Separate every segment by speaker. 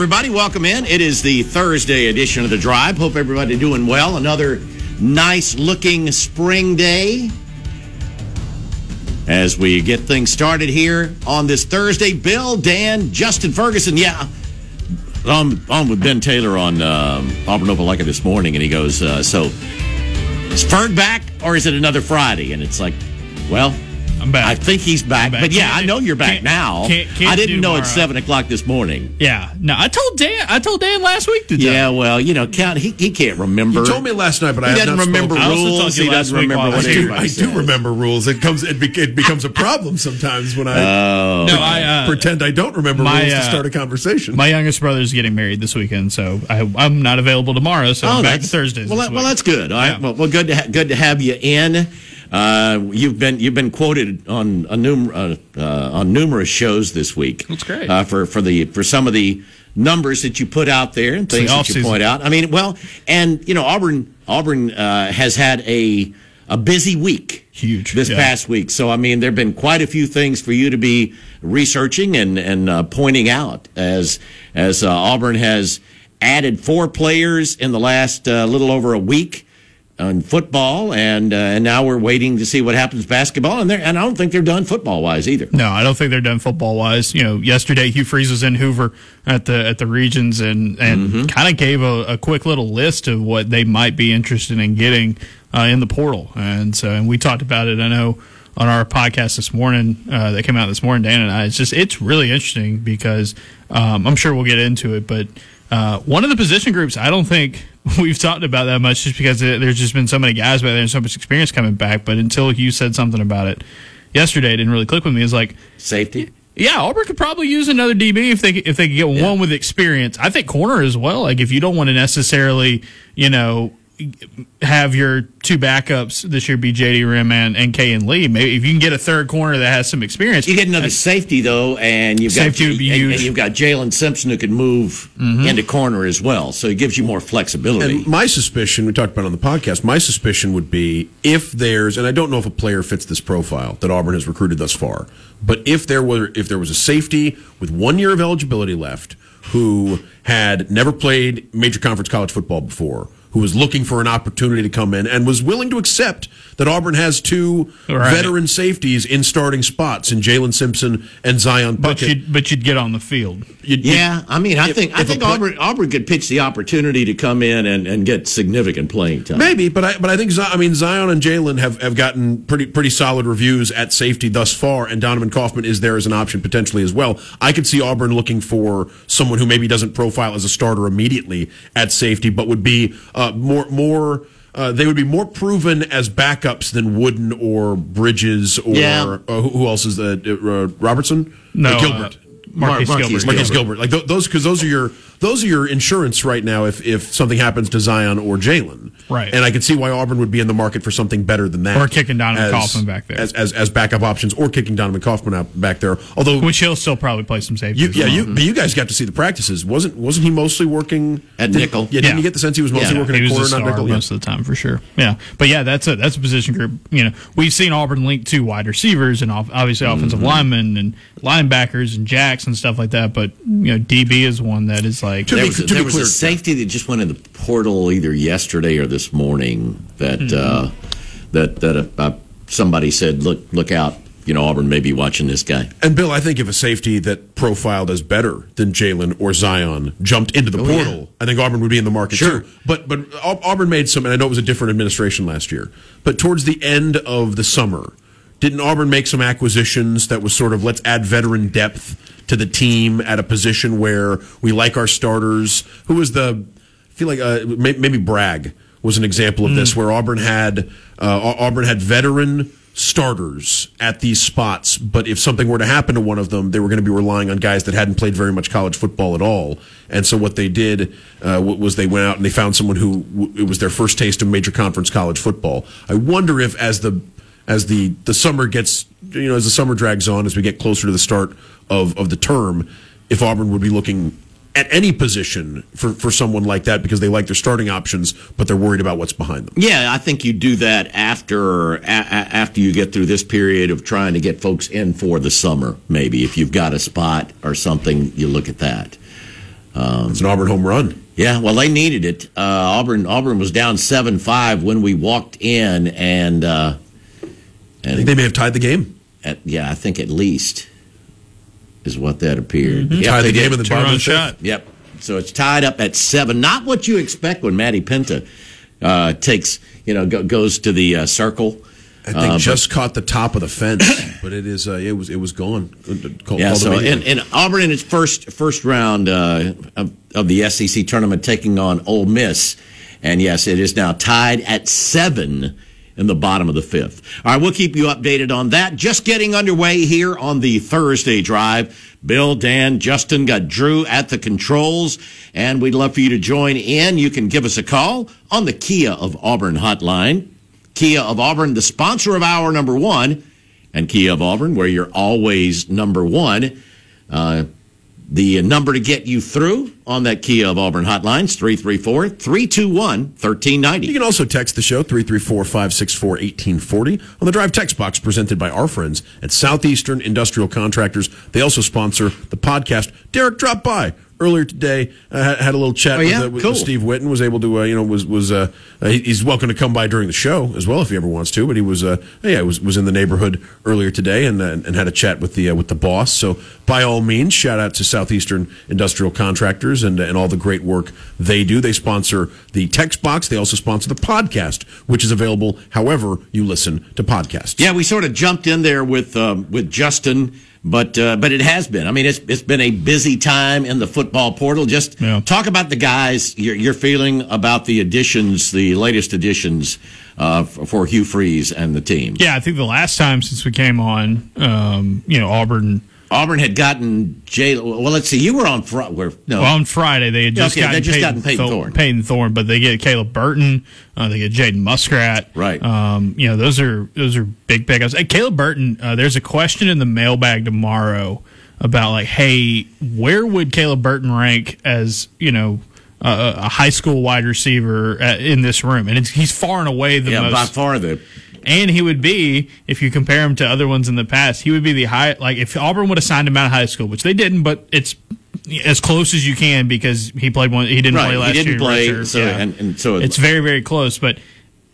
Speaker 1: everybody. Welcome in. It is the Thursday edition of the Drive. Hope everybody doing well. Another nice looking spring day. As we get things started here on this Thursday, Bill, Dan, Justin Ferguson. Yeah, I'm on with Ben Taylor on um, Auburn Opelika this morning, and he goes, uh, "So, is Ferg back, or is it another Friday?" And it's like, well.
Speaker 2: I'm back.
Speaker 1: I think he's back,
Speaker 2: back.
Speaker 1: but yeah,
Speaker 2: Can't
Speaker 1: I know you're back
Speaker 2: can't-
Speaker 1: now.
Speaker 2: can't- can't
Speaker 1: I didn't know at
Speaker 2: tomorrow.
Speaker 1: seven o'clock this morning.
Speaker 2: Yeah, no, I told Dan. I told Dan last week to tell
Speaker 1: Yeah,
Speaker 2: you.
Speaker 1: well, you know, count. He, he can't remember.
Speaker 3: You told me last night, but I
Speaker 1: He
Speaker 3: have
Speaker 1: doesn't remember
Speaker 3: spoken.
Speaker 2: I also
Speaker 1: rules.
Speaker 2: told you
Speaker 1: He doesn't remember
Speaker 2: I
Speaker 1: what
Speaker 3: I do, I do remember rules. It comes. It, be, it becomes a problem sometimes when I
Speaker 1: Oh.
Speaker 2: No, I uh,
Speaker 3: pretend I don't remember
Speaker 2: my,
Speaker 3: rules to
Speaker 2: uh,
Speaker 3: start a conversation.
Speaker 2: my youngest brother is getting married this weekend, so I, I'm not available tomorrow. So I'm back
Speaker 1: that's
Speaker 2: Thursdays.
Speaker 1: Well, well, that's good. All right. Well, well, good to good to have you in. Uh, you've been you've been quoted on a num- uh, uh, on numerous shows this week.
Speaker 2: That's great.
Speaker 1: uh, for for the for some of the numbers that you put out there and things
Speaker 2: the
Speaker 1: that you point out. I mean, well, and you know, Auburn Auburn uh, has had a a busy week.
Speaker 2: Huge,
Speaker 1: this
Speaker 2: yeah.
Speaker 1: past week. So I mean, there've been quite a few things for you to be researching and and uh, pointing out as as uh, Auburn has added four players in the last uh, little over a week on football, and uh, and now we're waiting to see what happens basketball. And they and I don't think they're done football wise either.
Speaker 2: No, I don't think they're done football wise. You know, yesterday Hugh Freeze was in Hoover at the at the regions and and
Speaker 1: Mm-hmm.
Speaker 2: kind of gave a, a quick little list of what they might be interested in getting uh, in the portal. And so, and we talked about it. I know on our podcast this morning uh, that came out this morning, Dan and I. It's just it's really interesting because um, I'm sure we'll get into it, but. Uh, one of the position groups I don't think we've talked about that much just because there- there's just been so many guys back there and so much experience coming back. But until you said something about it yesterday, it didn't really click with me. It's like,
Speaker 1: Safety.
Speaker 2: yeah, Auburn could probably use another DB if they if they could get one with experience. I think corner as well. Like if you don't want to necessarily, you know, have your two backups this year be JD Rim and, and K and Lee. Maybe if you can get a third corner that has some experience,
Speaker 1: You get another safety though, and you've
Speaker 2: Safety
Speaker 1: got
Speaker 2: would be
Speaker 1: and-
Speaker 2: huge.
Speaker 1: and you've got Jalen Simpson who can move mm-hmm. into corner as well. So it gives you more flexibility.
Speaker 3: And my suspicion, we talked about it on the podcast, my suspicion would be if there's, and I don't know if a player fits this profile that Auburn has recruited thus far, but if there were, if there was a safety with one year of eligibility left who had never played major conference college football before, who was looking for an opportunity to come in and was willing to accept that Auburn has two
Speaker 2: Right.
Speaker 3: veteran safeties in starting spots in Jalen Simpson and Zion
Speaker 2: but you'd but you'd get on the field.
Speaker 3: You'd- you'd-
Speaker 1: yeah, I mean, I
Speaker 3: if-
Speaker 1: think I
Speaker 3: if a
Speaker 1: think
Speaker 3: pla-
Speaker 1: Auburn Auburn could pitch the opportunity to come in and, and get significant playing time.
Speaker 3: Maybe, but I but I think Zi- I mean Zion and Jalen have, have gotten pretty pretty solid reviews at safety thus far, and Donovan Kaufman is there as an option potentially as well. I could see Auburn looking for someone who maybe doesn't profile as a starter immediately at safety, but would be uh, more more. Uh, they would be more proven as backups than Wooden or Bridges or
Speaker 1: Yeah.
Speaker 3: uh, who, who else is that? Uh, Robertson?
Speaker 2: No,
Speaker 3: Uh, Gilbert.
Speaker 2: Uh, Marquise
Speaker 1: Mar-
Speaker 2: Gilbert.
Speaker 3: Marcus Gilbert, like th- those, because those are your those are your insurance right now. If if something happens to Zion or Jalen,
Speaker 2: Right.
Speaker 3: and I can see why Auburn would be in the market for something better than that,
Speaker 2: Or kicking Donovan
Speaker 3: as-
Speaker 2: Kaufman back there.
Speaker 3: as, as as backup options, or kicking Donovan Kaufman out back there. Although,
Speaker 2: Which he'll still probably play some safety.
Speaker 3: you, yeah,
Speaker 2: well.
Speaker 3: you but you guys got to see the practices. wasn't Wasn't he mostly working
Speaker 1: At
Speaker 3: did-
Speaker 1: nickel.
Speaker 3: Yeah, didn't
Speaker 2: Yeah.
Speaker 3: you get the sense he was mostly
Speaker 1: Yeah,
Speaker 3: working
Speaker 2: he
Speaker 3: at
Speaker 2: was
Speaker 3: corner,
Speaker 2: a
Speaker 3: not
Speaker 2: star
Speaker 3: nickel? Yeah.
Speaker 2: most of the time for sure. Yeah, but yeah, that's a that's a position group. You know, we've seen Auburn link to wide receivers and off, obviously offensive
Speaker 3: Mm-hmm.
Speaker 2: linemen and linebackers and jacks and stuff like that. But you know, DB is one that is like
Speaker 3: To
Speaker 1: there
Speaker 3: be-
Speaker 1: was,
Speaker 3: to be
Speaker 1: there was
Speaker 3: clear-
Speaker 1: a safety that just went in the portal either yesterday or this morning that uh, that that uh, somebody said, "Look, look out! You know, Auburn may be watching this guy."
Speaker 3: And Bill, I think if a safety that profiled as better than Jalen or Zion jumped into the
Speaker 1: Oh,
Speaker 3: portal,
Speaker 1: yeah.
Speaker 3: I think Auburn would be in the market
Speaker 1: Sure.
Speaker 3: too. But but Auburn made some, and I know it was a different administration last year. But towards the end of the summer, didn't Auburn make some acquisitions that was sort of let's add veteran depth to the team at a position where we like our starters? Who was the? I feel like uh, maybe Bragg was an example of this, where Auburn had uh, Auburn had veteran starters at these spots, but if something were to happen to one of them, they were going to be relying on guys that hadn't played very much college football at all. And so what they did uh, was they went out and they found someone who it was their first taste of major conference college football. I wonder if as the as the the summer gets you know as the summer drags on as we get closer to the start of of the term, if Auburn would be looking at any position for, for someone like that because they like their starting options, but they're worried about what's behind them.
Speaker 1: Yeah, I think you do that after a, after you get through this period of trying to get folks in for the summer. Maybe if you've got a spot or something, you look at that.
Speaker 3: Um, it's an Auburn home run.
Speaker 1: Yeah, well, they needed it. Uh, Auburn Auburn was down seven five when we walked in, and, uh,
Speaker 3: and I think they may have tied the game.
Speaker 1: At, yeah, I think at least is what that appeared.
Speaker 3: Mm-hmm. Yep, tied the game in the bottom shot.
Speaker 1: Yep. So it's tied up at seven. Not what you expect when Maddie Penta uh, takes, you know, go, goes to the uh, circle.
Speaker 3: I think uh, just but, caught the top of the fence, but it is uh, it was it was gone.
Speaker 1: Called, yeah. so in, in, Auburn in its first first round uh, of, of the SEC tournament taking on Ole Miss, and yes, it is now tied at seven in the bottom of the fifth. All right, we'll keep you updated on that. Just getting underway here on the Thursday drive. Bill, Dan, Justin got Drew at the controls, and we'd love for you to join in. You can give us a call on the Kia of Auburn hotline. Kia of Auburn, the sponsor of our number one, and Kia of Auburn, where you're always number one. Uh, the number to get you through on that Kia of Auburn hotline is 334 321 1390.
Speaker 3: You can also text the show 334 564 1840 on the Drive text box presented by our friends at Southeastern Industrial Contractors. They also sponsor the podcast. Derek drop by earlier today. I had a little chat
Speaker 1: oh, yeah?
Speaker 3: with, uh, with,
Speaker 1: cool.
Speaker 3: Steve Witten. Was able to, uh, you know, was was uh, uh he's welcome to come by during the show as well if he ever wants to. But he was, uh, yeah, was was in the neighborhood earlier today and uh, and had a chat with the with the boss. So by all means, shout out to Southeastern Industrial Contractors and and all the great work they do. They sponsor the text box. They also sponsor the podcast, which is available however you listen to podcasts.
Speaker 1: Yeah, we sort of jumped in there with um, with Justin but uh, but it has been. I mean, it's it's been a busy time in the football portal. Just yeah. talk about the guys. Your, your feeling about the additions, the latest additions uh, for Hugh Freeze and the team.
Speaker 2: Yeah, I think the last time since we came on, um, you know, Auburn
Speaker 1: Auburn had gotten Jay. Well, let's see. You were on Friday.
Speaker 2: No, well, on Friday they had just
Speaker 1: okay,
Speaker 2: gotten,
Speaker 1: just
Speaker 2: Payton,
Speaker 1: gotten Payton Thorne.
Speaker 2: Payton Thorne, but they get Caleb Burton. Uh, they get Jaden Muskrat.
Speaker 1: Right.
Speaker 2: Um, you know, those are those are big pickups. Hey, Caleb Burton. Uh, there's a question in the mailbag tomorrow about like, hey, where would Caleb Burton rank as you know uh, a high school wide receiver uh, in this room? And he's far and away the
Speaker 1: yeah,
Speaker 2: most
Speaker 1: by far the
Speaker 2: and he would be, if you compare him to other ones in the past, he would be the high. Like if Auburn would have signed him out of high school, which they didn't, but it's as close as you can because he played one. He didn't
Speaker 1: right,
Speaker 2: play last
Speaker 1: he didn't
Speaker 2: year.
Speaker 1: Play, so, yeah. and, and so
Speaker 2: it's very very close. But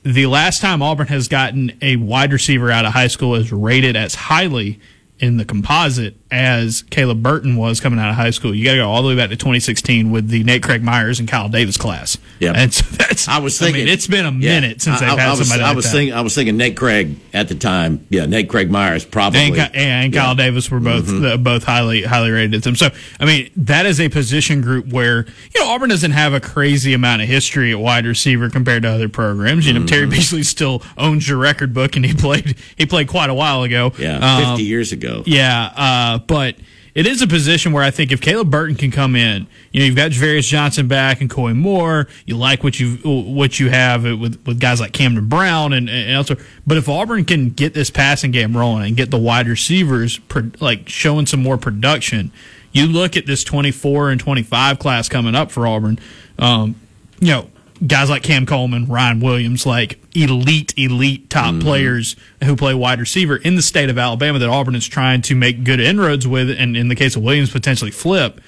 Speaker 2: the last time Auburn has gotten a wide receiver out of high school is rated as highly in the composite as Caleb Burton was coming out of high school. You got to go all the way back to 2016 with the Nate Craig Myers and Kyle Davis class.
Speaker 1: Yeah,
Speaker 2: and so that's. I was thinking I mean, it's been a minute yeah, since they've had I
Speaker 1: was,
Speaker 2: somebody.
Speaker 1: I
Speaker 2: like
Speaker 1: was
Speaker 2: that.
Speaker 1: thinking. I was thinking Nate Craig at the time. Yeah, Nate Craig Myers probably
Speaker 2: and, and Kyle. Davis were both mm-hmm. uh, both highly highly rated. Them. So I mean that is a position group where you know Auburn doesn't have a crazy amount of history at wide receiver compared to other programs. You know mm-hmm. Terry Beasley still owns your record book, and he played he played quite a while ago.
Speaker 1: Yeah, um, 50 years ago.
Speaker 2: Yeah, uh, but it is a position where I think if Caleb Burton can come in, you know, you've got Javarius Johnson back and Koy Moore. You like what you what you have with with guys like Camden Brown and, and elsewhere. But if Auburn can get this passing game rolling and get the wide receivers like showing some more production, you look at this 24 and 25 class coming up for Auburn. Um, you know, guys like Cam Coleman, Ryan Williams, like elite, elite top mm-hmm. players who play wide receiver in the state of Alabama that Auburn is trying to make good inroads with, and in the case of Williams, potentially flip.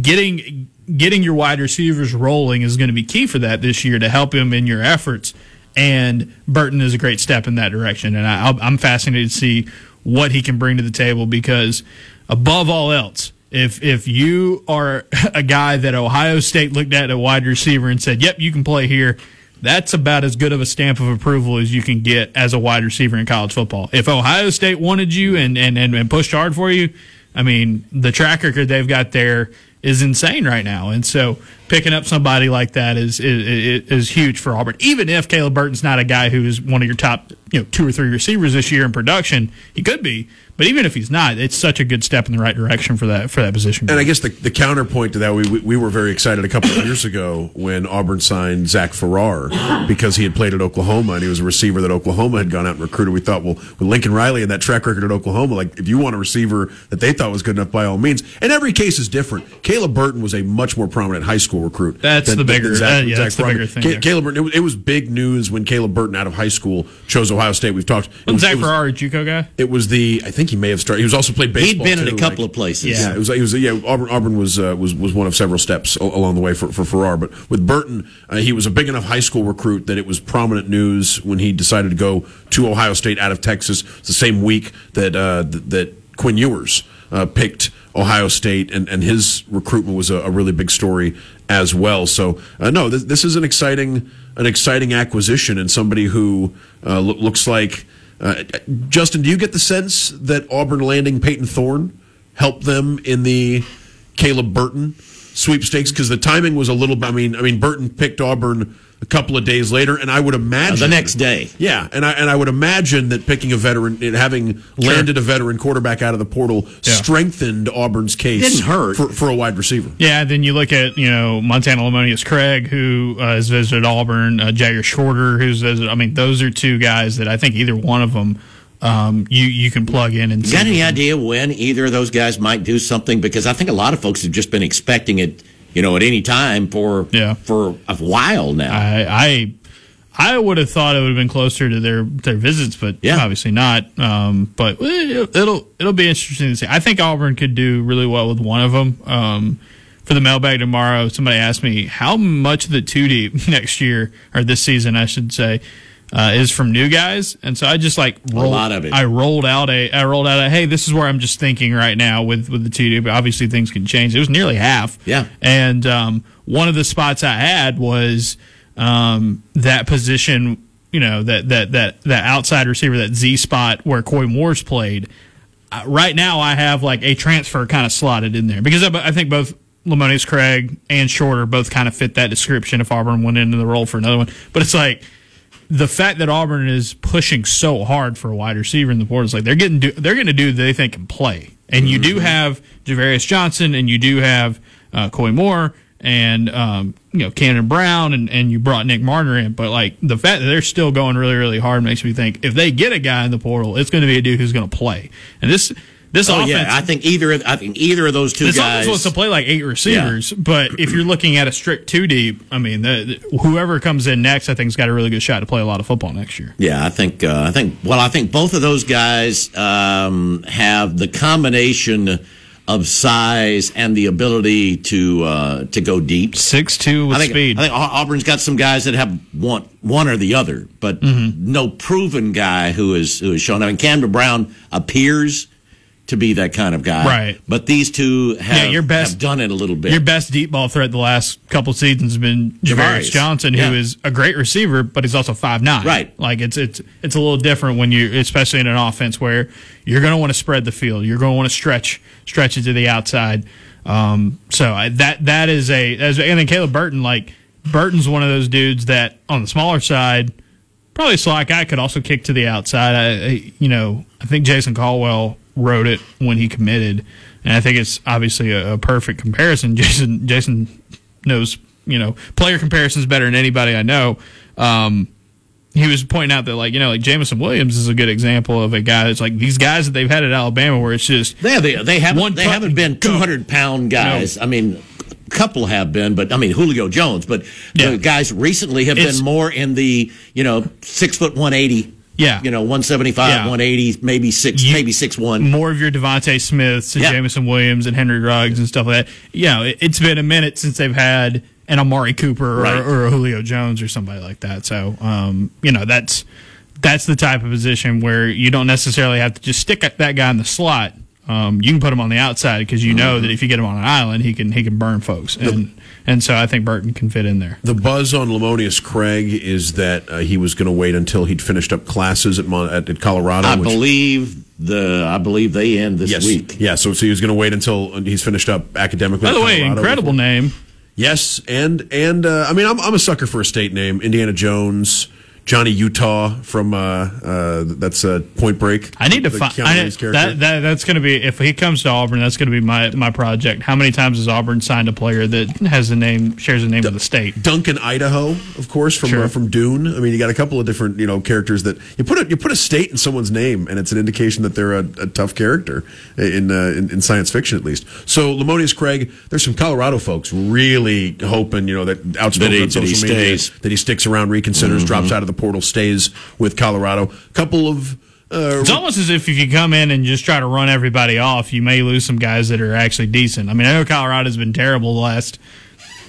Speaker 2: Getting getting your wide receivers rolling is going to be key for that this year to help him in your efforts. And Burton is a great step in that direction, and I, I'm fascinated to see what he can bring to the table because, above all else, if if you are a guy that Ohio State looked at a wide receiver and said, "Yep, you can play here," that's about as good of a stamp of approval as you can get as a wide receiver in college football. If Ohio State wanted you and and and, and pushed hard for you, I mean, the track record they've got there is insane right now. And so picking up somebody like that is, is is huge for Auburn. Even if Caleb Burton's not a guy who is one of your top, you know, two or three receivers this year in production, he could be. But even if he's not, it's such a good step in the right direction for that for that position.
Speaker 3: And I guess the, the counterpoint to that, we, we were very excited a couple of years ago when Auburn signed Zach Farrar because he had played at Oklahoma and he was a receiver that Oklahoma had gone out and recruited. We thought, well, with Lincoln Riley and that track record at Oklahoma, like if you want a receiver that they thought was good enough, by all means. And every case is different. Caleb Burton was a much more prominent high school recruit.
Speaker 2: That's
Speaker 3: than,
Speaker 2: the bigger,
Speaker 3: than Zach,
Speaker 2: uh, yeah,
Speaker 3: Zach
Speaker 2: that's the bigger thing.
Speaker 3: Ca- Caleb Burton, it was, it was big news when Caleb Burton out of high school chose Ohio State. We've talked. It
Speaker 2: Wasn't Zach
Speaker 3: it was-
Speaker 2: Farrar a JUCO guy?
Speaker 3: it was the I think he may have started. He was also played baseball.
Speaker 1: He'd been in
Speaker 3: too,
Speaker 1: a couple
Speaker 3: like-
Speaker 1: of places.
Speaker 3: Yeah, it was. It was. Yeah, Auburn. Auburn was uh, was was one of several steps along the way for for Farrar. But with Burton, uh, he was a big enough high school recruit that it was prominent news when he decided to go to Ohio State out of Texas. It's the same week that uh, th- that Quinn Ewers uh, picked Ohio State, and, and his recruitment was a, a really big story as well. So uh, no, this, this is an exciting an exciting acquisition and somebody who uh, loo- looks like. Uh, Justin, do you get the sense that Auburn landing Payton Thorne helped them in the Caleb Burton sweepstakes? Because the timing was a little. I mean, I mean, Burton picked Auburn a couple of days later, and I would imagine
Speaker 1: Uh, the next day.
Speaker 3: Yeah, and I and I would imagine that picking a veteran, and having landed a veteran quarterback out of the portal,
Speaker 2: Yeah.
Speaker 3: strengthened Auburn's case.
Speaker 1: Didn't hurt.
Speaker 3: for, for a wide receiver.
Speaker 2: Yeah, then you look at you know Montana Lemonious Craig, who uh, has visited Auburn, uh, Jyaire Shorter, who's visited. I mean, those are two guys that I think either one of them um, you you can plug in and
Speaker 1: You got any idea when either of those guys might do something? Because I think a lot of folks have just been expecting it, you know, at any time for
Speaker 2: Yeah.
Speaker 1: for a while now.
Speaker 2: I I, I would have thought it would have been closer to their their visits, but
Speaker 1: Yeah.
Speaker 2: obviously not. Um, but it'll, it'll it'll be interesting to see. I think Auburn could do really well with one of them. Um, for the mailbag tomorrow, somebody asked me how much of the two deep next year or this season, I should say. Uh, is from new guys, and so I just like rolled,
Speaker 1: lot of it.
Speaker 2: I rolled out a, I rolled out a, hey, this is where I'm just thinking right now with with the two deep. Obviously, things can change. It was nearly half,
Speaker 1: Yeah.
Speaker 2: and um, one of the spots I had was um, that position, you know, that that that that outside receiver, that Z spot where Koy Moore's played. Uh, right now, I have like a transfer kind of slotted in there because I, I think both Lemonious Craig and Shorter both kind of fit that description. If Auburn went into the role for another one, but it's like the fact that Auburn is pushing so hard for a wide receiver in the portal is like they're getting do, they're going to do they think can play. And you do have Javarius Johnson, and you do have uh, Koy Moore, and um, you know Camden Brown, and, and you brought Nick Mardner in. But like the fact that they're still going really really hard makes me think if they get a guy in the portal, it's going to be a dude who's going to play. And this this
Speaker 1: oh
Speaker 2: offense,
Speaker 1: yeah, I think either of I think either of those two
Speaker 2: this
Speaker 1: guys.
Speaker 2: offense wants to play like eight receivers, but if you're looking at a strict two deep, I mean, the, the- whoever comes in next, I think's got a really good shot to play a lot of football next year.
Speaker 1: Yeah, I think uh, I think well, I think both of those guys um, have the combination of size and the ability to uh, to go deep.
Speaker 2: Six two with
Speaker 1: I think,
Speaker 2: speed.
Speaker 1: I think Auburn's got some guys that have one one or the other, but
Speaker 2: Mm-hmm.
Speaker 1: no proven guy who is who is shown. I mean, Camden Brown appears to be that kind of guy,
Speaker 2: Right.
Speaker 1: But these two have,
Speaker 2: your best-
Speaker 1: have done it a little bit.
Speaker 2: Your best deep ball threat the last couple seasons has been Javarius. Johnson,
Speaker 1: Yeah.
Speaker 2: who is a great receiver, but he's also five nine.
Speaker 1: Right.
Speaker 2: Like it's it's it's a little different when you, especially in an offense where you're going to want to spread the field, you're going to want to stretch stretch it to the outside. Um, so I, that that is a as and then Caleb Burton, like Burton's one of those dudes that on the smaller side, probably a slot guy could also kick to the outside. I, I you know I think Jason Caldwell wrote it when he committed, and I think it's obviously a, a perfect comparison. Jason Jason knows you know player comparisons better than anybody I know. Um, he was pointing out that like you know like Jameson Williams is a good example of a guy that's like these guys that they've had at Alabama where it's just
Speaker 1: They they, they haven't
Speaker 2: One
Speaker 1: they
Speaker 2: cut
Speaker 1: haven't been two hundred pound guys. I mean, a couple have been, but I mean Julio Jones. But
Speaker 2: Yeah.
Speaker 1: the guys recently have
Speaker 2: It's-
Speaker 1: been more in the you know six foot one eighty.
Speaker 2: Yeah.
Speaker 1: you know one seventy five,
Speaker 2: Yeah.
Speaker 1: one eighty, maybe six,
Speaker 2: You-
Speaker 1: maybe six one.
Speaker 2: more of your DeVonta Smiths and
Speaker 1: Yeah.
Speaker 2: Jameson Williams and Henry Ruggs and stuff like that. Yeah, it, it's been a minute since they've had an Amari Cooper or,
Speaker 1: Right.
Speaker 2: or a Julio Jones or somebody like that. So, um, you know, that's that's the type of position where you don't necessarily have to just stick that guy in the slot. um, you can put him on the outside because you know that if you get him on an island, he can he can burn folks, and and so I think Burton can fit in there.
Speaker 3: The buzz on Lemonious Craig is that uh, he was going to wait until he'd finished up classes at Mon- at, at Colorado.
Speaker 1: I
Speaker 3: which-
Speaker 1: believe the I believe they end this
Speaker 3: yes,
Speaker 1: week.
Speaker 3: yeah. So, so he was going to wait until he's finished up academically.
Speaker 2: By the way,
Speaker 3: Colorado
Speaker 2: incredible
Speaker 3: before-
Speaker 2: name.
Speaker 3: Yes, and and uh, I mean, I'm I'm a sucker for a state name. Indiana Jones, Johnny Utah from uh, uh, that's uh, Point Break.
Speaker 2: I need to find
Speaker 3: Keanu Reeves character.
Speaker 2: that, that. That's going to be if he comes to Auburn. That's going to be my my project. How many times has Auburn signed a player that has the name shares the name of the state?
Speaker 3: Duncan Idaho, of course, from
Speaker 2: Sure.
Speaker 3: uh, from Dune. I mean, you got a couple of different you know characters that you put a, you put a state in someone's name, and it's an indication that they're a, a tough character in, uh, in in science fiction at least. So Lemonious Craig, there's some Colorado folks really hoping you know that outspoken
Speaker 1: That he-
Speaker 3: on
Speaker 1: that he
Speaker 3: social media
Speaker 1: stays.
Speaker 3: that he sticks around, reconsiders, drops out of the portal, stays with Colorado. A Couple of uh,
Speaker 2: It's almost as if if you come in and just try to run everybody off, you may lose some guys that are actually decent. I mean, I know Colorado's been terrible the last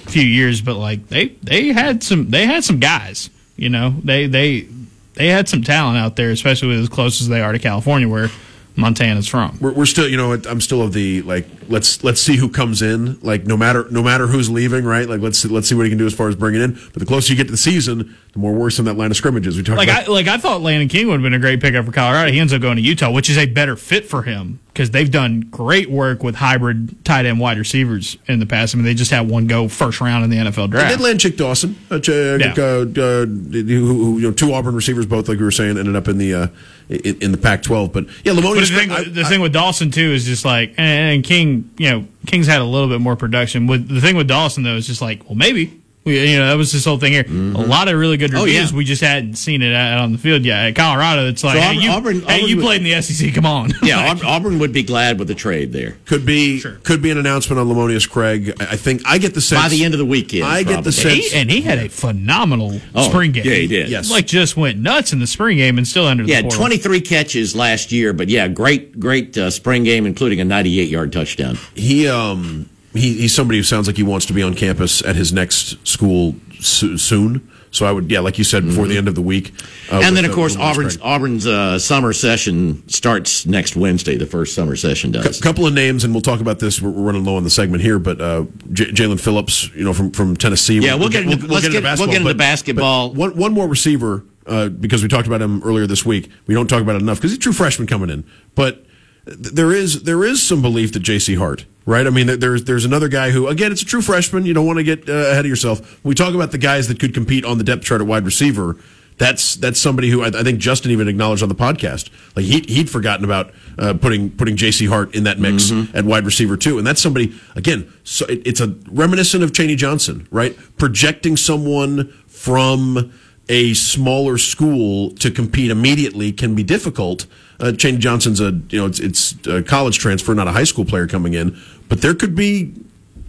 Speaker 2: few years, but like they they had some they had some guys. You know, they they they had some talent out there, especially as close as they are to California, where Montana's from.
Speaker 3: we're, we're still, you know, I'm still of the like let's let's see who comes in. Like no matter no matter who's leaving, right? Like let's let's see what he can do as far as bringing in. But the closer you get to the season, the more worrisome that line of scrimmage is. We talked
Speaker 2: Like
Speaker 3: about.
Speaker 2: I like I thought Landen King would have been a great pickup for Colorado. He ends up going to Utah, which is a better fit for him because they've done great work with hybrid tight end wide receivers in the past. I mean, they just had one go first round in the NFL
Speaker 3: They
Speaker 2: draft.
Speaker 3: did land Chick Dawson, uh, uh,
Speaker 2: Yeah.
Speaker 3: uh, who, who, you know, two Auburn receivers, both like we were saying, ended up in the uh, in, in the Pac-12. But yeah,
Speaker 2: the thing,
Speaker 3: I-
Speaker 2: the
Speaker 3: I-
Speaker 2: thing with Dawson too is just like, and, and King, you know, King's had a little bit more production. With the thing with Dawson though is just like, well, maybe. We, you know, that was this whole thing here. A lot of really good
Speaker 1: Oh,
Speaker 2: reviews.
Speaker 1: yeah.
Speaker 2: We just hadn't seen it out on the field yet. At Colorado, it's like,
Speaker 1: So
Speaker 2: hey, you,
Speaker 1: Auburn-
Speaker 2: hey,
Speaker 1: Auburn
Speaker 2: you
Speaker 1: would-
Speaker 2: played in the SEC. Come on.
Speaker 1: Yeah,
Speaker 2: Like,
Speaker 1: Auburn would be glad with the trade there.
Speaker 3: could be
Speaker 2: Sure.
Speaker 3: could be an announcement on Lemonious Craig. I I think I get the sense
Speaker 1: By the end of the weekend,
Speaker 3: I get the
Speaker 1: probably.
Speaker 3: sense
Speaker 2: he, and he had a phenomenal
Speaker 1: Oh,
Speaker 2: spring game.
Speaker 1: yeah, he did.
Speaker 3: Yes.
Speaker 2: Like just went nuts in the spring game and still entered
Speaker 1: Yeah,
Speaker 2: the portal.
Speaker 1: 23 catches last year, but yeah, great, great uh, spring game, including a 98 yard touchdown.
Speaker 3: he um he, he's somebody who sounds like he wants to be on campus at his next school so, soon. So I would yeah, like you said, before the end of the week. uh,
Speaker 1: and then, of course, Auburn's. Auburn's uh, summer session starts next Wednesday. The first summer session does.
Speaker 3: A couple of names, and we'll talk about this. We're, running low on the segment here, but uh, J- Julian Phillips, you know, from from Tennessee.
Speaker 1: Yeah, we'll get into- let's get- we'll get into
Speaker 3: but-
Speaker 1: basketball.
Speaker 3: but one one more receiver uh, because we talked about him earlier this week. We don't talk about it enough because he's a true freshman coming in, but there is there is some belief that J.C. Hart. Right, I mean, there's there's another guy who, again, it's a true freshman. You don't want to get uh, ahead of yourself. We talk about the guys that could compete on the depth chart at wide receiver. That's that's somebody who I, I think Justin even acknowledged on the podcast. Like he he'd forgotten about uh, putting putting J.C. Hart in that mix at wide receiver too, and that's somebody again. So it, it's a reminiscent of Cheney Johnson, right? Projecting someone from a smaller school to compete immediately can be difficult. Uh, Cheney Johnson's a you know it's it's a college transfer, not a high school player coming in, but there could be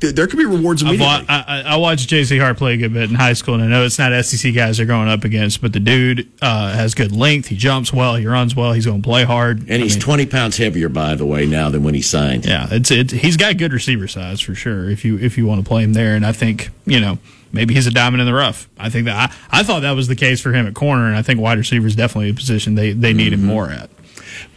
Speaker 3: there could be rewards
Speaker 2: I've
Speaker 3: immediately.
Speaker 2: wa- I, I I watched J.C. Hart play a good bit in high school, and I know it's not SEC guys they're going up against, but the dude uh, has good length. He jumps well. He runs well. He's going to play hard.
Speaker 1: and
Speaker 2: I
Speaker 1: he's
Speaker 2: mean,
Speaker 1: 20 pounds heavier, by the way, now than when he signed.
Speaker 2: yeah, it's it's he's got good receiver size for sure. If you if you want to play him there, and I think you know maybe he's a diamond in the rough. I think that I, I thought that was the case for him at corner, and I think wide receiver is definitely a position they they need him more at.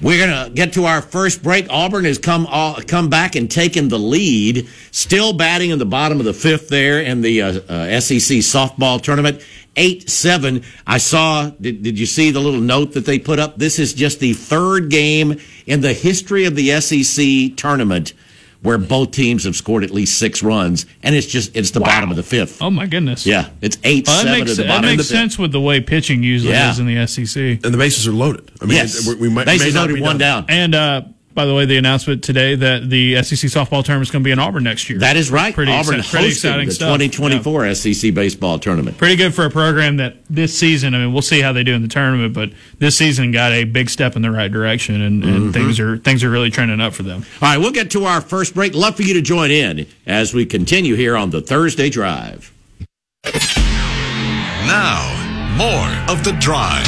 Speaker 1: We're going to get to our first break. Auburn has come uh, come back and taken the lead, still batting in the bottom of the fifth there in the uh, uh, SEC softball tournament. 8 7. I saw, did, did you see the little note that they put up? This is just the third game in the history of the SEC tournament where both teams have scored at least six runs, and it's just, it's the bottom of the fifth.
Speaker 2: Oh my goodness!
Speaker 1: Yeah, it's 8
Speaker 2: Well,
Speaker 1: 7
Speaker 2: makes,
Speaker 1: at the
Speaker 2: that
Speaker 1: bottom of the
Speaker 2: makes
Speaker 1: fifth.
Speaker 2: sense with the way pitching usually
Speaker 1: Yeah.
Speaker 2: is in the SEC.
Speaker 3: and the bases are loaded. I mean,
Speaker 1: Yes.
Speaker 3: it- we might
Speaker 1: Bases
Speaker 3: may not
Speaker 1: loaded,
Speaker 3: be
Speaker 1: one
Speaker 3: done.
Speaker 1: down.
Speaker 2: And uh, by the way, the announcement today that the SEC softball tournament is going to be in Auburn next year.
Speaker 1: That is right.
Speaker 2: Pretty,
Speaker 1: Auburn
Speaker 2: exci- pretty exciting
Speaker 1: the
Speaker 2: stuff.
Speaker 1: 2024 SEC baseball tournament.
Speaker 2: pretty good for a program that this season. I mean, we'll see how they do in the tournament, but this season got a big step in the right direction, and,
Speaker 1: Mm-hmm.
Speaker 2: and things are things are really trending up for them.
Speaker 1: All right, we'll get to our first break. Love for you to join in as we continue here on the Thursday Drive.
Speaker 4: Now, more of the drive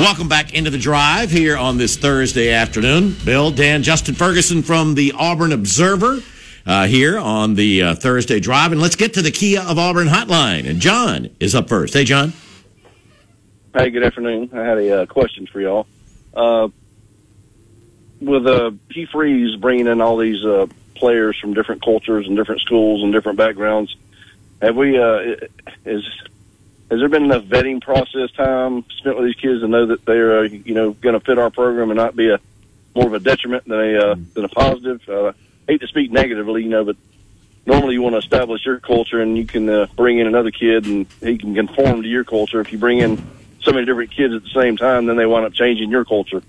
Speaker 1: Welcome back into the drive here on this Thursday afternoon. Bill, Dan, Justin Ferguson from the Auburn Observer uh, here on the uh, Thursday drive. And let's get to the Kia of Auburn hotline. And John is up first. Hey, John.
Speaker 5: Hey, good afternoon. I had a uh, question for y'all. Uh, with uh, Hugh Freeze bringing in all these uh, players from different cultures and different schools and different backgrounds, have we? Uh, is has there been enough vetting process time spent with these kids to know that they're uh, you know going to fit our program and not be a more of a detriment than a uh, than a positive? Uh, hate to speak negatively, you know, but normally you want to establish your culture and you can uh, bring in another kid and he can conform to your culture. If you bring in so many different kids at the same time, then they wind up changing your culture.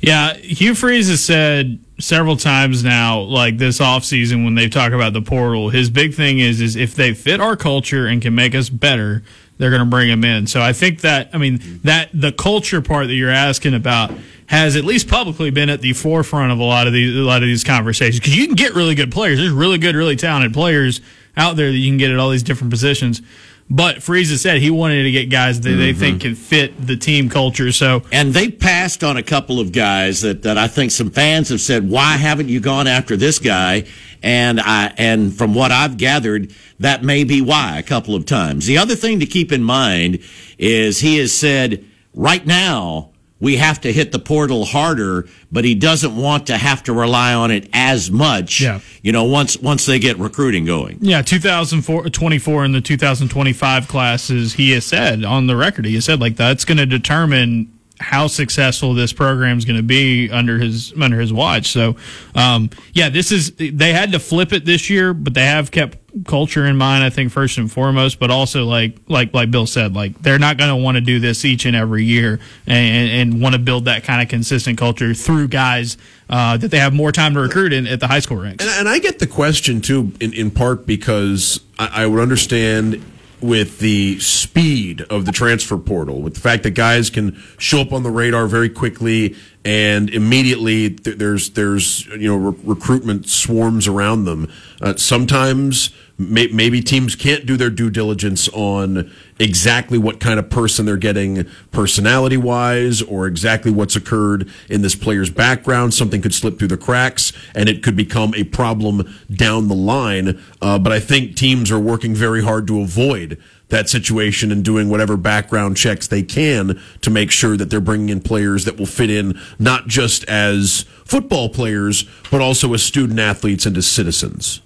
Speaker 2: Yeah, Hugh Freeze has said several times now, like this offseason when they talk about the portal, his big thing is is if they fit our culture and can make us better, they're going to bring him in. So I think that I mean that the culture part that you're asking about has at least publicly been at the forefront of a lot of these a lot of these conversations because you can get really good players. There's really good, really talented players out there that you can get at all these different positions. But Freeze has said he wanted to get guys that they think mm-hmm. can fit the team culture. So
Speaker 1: And they passed on a couple of guys that, that I think some fans have said, why haven't you gone after this guy? And I, and from what I've gathered, that may be why a couple of times. The other thing to keep in mind is he has said right now, we have to hit the portal harder, but he doesn't want to have to rely on it as much.
Speaker 2: Yeah.
Speaker 1: You know, once, once they get recruiting going.
Speaker 2: Yeah, 2024 and the 2025 classes, he has said on the record, he has said like that's going to determine how successful this program is going to be under his under his watch. So, um, yeah, this is they had to flip it this year, but they have kept culture in mind. I think first and foremost, but also like like like Bill said, like they're not going to want to do this each and every year and, and want to build that kind of consistent culture through guys uh, that they have more time to recruit in at the high school ranks.
Speaker 3: And, and I get the question too, in, in part because I, I would understand with the speed of the transfer portal, with the fact that guys can show up on the radar very quickly and immediately th- there's there's you know re- recruitment swarms around them. Uh, sometimes may- maybe teams can't do their due diligence on exactly what kind of person they're getting personality wise or exactly what's occurred in this player's background. Something could slip through the cracks and it could become a problem down the line. Uh, but I think teams are working very hard to avoid that situation and doing whatever background checks they can to make sure that they're bringing in players that will fit in not just as football players, but also as student athletes and as citizens.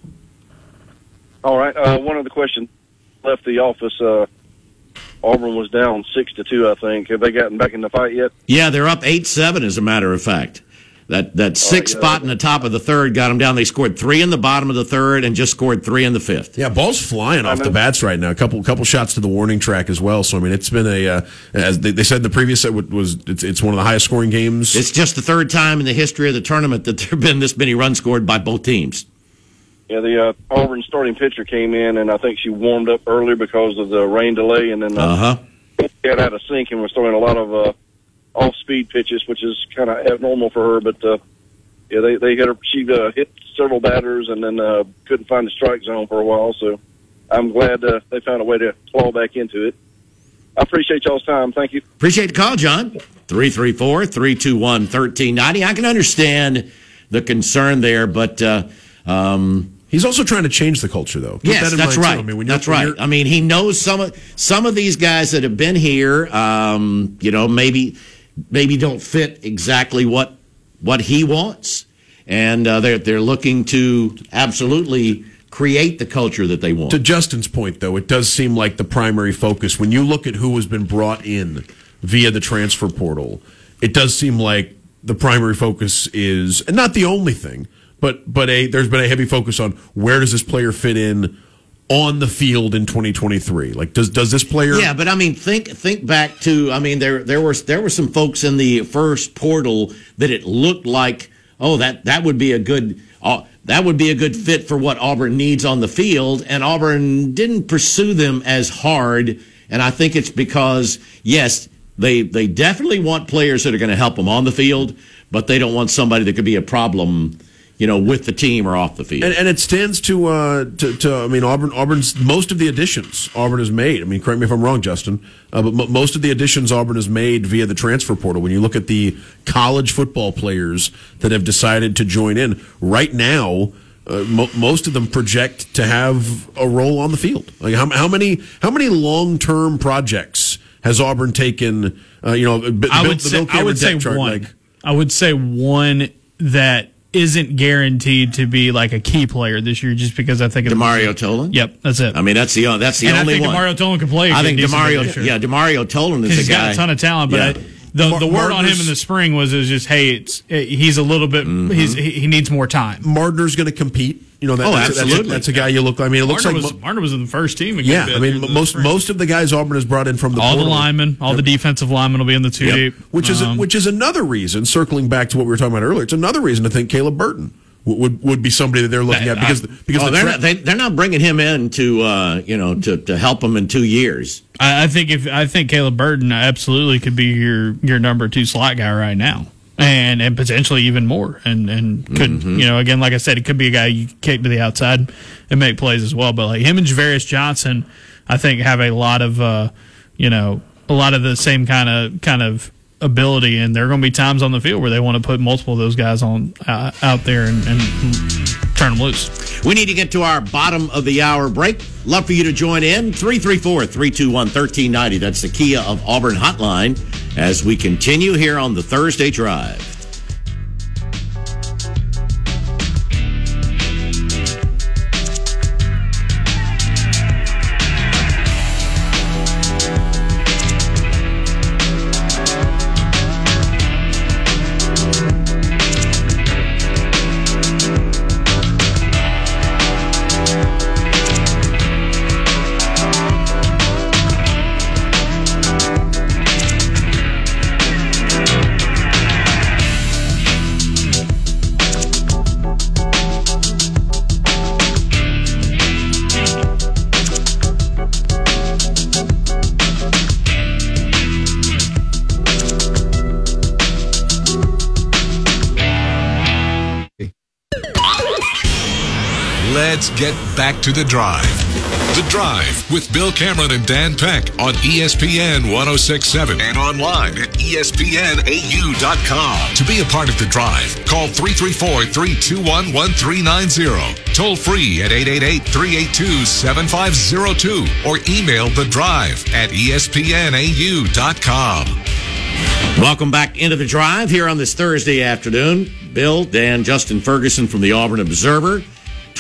Speaker 5: All right. Uh, one other question. Left the office. Uh, Auburn was down six to two. I think. Have they gotten back in the fight yet?
Speaker 1: Yeah, they're up eight seven. As a matter of fact, that that sixth
Speaker 5: yeah.
Speaker 1: spot in the top of the third got them down. They scored three in the bottom of the third and just scored three in the fifth.
Speaker 3: Yeah, ball's flying off the bats right now. A couple couple shots to the warning track as well. So I mean, it's been a uh, as they, they said the previous set was it's, it's one of the highest scoring games.
Speaker 1: It's just the third time in the history of the tournament that there have been this many runs scored by both teams.
Speaker 5: Yeah, the uh, Auburn starting pitcher came in, and I think she warmed up earlier because of the rain delay, and then uh,
Speaker 1: Uh huh.
Speaker 5: got out of sink and was throwing a lot of uh, off-speed pitches, which is kind of abnormal for her. But uh, yeah, they they hit her. She uh, hit several batters, and then uh, couldn't find the strike zone for a while. So I'm glad uh, they found a way to claw back into it. I appreciate y'all's time. Thank you.
Speaker 1: Appreciate the call, John. 334 321 1390. I can understand the concern there, but. Uh, um,
Speaker 3: He's also trying to change the culture, though. Keep
Speaker 1: Yes,
Speaker 3: that in
Speaker 1: that's
Speaker 3: mind, too.
Speaker 1: right.
Speaker 3: I mean, when
Speaker 1: that's
Speaker 3: when
Speaker 1: right. I mean, he knows some of some of these guys that have been here. Um, you know, maybe maybe don't fit exactly what what he wants, and uh, they're they're looking to absolutely create the culture that they want.
Speaker 3: To Justin's point, though, it does seem like the primary focus when you look at who has been brought in via the transfer portal. It does seem like the primary focus is, and not the only thing, but but a there's been a heavy focus on where does this player fit in on the field in 2023? Like, does does this player?
Speaker 1: Yeah, but I mean, think think back to I mean, there there was there were some folks in the first portal that it looked like, oh, that that would be a good. Uh, that would be a good fit for what Auburn needs on the field, and Auburn didn't pursue them as hard. And I think it's because, yes, they they definitely want players that are going to help them on the field, but they don't want somebody that could be a problem you know, with the team or off the field.
Speaker 3: And, and it stands to, uh, to, to, I mean, Auburn, Auburn's most of the additions Auburn has made. I mean, correct me if I'm wrong, Justin, uh, but m- most of the additions Auburn has made via the transfer portal. When you look at the college football players that have decided to join in right now. Uh, mo- most of them project to have a role on the field. Like how, how many how many long term projects has Auburn taken? Uh, you know, b-
Speaker 2: I would
Speaker 3: the
Speaker 2: say, I would say one.
Speaker 3: like-
Speaker 2: I would say one that isn't guaranteed to be like a key player this year, just because I think of
Speaker 1: Demario Tolan.
Speaker 2: Yep, that's it.
Speaker 1: I mean, that's the that's the
Speaker 2: and I
Speaker 1: only
Speaker 2: think
Speaker 1: one.
Speaker 2: Demario Tolan can play.
Speaker 1: I think Demario, yeah, Demario Tolan is a guy.
Speaker 2: He's got a ton of talent, but
Speaker 1: Yeah.
Speaker 2: I, the
Speaker 3: Mar-
Speaker 2: the word on him in the spring was is just hey, it's he's a little bit
Speaker 1: Mm-hmm.
Speaker 2: he's he, needs more time.
Speaker 3: Mardner's going to compete. You know, that,
Speaker 1: Oh,
Speaker 3: that's, that's a-
Speaker 1: absolutely.
Speaker 3: That's, a, guy you look. I mean, it looks like
Speaker 2: was
Speaker 3: mo-
Speaker 2: was in the first team. a
Speaker 3: yeah. I mean, most most of the guys Auburn has brought in from the
Speaker 2: all the linemen, all the defensive linemen will be in the two
Speaker 1: Yep.
Speaker 2: deep,
Speaker 3: which is
Speaker 2: Um,
Speaker 3: which is another reason. Circling back to what we were talking about earlier, it's another reason to think Caleb Burton would would, would be somebody that they're looking
Speaker 2: I-
Speaker 3: at because because
Speaker 1: Oh,
Speaker 3: the
Speaker 1: they're not, they, they're not bringing him in to uh, you know to, to help him in two years.
Speaker 2: I, I think if I think Caleb Burton absolutely could be your your number two slot guy right now, and and potentially even more, and and could
Speaker 1: Mm-hmm.
Speaker 2: you know again like I said, it could be a guy you kick to the outside and make plays as well. But like him and Javarius Johnson, I think have a lot of uh, you know a lot of the same kind of kind of ability, and there are going to be times on the field where they want to put multiple of those guys on uh, out there and, and turn them loose.
Speaker 1: We need to get to our bottom of the hour break. Love for you to join in. 334 321 1390. That's the Kia of Auburn hotline as we continue here on the Thursday Drive.
Speaker 4: Get back to the drive. The Drive with Bill Cameron and Dan Peck on ESPN 1067 and online at ESPNAU.com. To be a part of the drive, call 334 321 1390. Toll free at 888 382 7502 or email the drive at ESPNAU.com.
Speaker 1: Welcome back into the drive here on this Thursday afternoon. Bill, Dan, Justin Ferguson from the Auburn Observer.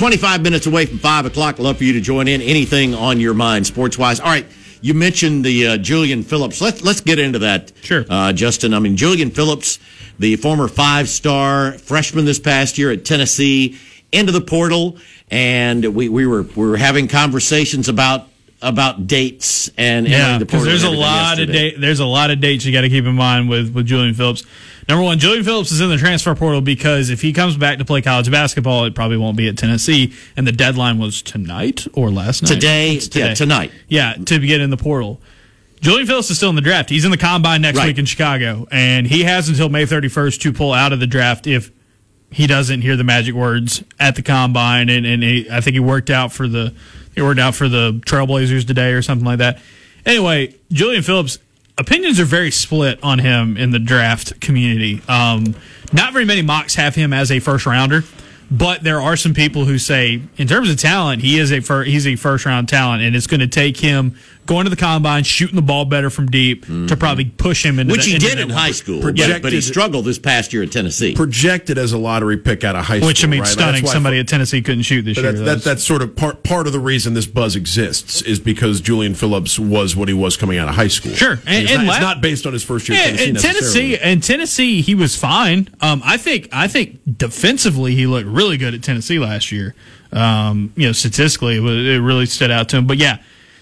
Speaker 1: 25 minutes away from 5 o'clock. Love for you to join in. Anything on your mind sports wise. All right. You mentioned the uh, Julian Phillips. Let's let's get into that.
Speaker 2: Sure.
Speaker 1: Uh, Justin, I mean, Julian Phillips, the former five star freshman this past year at Tennessee, into the portal. And we, we were we were having conversations about about dates and
Speaker 2: Yeah, because there's a lot of
Speaker 1: yesterday.
Speaker 2: date. There's a lot of dates you got to keep in mind with with Julian Phillips. Number one, Julian Phillips is in the transfer portal because if he comes back to play college basketball, it probably won't be at Tennessee. And the deadline was tonight or last night.
Speaker 1: Today,
Speaker 2: It's
Speaker 1: yeah, tonight.
Speaker 2: Yeah, to get in the portal. Julian Phillips is still in the draft. He's in the combine next
Speaker 1: Right.
Speaker 2: week in Chicago, and he has until May 31st to pull out of the draft if he doesn't hear the magic words at the combine. And, and he, I think he worked out for the he worked out for the Trailblazers today or something like that. Anyway, Julian Phillips opinions are very split on him in the draft community. Um, not very many mocks have him as a first rounder. But there are some people who say, in terms of talent, he is a fir- he's a first round talent, and it's going to take him going to the combine, shooting the ball better from deep to probably push him into
Speaker 1: Which
Speaker 2: the,
Speaker 1: he
Speaker 2: into
Speaker 1: did
Speaker 2: that
Speaker 1: in
Speaker 2: one.
Speaker 1: high school, but,
Speaker 3: Projected-
Speaker 1: but he struggled this past year at Tennessee.
Speaker 3: Projected as a lottery pick out of high school.
Speaker 2: Which I mean,
Speaker 3: right?
Speaker 2: Stunning.
Speaker 3: that's I
Speaker 2: Somebody at Tennessee couldn't shoot this
Speaker 3: But
Speaker 2: year.
Speaker 3: that, that,
Speaker 2: That's-
Speaker 3: that's sort of part part of the reason this buzz exists is because Julian Phillips was what he was coming out of high school.
Speaker 2: Sure. And-
Speaker 3: it's,
Speaker 2: and
Speaker 3: not,
Speaker 2: la-
Speaker 3: it's not based on his first year.
Speaker 2: Yeah,
Speaker 3: at Tennessee,
Speaker 2: in Tennessee,
Speaker 3: necessarily.
Speaker 2: in Tennessee, he was fine. Um, I think, I think defensively, he looked really good at Tennessee last year. Um, you know, statistically, it, was, it really stood out to him. But yeah,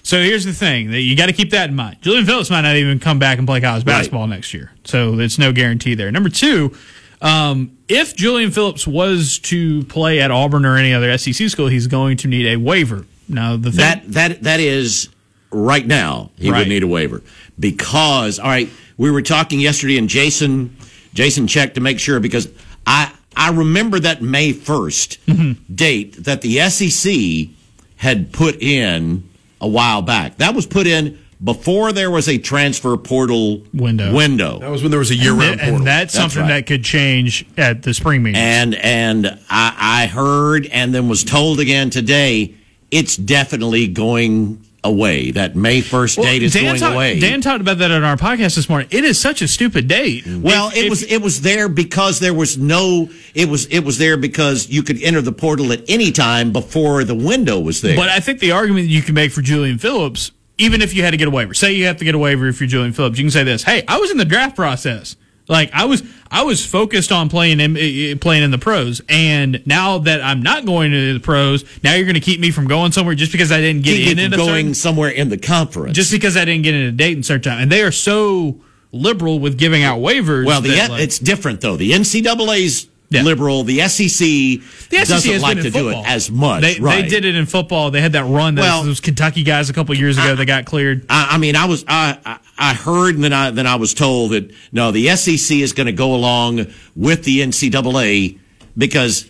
Speaker 2: so here's the thing: that you got to keep that in mind. Julian Phillips might not even come back and play college basketball next year, so there's no guarantee there. Number two. Um, if Julian Phillips was to play at Auburn or any other SEC school, he's going to need a waiver. Now, the thing,
Speaker 1: That that that is right now he
Speaker 2: Right.
Speaker 1: would need a waiver because all right we were talking yesterday and Jason Jason checked to make sure because I I remember that May 1st
Speaker 2: Mm-hmm.
Speaker 1: date that the SEC had put in a while back that was put in before there was a transfer portal
Speaker 2: Window.
Speaker 1: window
Speaker 3: that was when there was a year
Speaker 2: and,
Speaker 3: round portal.
Speaker 2: and that's, something
Speaker 1: right.
Speaker 2: that could change at the spring meeting.
Speaker 1: and and I, I heard and then was told again today it's definitely going away that May 1st date is going
Speaker 2: talked-
Speaker 1: away
Speaker 2: Dan talked about that on our podcast this morning. It is such a stupid date. Mm-hmm.
Speaker 1: Well,
Speaker 2: If-
Speaker 1: it
Speaker 2: if-
Speaker 1: was it was there because there was no it was it was there because you could enter the portal at any time before the window was there.
Speaker 2: But I think the argument you can make for Julian Phillips, even if you had to get a waiver, say you have to get a waiver if you're Julian Phillips, you can say this: Hey, I was in the draft process. Like I was, I was focused on playing in, playing in the pros, and now that I'm not going to the pros, now you're going to keep me from going somewhere just because I didn't get in a
Speaker 1: going
Speaker 2: certain
Speaker 1: somewhere in the conference.
Speaker 2: just because I didn't get in a date in certain time, and they are so liberal with giving out waivers.
Speaker 1: well, the
Speaker 2: that, like-
Speaker 1: it's different though. The NCAA's
Speaker 2: Yeah.
Speaker 1: liberal. The SEC,
Speaker 2: The SEC
Speaker 1: doesn't
Speaker 2: has
Speaker 1: like to
Speaker 2: in
Speaker 1: do it as much.
Speaker 2: They,
Speaker 1: right.
Speaker 2: they did it in football. They had that run that
Speaker 1: Well-
Speaker 2: those Kentucky guys a couple years ago that got cleared.
Speaker 1: I, I mean, I was I, I I heard and then I then I was told that no, the SEC is going to go along with the NCAA because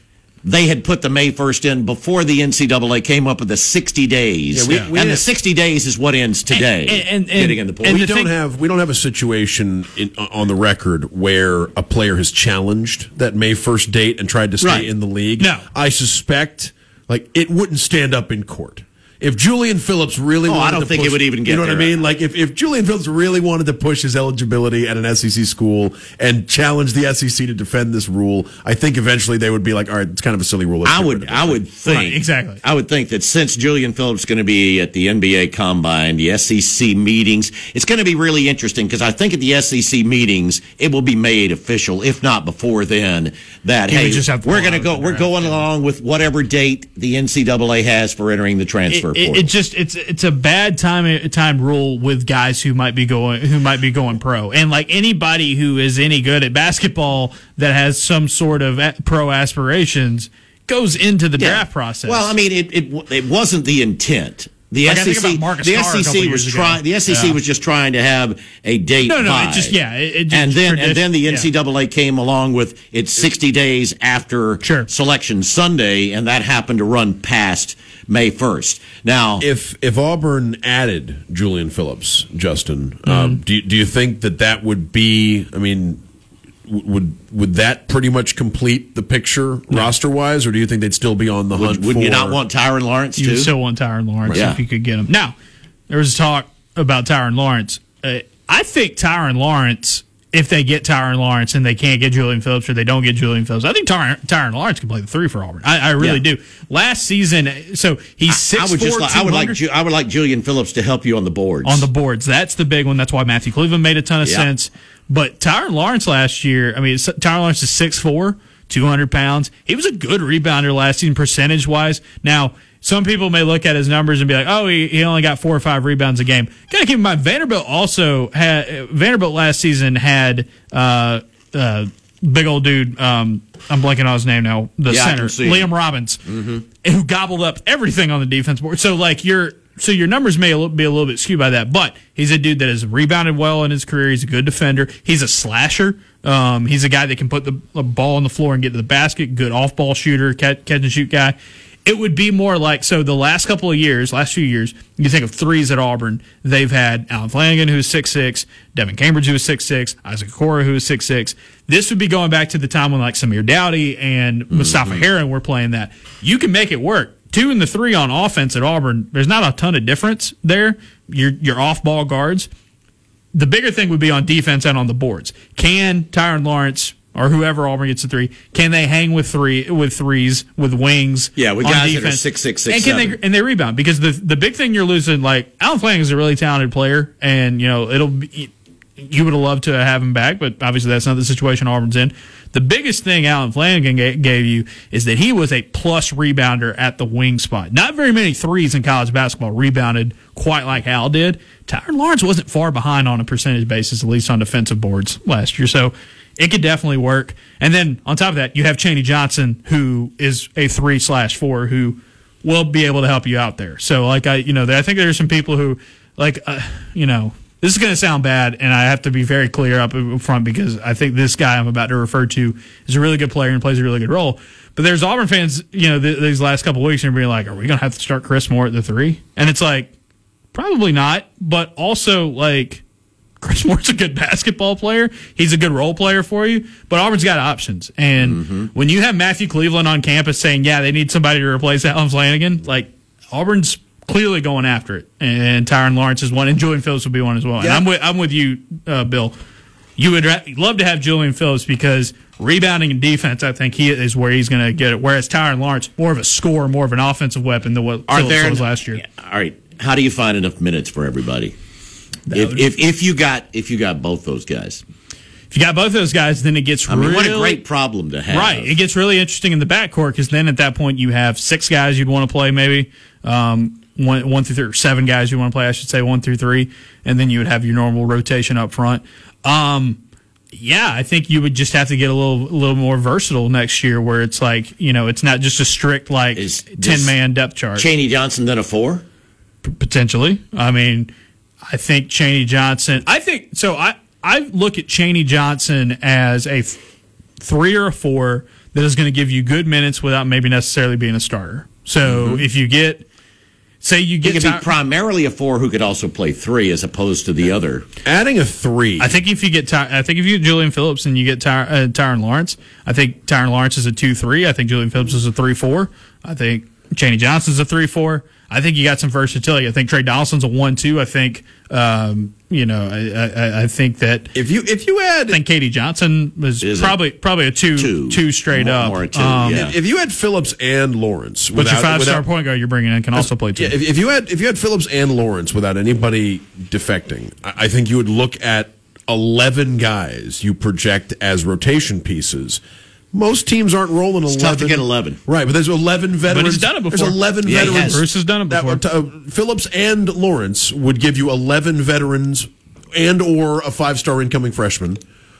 Speaker 1: they had put the May first in before the NCAA came up with the sixty days,
Speaker 3: Yeah, we- we
Speaker 1: and the sixty days is what ends today.
Speaker 2: And- and- and-
Speaker 1: getting in the portal.
Speaker 2: and
Speaker 3: we
Speaker 2: the
Speaker 3: don't
Speaker 2: thing-
Speaker 3: have we don't have a situation in, on the record where a player has challenged that May first date and tried to stay
Speaker 1: Right.
Speaker 3: in the league.
Speaker 2: No.
Speaker 3: I suspect like it wouldn't stand up in court. If Julian Phillips really
Speaker 1: Oh, I
Speaker 3: wanted
Speaker 1: don't
Speaker 3: to
Speaker 1: think it would even get
Speaker 3: You know what I
Speaker 1: there.
Speaker 3: mean? Like if, if Julian Phillips really wanted to push his eligibility at an SEC school and challenge the SEC to defend this rule, I think eventually they would be like, all right, it's kind of a silly rule. Let's
Speaker 1: I would,
Speaker 3: rid of it."
Speaker 1: I would think
Speaker 2: Right, exactly.
Speaker 1: I would think that since Julian Phillips is going to be at the NBA Combine, the SEC meetings, it's going to be really interesting because I think at the SEC meetings it will be made official, if not before then, that
Speaker 2: He
Speaker 1: hey,
Speaker 2: just have to
Speaker 1: we're going to go, we're going along with whatever date the NCAA has for entering the transfer
Speaker 2: It, it, it just it's it's a bad time time rule with guys who might be going who might be going pro and like anybody who is any good at basketball that has some sort of pro aspirations goes into the
Speaker 1: Yeah.
Speaker 2: draft process.
Speaker 1: Well, I mean, it it, it wasn't the intent. The
Speaker 2: Like, I think
Speaker 1: SEC,
Speaker 2: about Marcus
Speaker 1: the
Speaker 2: Carr a
Speaker 1: SEC was
Speaker 2: ago.
Speaker 1: trying. The SEC
Speaker 2: Yeah.
Speaker 1: was just trying to have a date.
Speaker 2: No, no,
Speaker 1: by.
Speaker 2: it just- yeah, it- it just
Speaker 1: and then and then the
Speaker 2: tradition- yeah.
Speaker 1: NCAA came along with it's sixty days after
Speaker 2: Sure.
Speaker 1: selection Sunday, and that happened to run past May first. Now,
Speaker 3: if if Auburn added Julian Phillips, Justin,
Speaker 2: Mm-hmm.
Speaker 3: um, do you- do you think that that would be? I mean, w- would would that pretty much complete the picture roster wise, or do you think they'd still be on the hunt?
Speaker 1: would, would
Speaker 3: for,
Speaker 1: you not want Tyrin Lawrence
Speaker 2: You'd still want Tyrin Lawrence
Speaker 1: Yeah.
Speaker 2: if you could get him. Now, there was talk about Tyrin Lawrence. Uh, I think Tyrin Lawrence, if they get Tyrin Lawrence and they can't get Julian Phillips or they don't get Julian Phillips, I think Tyrin, Tyrin Lawrence can play the three for Auburn. I, I really
Speaker 1: Yeah.
Speaker 2: do. Last season, so he's six
Speaker 1: I would just like, I would like Ju- I would like Julian Phillips to help you on the boards
Speaker 2: on the boards. That's the big one. That's why Matthew Cleveland made a ton of
Speaker 1: Yeah.
Speaker 2: sense. But Tyrin Lawrence last year, I mean, Tyrin Lawrence is 6'4, 200 pounds. He was a good rebounder last season, percentage wise. Now, some people may look at his numbers and be like, oh, he, he only got four or five rebounds a game. Got to keep in mind, Vanderbilt also had, Vanderbilt last season had, uh, uh, big old dude, um, I'm blanking on his name now, the
Speaker 1: Yeah,
Speaker 2: center.
Speaker 1: Mm-hmm.
Speaker 2: Liam Robbins, who gobbled up everything on the defense board. So, like, you're, so your numbers may be a little bit skewed by that, but he's a dude that has rebounded well in his career. He's a good defender. He's a slasher. Um, he's a guy that can put the, the ball on the floor and get to the basket. Good off ball shooter, catch, catch and shoot guy. It would be more like so. The last couple of years, last few years, you think of threes at Auburn. They've had Allen Flanagan, who's six six, Devin Cambridge, who is six six, Isaac Okoro, who is six six. This would be going back to the time when like Samir Doughty and mm-hmm. Mustapha Heron were playing that. You can make it work two and the three on offense at Auburn, there's not a ton of difference there. Your your off ball guards. The bigger thing would be on defense and on the boards. Can Tyrin Lawrence or whoever Auburn gets a three, can they hang with three with threes with wings?
Speaker 1: Yeah, with guys that are
Speaker 2: defense?
Speaker 1: six, six, six,
Speaker 2: and can
Speaker 1: seven.
Speaker 2: they and they rebound because the the big thing you're losing like Allen Flanagan is a really talented player and you know it'll be you would have loved to have him back, but obviously that's not the situation Auburn's in. The biggest thing Allen Flanagan ga- gave you is that he was a plus rebounder at the wing spot. Not very many threes in college basketball rebounded quite like Al did. Tyrin Lawrence wasn't far behind on a percentage basis, at least on defensive boards last year. So it could definitely work. And then on top of that, you have Chaney Johnson, who is a three slash four, who will be able to help you out there. So like I, you know, I think there are some people who like, uh, you know, this is going to sound bad, and I have to be very clear up front because I think this guy I'm about to refer to is a really good player and plays a really good role. But there's Auburn fans, you know, th- these last couple weeks, and being like, "Are we going to have to start Chris Moore at the three? And it's like, probably not. But also, like, Chris Moore's a good basketball player. He's a good role player for you. But Auburn's got options, and when you have Matthew Cleveland on campus saying, "Yeah, they need somebody to replace Allen Flanagan," like Auburn's clearly going after it, and Tyrin Lawrence is one, and Julian Phillips will be one as well. And I'm with I'm with you, uh, Bill. You would ra- love to have Julian Phillips because rebounding and defense, I think he is where he's going to get it. Whereas Tyrin Lawrence, more of a scorer, more of an offensive weapon than what
Speaker 1: Are
Speaker 2: Phillips
Speaker 1: there
Speaker 2: was last year.
Speaker 1: All right. How do you find enough minutes for everybody? If, if if you got if you got both those guys,
Speaker 2: If you got both those guys, then it gets
Speaker 1: I mean,
Speaker 2: really
Speaker 1: what a great problem to have.
Speaker 2: Right. It gets really interesting in the backcourt because then at that point you have six guys you'd want to play maybe. Um, one, one through three, or seven guys you want to play, I should say, one through three. And then you would have your normal rotation up front. Um, yeah, I think you would just have to get a little, a little more versatile next year where it's like, you know, it's not just a strict like 10 man depth chart.
Speaker 1: Chaney Johnson then a four.
Speaker 2: potentially. I mean, I think Chaney Johnson. I think so. I I look at Chaney Johnson as a three or a four that is going to give you good minutes without maybe necessarily being a starter. So if you get, say, you
Speaker 1: He
Speaker 2: get,
Speaker 1: could be primarily a four who could also play three, as opposed to the other.
Speaker 3: Adding a three.
Speaker 2: I think if you get Ty- I think if you get Julian Phillips and you get Ty- uh, Tyrin Lawrence, I think Tyrin Lawrence is a two three. I think Julian Phillips is a three four. I think Chaney Johnson is a three four. I think you got some versatility. I think Tre Donaldson's a one two. I think um, you know I, I, I think that
Speaker 3: if you if you add
Speaker 2: I think KD Johnson was
Speaker 1: Is a
Speaker 2: probably probably a two
Speaker 1: two.
Speaker 2: two straight
Speaker 1: More-
Speaker 2: up.
Speaker 1: more a two,
Speaker 2: Um,
Speaker 1: yeah.
Speaker 3: if you had Phillips and Lawrence,
Speaker 2: But your five star
Speaker 3: without-
Speaker 2: point guard you're bringing in can also play two.
Speaker 3: Yeah, if, if you had if you had Phillips and Lawrence without anybody defecting, I, I think you would look at eleven guys you project as rotation pieces. Most teams aren't rolling eleven.
Speaker 1: tough to get 11.
Speaker 3: right? But there's eleven veterans.
Speaker 2: But he's done it before.
Speaker 3: There's eleven
Speaker 1: Yeah,
Speaker 3: veterans.
Speaker 1: has.
Speaker 2: Bruce has done it
Speaker 3: that
Speaker 2: before.
Speaker 3: were- uh, Phillips and Lawrence would give you eleven veterans and or a five star incoming freshman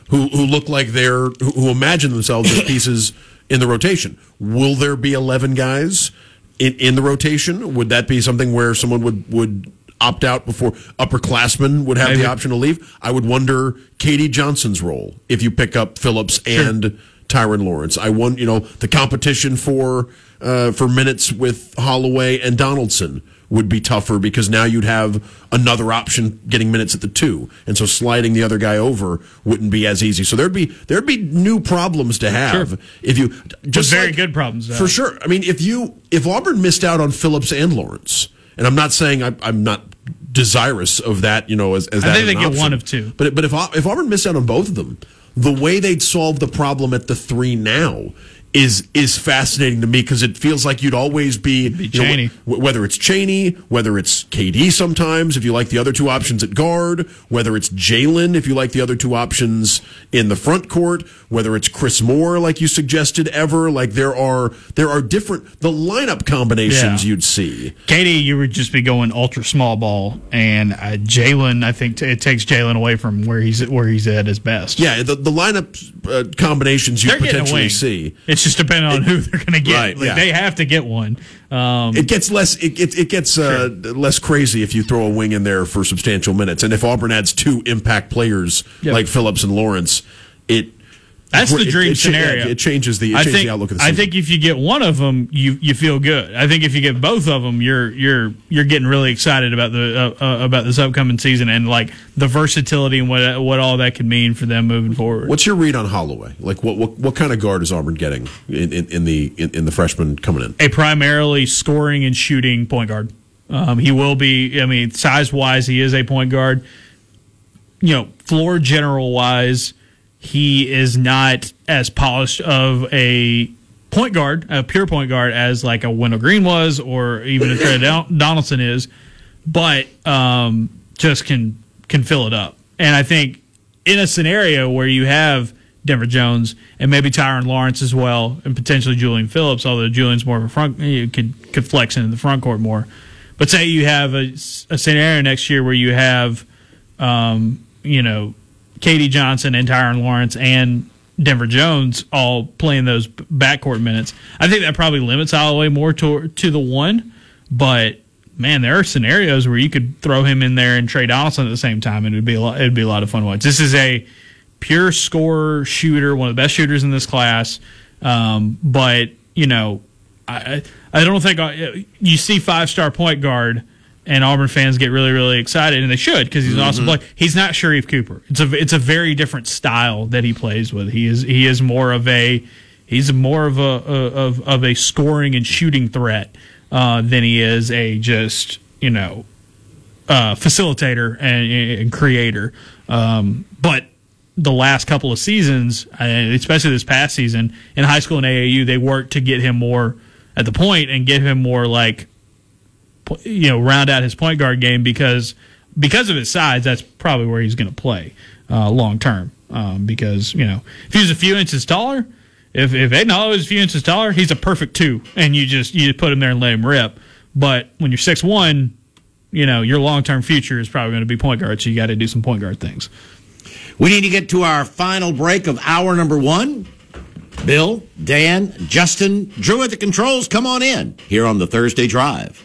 Speaker 3: who who look like they're who, who imagine themselves as pieces in the rotation. Will there be eleven guys in, in the rotation? Would that be something where someone would would opt out before upperclassmen would have
Speaker 2: Maybe.
Speaker 3: the option to leave? I would wonder KD Johnson's role if you pick up Phillips and Tyrin Lawrence. I want you know the competition for uh, for minutes with Holloway and Donaldson would be tougher because now you'd have another option getting minutes at the two, and so sliding the other guy over wouldn't be as easy. So there'd be there'd be new problems to have
Speaker 2: Sure.
Speaker 3: if you just
Speaker 2: very
Speaker 3: like-
Speaker 2: good problems
Speaker 3: for sure. I mean, if you if Auburn missed out on Phillips and Lawrence, and I'm not saying I, I'm not desirous of that, you know, as, as
Speaker 2: I
Speaker 3: that
Speaker 2: think
Speaker 3: as
Speaker 2: they get
Speaker 3: option.
Speaker 2: one of two.
Speaker 3: But but if if Auburn missed out on both of them, the way they'd solve the problem at the three now is is fascinating to me because it feels like you'd always be, you know,
Speaker 2: Chaney.
Speaker 3: wh- whether it's Chaney, whether it's KD sometimes, if you like the other two options at guard, whether it's Jalen, if you like the other two options in the front court, whether it's Chris Moore, like you suggested, ever, like there are there are different the lineup combinations
Speaker 2: Yeah.
Speaker 3: you'd see.
Speaker 2: KD, you would just be going ultra small ball, and uh, Jalen. I think t- it takes Jalen away from where he's where he's at his best.
Speaker 3: Yeah, the the lineup uh, combinations you
Speaker 2: they're getting a
Speaker 3: potentially see.
Speaker 2: It's just depending on who they're going to get.
Speaker 3: Right,
Speaker 2: like,
Speaker 3: yeah.
Speaker 2: They have to get one. Um,
Speaker 3: It gets less. It, it, it gets uh, less crazy if you throw a wing in there for substantial minutes, and if Auburn adds two impact players
Speaker 2: Yep.
Speaker 3: like Phillips and Lawrence, it
Speaker 2: That's the dream
Speaker 3: it, yeah,
Speaker 2: scenario.
Speaker 3: It changes the, it
Speaker 2: I
Speaker 3: changes
Speaker 2: think,
Speaker 3: the outlook of the season.
Speaker 2: I think if you get one of them, you you feel good. I think if you get both of them, you're you're you're getting really excited about the uh, uh, about this upcoming season and like the versatility and what what all that could mean for them moving forward.
Speaker 3: What's your read on Holloway? Like, what what, what kind of guard is Auburn getting in, in, in the in, in the freshman coming in?
Speaker 2: a primarily scoring and shooting point guard. Um, he will be. I mean, size wise, he is a point guard. You know, floor general wise, he is not as polished of a point guard, a pure point guard, as like a Wendell Green was, or even a Tre Donaldson is. But um, just can can fill it up. And I think in a scenario where you have Denver Jones and maybe Tyrin Lawrence as well, and potentially Julian Phillips, although Julian's more of a front, you could could flex into the front court more. But say you have a, a scenario next year where you have, um, you know, KD Johnson and Tyrin Lawrence and Denver Jones all playing those backcourt minutes. I think that probably limits Holloway more to to the one, but man, there are scenarios where you could throw him in there and Tre Donaldson at the same time, and it'd be a lot, it'd be a lot of fun to watch. This is a pure scorer shooter, one of the best shooters in this class. Um, but you know, I I don't think I, you see five star point guard. And Auburn fans get really, really excited, and they should because he's an awesome player. He's not Sharife Cooper. It's a, it's a very different style that he plays with. He is, he is more of a, he's more of a, of, of a scoring and shooting threat uh, than he is a just, you know, uh, facilitator and, and creator. Um, but the last couple of seasons, uh, especially this past season in high school and AAU, they worked to get him more at the point and get him more like, you know, round out his point guard game because because of his size, that's probably where he's going to play uh, long term. Um, because you know, if he's a few inches taller, if if Aden Holloway was a few inches taller, he's a perfect two, and you just you put him there and let him rip. But when you're six one, you know your long term future is probably going to be point guard, so you got to do some point guard things.
Speaker 1: We need to get to our final break of hour number one. Bill, Dan, Justin, Drew at the controls, come on in here on the Thursday Drive.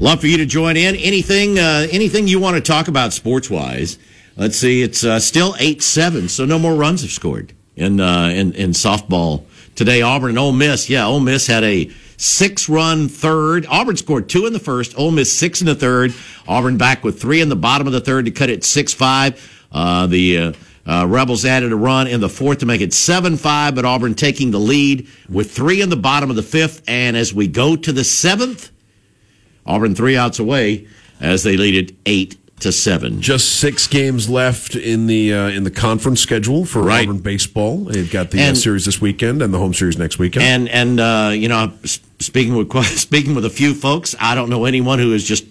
Speaker 1: Love for you to join in. Anything, uh, anything you want to talk about sports wise? Let's see. It's uh, still eight seven, so no more runs have scored in uh, in in softball today. Auburn and Ole Miss. Yeah, Ole Miss had a six run third. Auburn scored two in the first. Ole Miss six in the third. Auburn back with three in the bottom of the third to cut it six five. Uh, the uh, uh, Rebels added a run in the fourth to make it 7 5, but Auburn taking the lead with three in the bottom of the fifth. And as we go to the seventh, Auburn three outs away as they lead it 8 to 7.
Speaker 3: Just six games left in the uh, in the conference schedule for
Speaker 1: Right.
Speaker 3: Auburn baseball. They've got the uh, series this weekend and the home series next weekend.
Speaker 1: And, and uh, you know, speaking with, speaking with a few folks, I don't know anyone who is just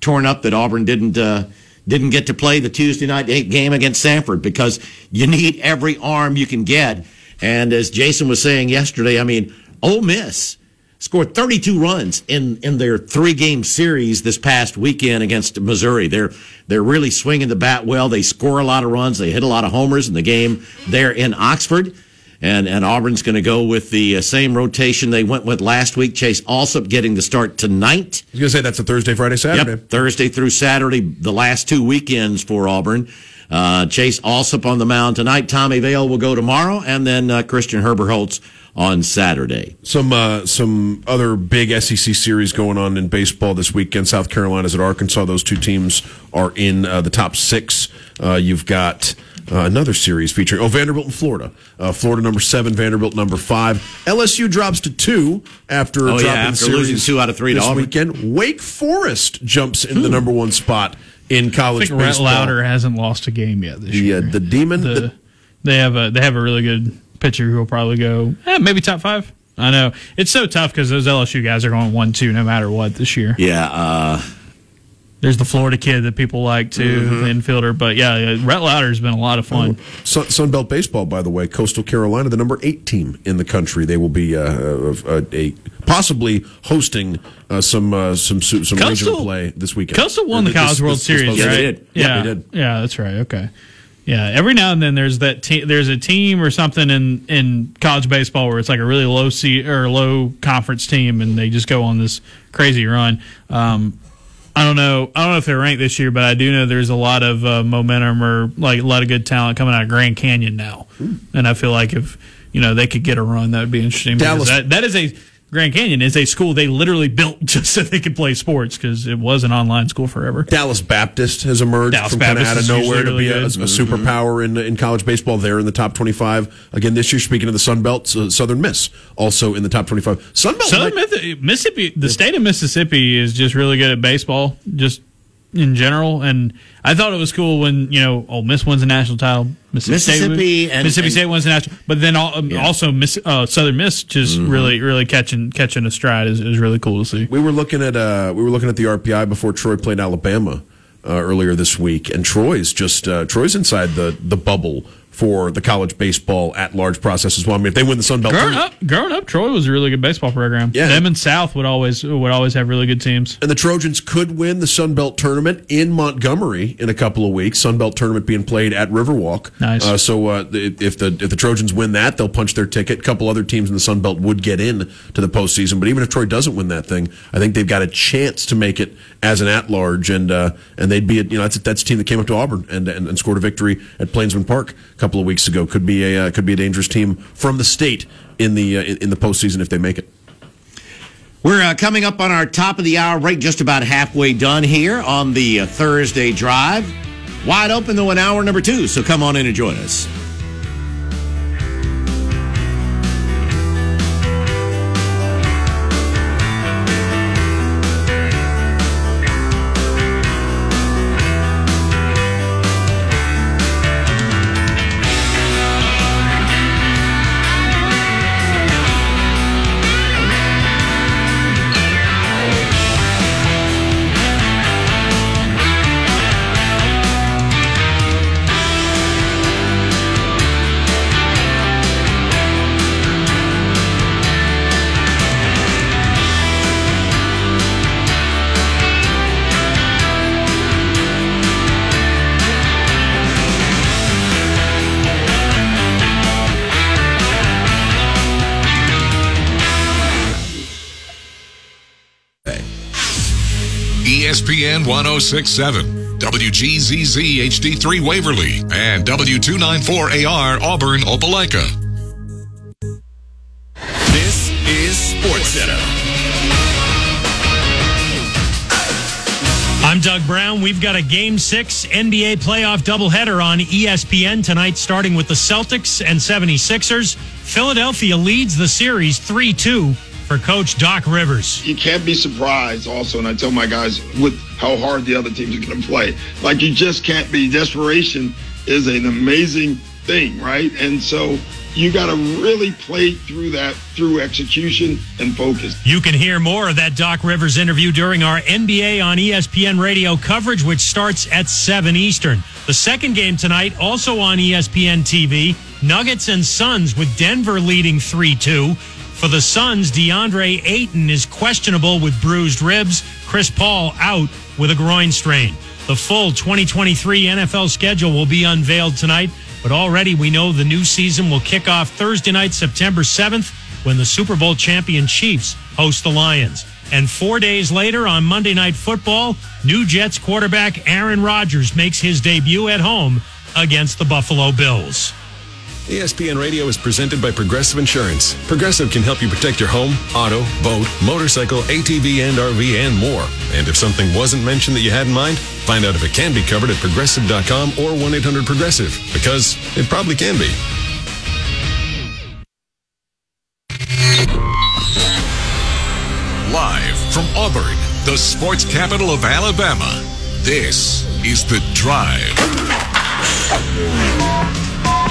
Speaker 1: torn up that Auburn didn't. Uh, didn't get to play the Tuesday night game against Samford because you need every arm you can get. And as Jason was saying yesterday, I mean, Ole Miss scored 32 runs in, in their three game series this past weekend against Missouri. They're, they're really swinging the bat well. They score a lot of runs. They hit a lot of homers in the game there in Oxford. And, and Auburn's going to go with the uh, same rotation they went with last week. Chase Allsup getting the start tonight.
Speaker 3: I was going to say that's a Thursday, Friday, Saturday.
Speaker 1: Yep, Thursday through Saturday, the last two weekends for Auburn. Uh, Chase Allsup on the mound tonight. Tommy Vail will go tomorrow, and then uh, Christian Herberholz on Saturday.
Speaker 3: Some uh, some other big SEC series going on in baseball this weekend. South Carolina's at Arkansas. Those two teams are in uh, the top six. Uh, you've got uh, another series featuring oh Vanderbilt and Florida. Uh, Florida number seven, Vanderbilt number five. LSU drops to two after
Speaker 1: Oh,
Speaker 3: dropping
Speaker 1: yeah, after
Speaker 3: series
Speaker 1: losing two out of three to
Speaker 3: this
Speaker 1: Auburn.
Speaker 3: weekend. Wake Forest jumps in the number one spot in
Speaker 2: I
Speaker 3: college
Speaker 2: think Rhett
Speaker 3: baseball.
Speaker 2: Lauder hasn't lost a game yet this
Speaker 3: The,
Speaker 2: year.
Speaker 3: uh, the demon.
Speaker 2: The-
Speaker 3: the-
Speaker 2: they have a they have a really good pitcher who will probably go eh, maybe top five. I know it's so tough because those LSU guys are going one two no matter what this year.
Speaker 1: Yeah, uh,
Speaker 2: There's the Florida kid that people like too, the infielder. But yeah, yeah, Rhett Lowder has been a lot of fun.
Speaker 3: Sun, Sunbelt baseball, by the way, Coastal Carolina, the number eight team in the country. They will be uh, uh, a, possibly hosting uh, some uh, some some
Speaker 2: Coastal-
Speaker 3: regional play this weekend.
Speaker 2: Coastal won the
Speaker 3: This-
Speaker 2: College World
Speaker 3: this- this
Speaker 2: Series,
Speaker 3: supposed-
Speaker 2: right? Yeah,
Speaker 3: Yeah, they did.
Speaker 2: Yeah, that's right. Okay. Yeah, every now and then there's that te- there's a team or something in in college baseball where it's like a really low seat or low conference team, and they just go on this crazy run. Um, I don't know. I don't know if they're ranked this year, but I do know there's a lot of uh, momentum or like a lot of good talent coming out of Grand Canyon now, and I feel like if you know they could get a run, that would be interesting.
Speaker 3: Dallas-
Speaker 2: that, that is a Grand Canyon is a school they literally built just so they could play sports because it was an online school forever.
Speaker 3: Dallas Baptist has emerged
Speaker 2: Dallas
Speaker 3: from kind of out of nowhere to be a,
Speaker 2: really
Speaker 3: a
Speaker 2: good.
Speaker 3: superpower in in college baseball. They're in the top twenty five again this year. Speaking of the Sun Belt, uh, Southern Miss also in the top twenty five. Sun Belt,
Speaker 2: Southern
Speaker 3: might-
Speaker 2: Miss- Mississippi, the state of Mississippi is just really good at baseball, just in general. And I thought it was cool when you know Ole Miss wins a national title, Mississippi,
Speaker 1: Mississippi
Speaker 2: State,
Speaker 1: and-
Speaker 2: Mississippi
Speaker 1: and-
Speaker 2: State wins a national, but then al- um,
Speaker 1: Yeah.
Speaker 2: also Miss, uh, Southern Miss just
Speaker 3: Mm-hmm.
Speaker 2: really, really catching catching a stride is, is really cool to see.
Speaker 3: we were looking at uh, we were looking at the RPI before Troy played Alabama uh, earlier this week, and Troy's just uh, Troy's inside the the bubble for the college baseball at large process as well. I mean, if they win the Sun Belt,
Speaker 2: Growing up, growing up, Troy was a really good baseball program.
Speaker 3: Yeah.
Speaker 2: them and South would always would always have really good teams.
Speaker 3: And the Trojans could win the Sun Belt tournament in Montgomery in a couple of weeks. Sun Belt tournament being played at Riverwalk.
Speaker 2: Nice.
Speaker 3: Uh, so uh, if the if the Trojans win that, they'll punch their ticket. A couple other teams in the Sun Belt would get in to the postseason. But even if Troy doesn't win that thing, I think they've got a chance to make it as an at large. And uh, and they'd be a, you know that's a, that's a team that came up to Auburn and, and and scored a victory at Plainsman Park a couple of weeks ago. Could be a uh, could be a dangerous team from the state in the uh, in, the postseason if they make it.
Speaker 1: We're uh, coming up on our top of the hour break, just about halfway done here on the uh, Thursday drive. Wide open though in hour number two, so come on in and join us.
Speaker 4: 1067, WGZZ HD3 Waverly, and W294AR Auburn Opelika.
Speaker 6: This is Sports Center.
Speaker 7: I'm Doug Brown. We've got a Game 6 NBA playoff doubleheader on ESPN tonight, starting with the Celtics and 76ers. Philadelphia leads the series 3 2 for Coach Doc Rivers.
Speaker 8: you can't be surprised also and i tell my guys with how hard the other teams are going to play like you just can't be desperation is an amazing thing right and so you got to really play through that through execution and focus
Speaker 7: You can hear more of that Doc Rivers interview during our NBA on ESPN radio coverage, which starts at 7 Eastern. The second game tonight, also on ESPN TV, Nuggets and Suns with Denver leading 3 2. For the Suns, DeAndre Ayton is questionable with bruised ribs, Chris Paul out with a groin strain. The full 2023 NFL schedule will be unveiled tonight, but already we know the new season will kick off Thursday night, September 7th, when the Super Bowl champion Chiefs host the Lions. And four days later on Monday Night Football, new Jets quarterback Aaron Rodgers makes his debut at home against the Buffalo Bills.
Speaker 6: ESPN Radio is presented by Progressive Insurance. Progressive can help you protect your home, auto, boat, motorcycle, ATV, and RV, and more. And if something wasn't mentioned that you had in mind, find out if it can be covered at progressive.com or 1 800 Progressive, because it probably can be.
Speaker 4: Live from Auburn, the sports capital of Alabama. This is The Drive.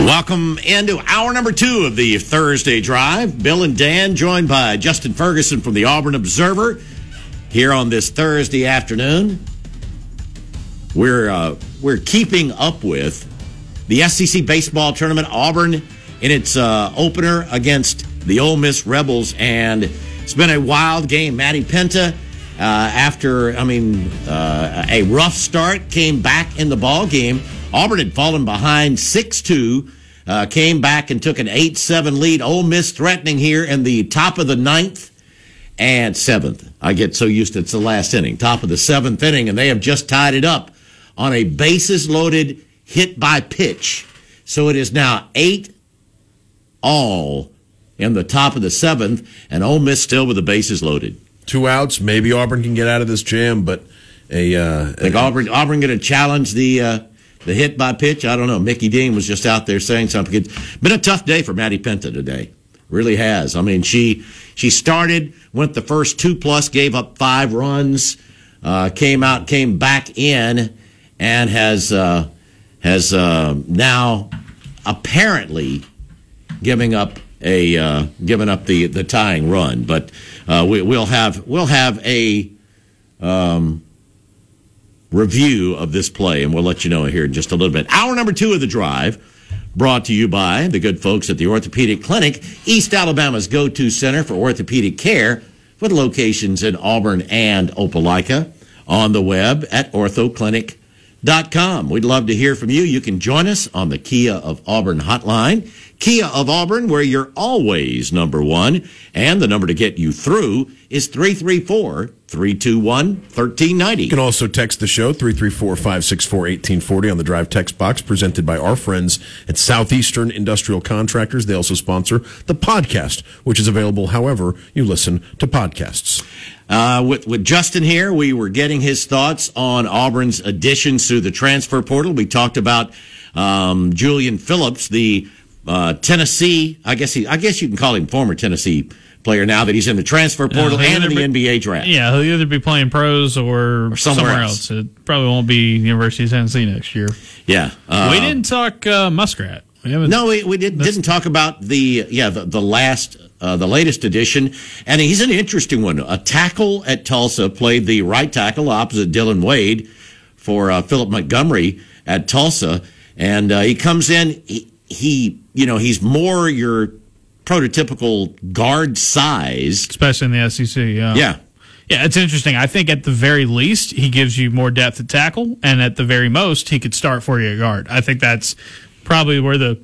Speaker 1: Welcome into hour number two of the Thursday Drive. Bill and Dan, joined by Justin Ferguson from the Auburn Observer, here on this Thursday afternoon. We're uh, we're keeping up with the SEC baseball tournament. Auburn in its uh, opener against the Ole Miss Rebels, and it's been a wild game. Maddie Penta, uh, after I mean uh, a rough start, came back in the ball game. Auburn had fallen behind six two. Uh, came back and took an 8 7 lead. Ole Miss threatening here in the top of the ninth and seventh. I get so used to it's the last inning, top of the seventh inning, and they have just tied it up on a bases loaded hit by pitch. So it is now eight all in the top of the seventh, and Ole Miss still with the bases loaded.
Speaker 3: Two outs. Maybe Auburn can get out of this jam, but a. Uh,
Speaker 1: I think Auburn Auburn going to challenge the uh, the hit by pitch. I don't know. Mickey Dean was just out there saying something. It's been a tough day for Maddie Penta today. Really has. I mean, she she started, went the first two plus, gave up five runs, uh, came out, came back in, and has uh, has uh, now apparently giving up a uh, giving up the the tying run. But uh, we, we'll have we'll have a um, review of this play, and we'll let you know here in just a little bit. Hour number two of the drive. Brought to you by the good folks at the Orthopedic Clinic, East Alabama's go to center for orthopedic care, with locations in Auburn and Opelika. On the web at orthoclinic.com. We'd love to hear from you. You can join us on the Kia of Auburn hotline. Kia of Auburn, where you're always number one. And the number to get you through is 334 321 1390.
Speaker 3: You can also text the show 334-564-1840 on the drive text box presented by our friends at Southeastern Industrial Contractors. They also sponsor the podcast, which is available however you listen to podcasts.
Speaker 1: Uh, with, with Justin here, we were getting his thoughts on Auburn's additions through the transfer portal. We talked about um, Julian Phillips, the uh, Tennessee. I guess he. I guess you can call him former Tennessee player now that he's in the transfer portal
Speaker 2: he'll
Speaker 1: and in the
Speaker 2: be-
Speaker 1: NBA draft.
Speaker 2: Yeah, he'll either be playing pros or,
Speaker 1: somewhere
Speaker 2: somewhere,
Speaker 1: else.
Speaker 2: else. It probably won't be University of Tennessee next year.
Speaker 1: Yeah. Uh,
Speaker 2: we didn't talk uh, Muskrat. We.
Speaker 1: No, we, we did, didn't talk about the yeah the, the last uh, the latest edition, and he's an interesting one. A tackle at Tulsa played the right tackle opposite Dillon Wade for uh, Philip Montgomery at Tulsa, and uh, he comes in. He, he you know he's more your prototypical guard size.
Speaker 2: especially in the SEC. Yeah.
Speaker 1: Yeah.
Speaker 2: Yeah, it's interesting. I think at the very least, he gives you more depth at tackle, and at the very most, he could start for you at guard. I think that's probably where the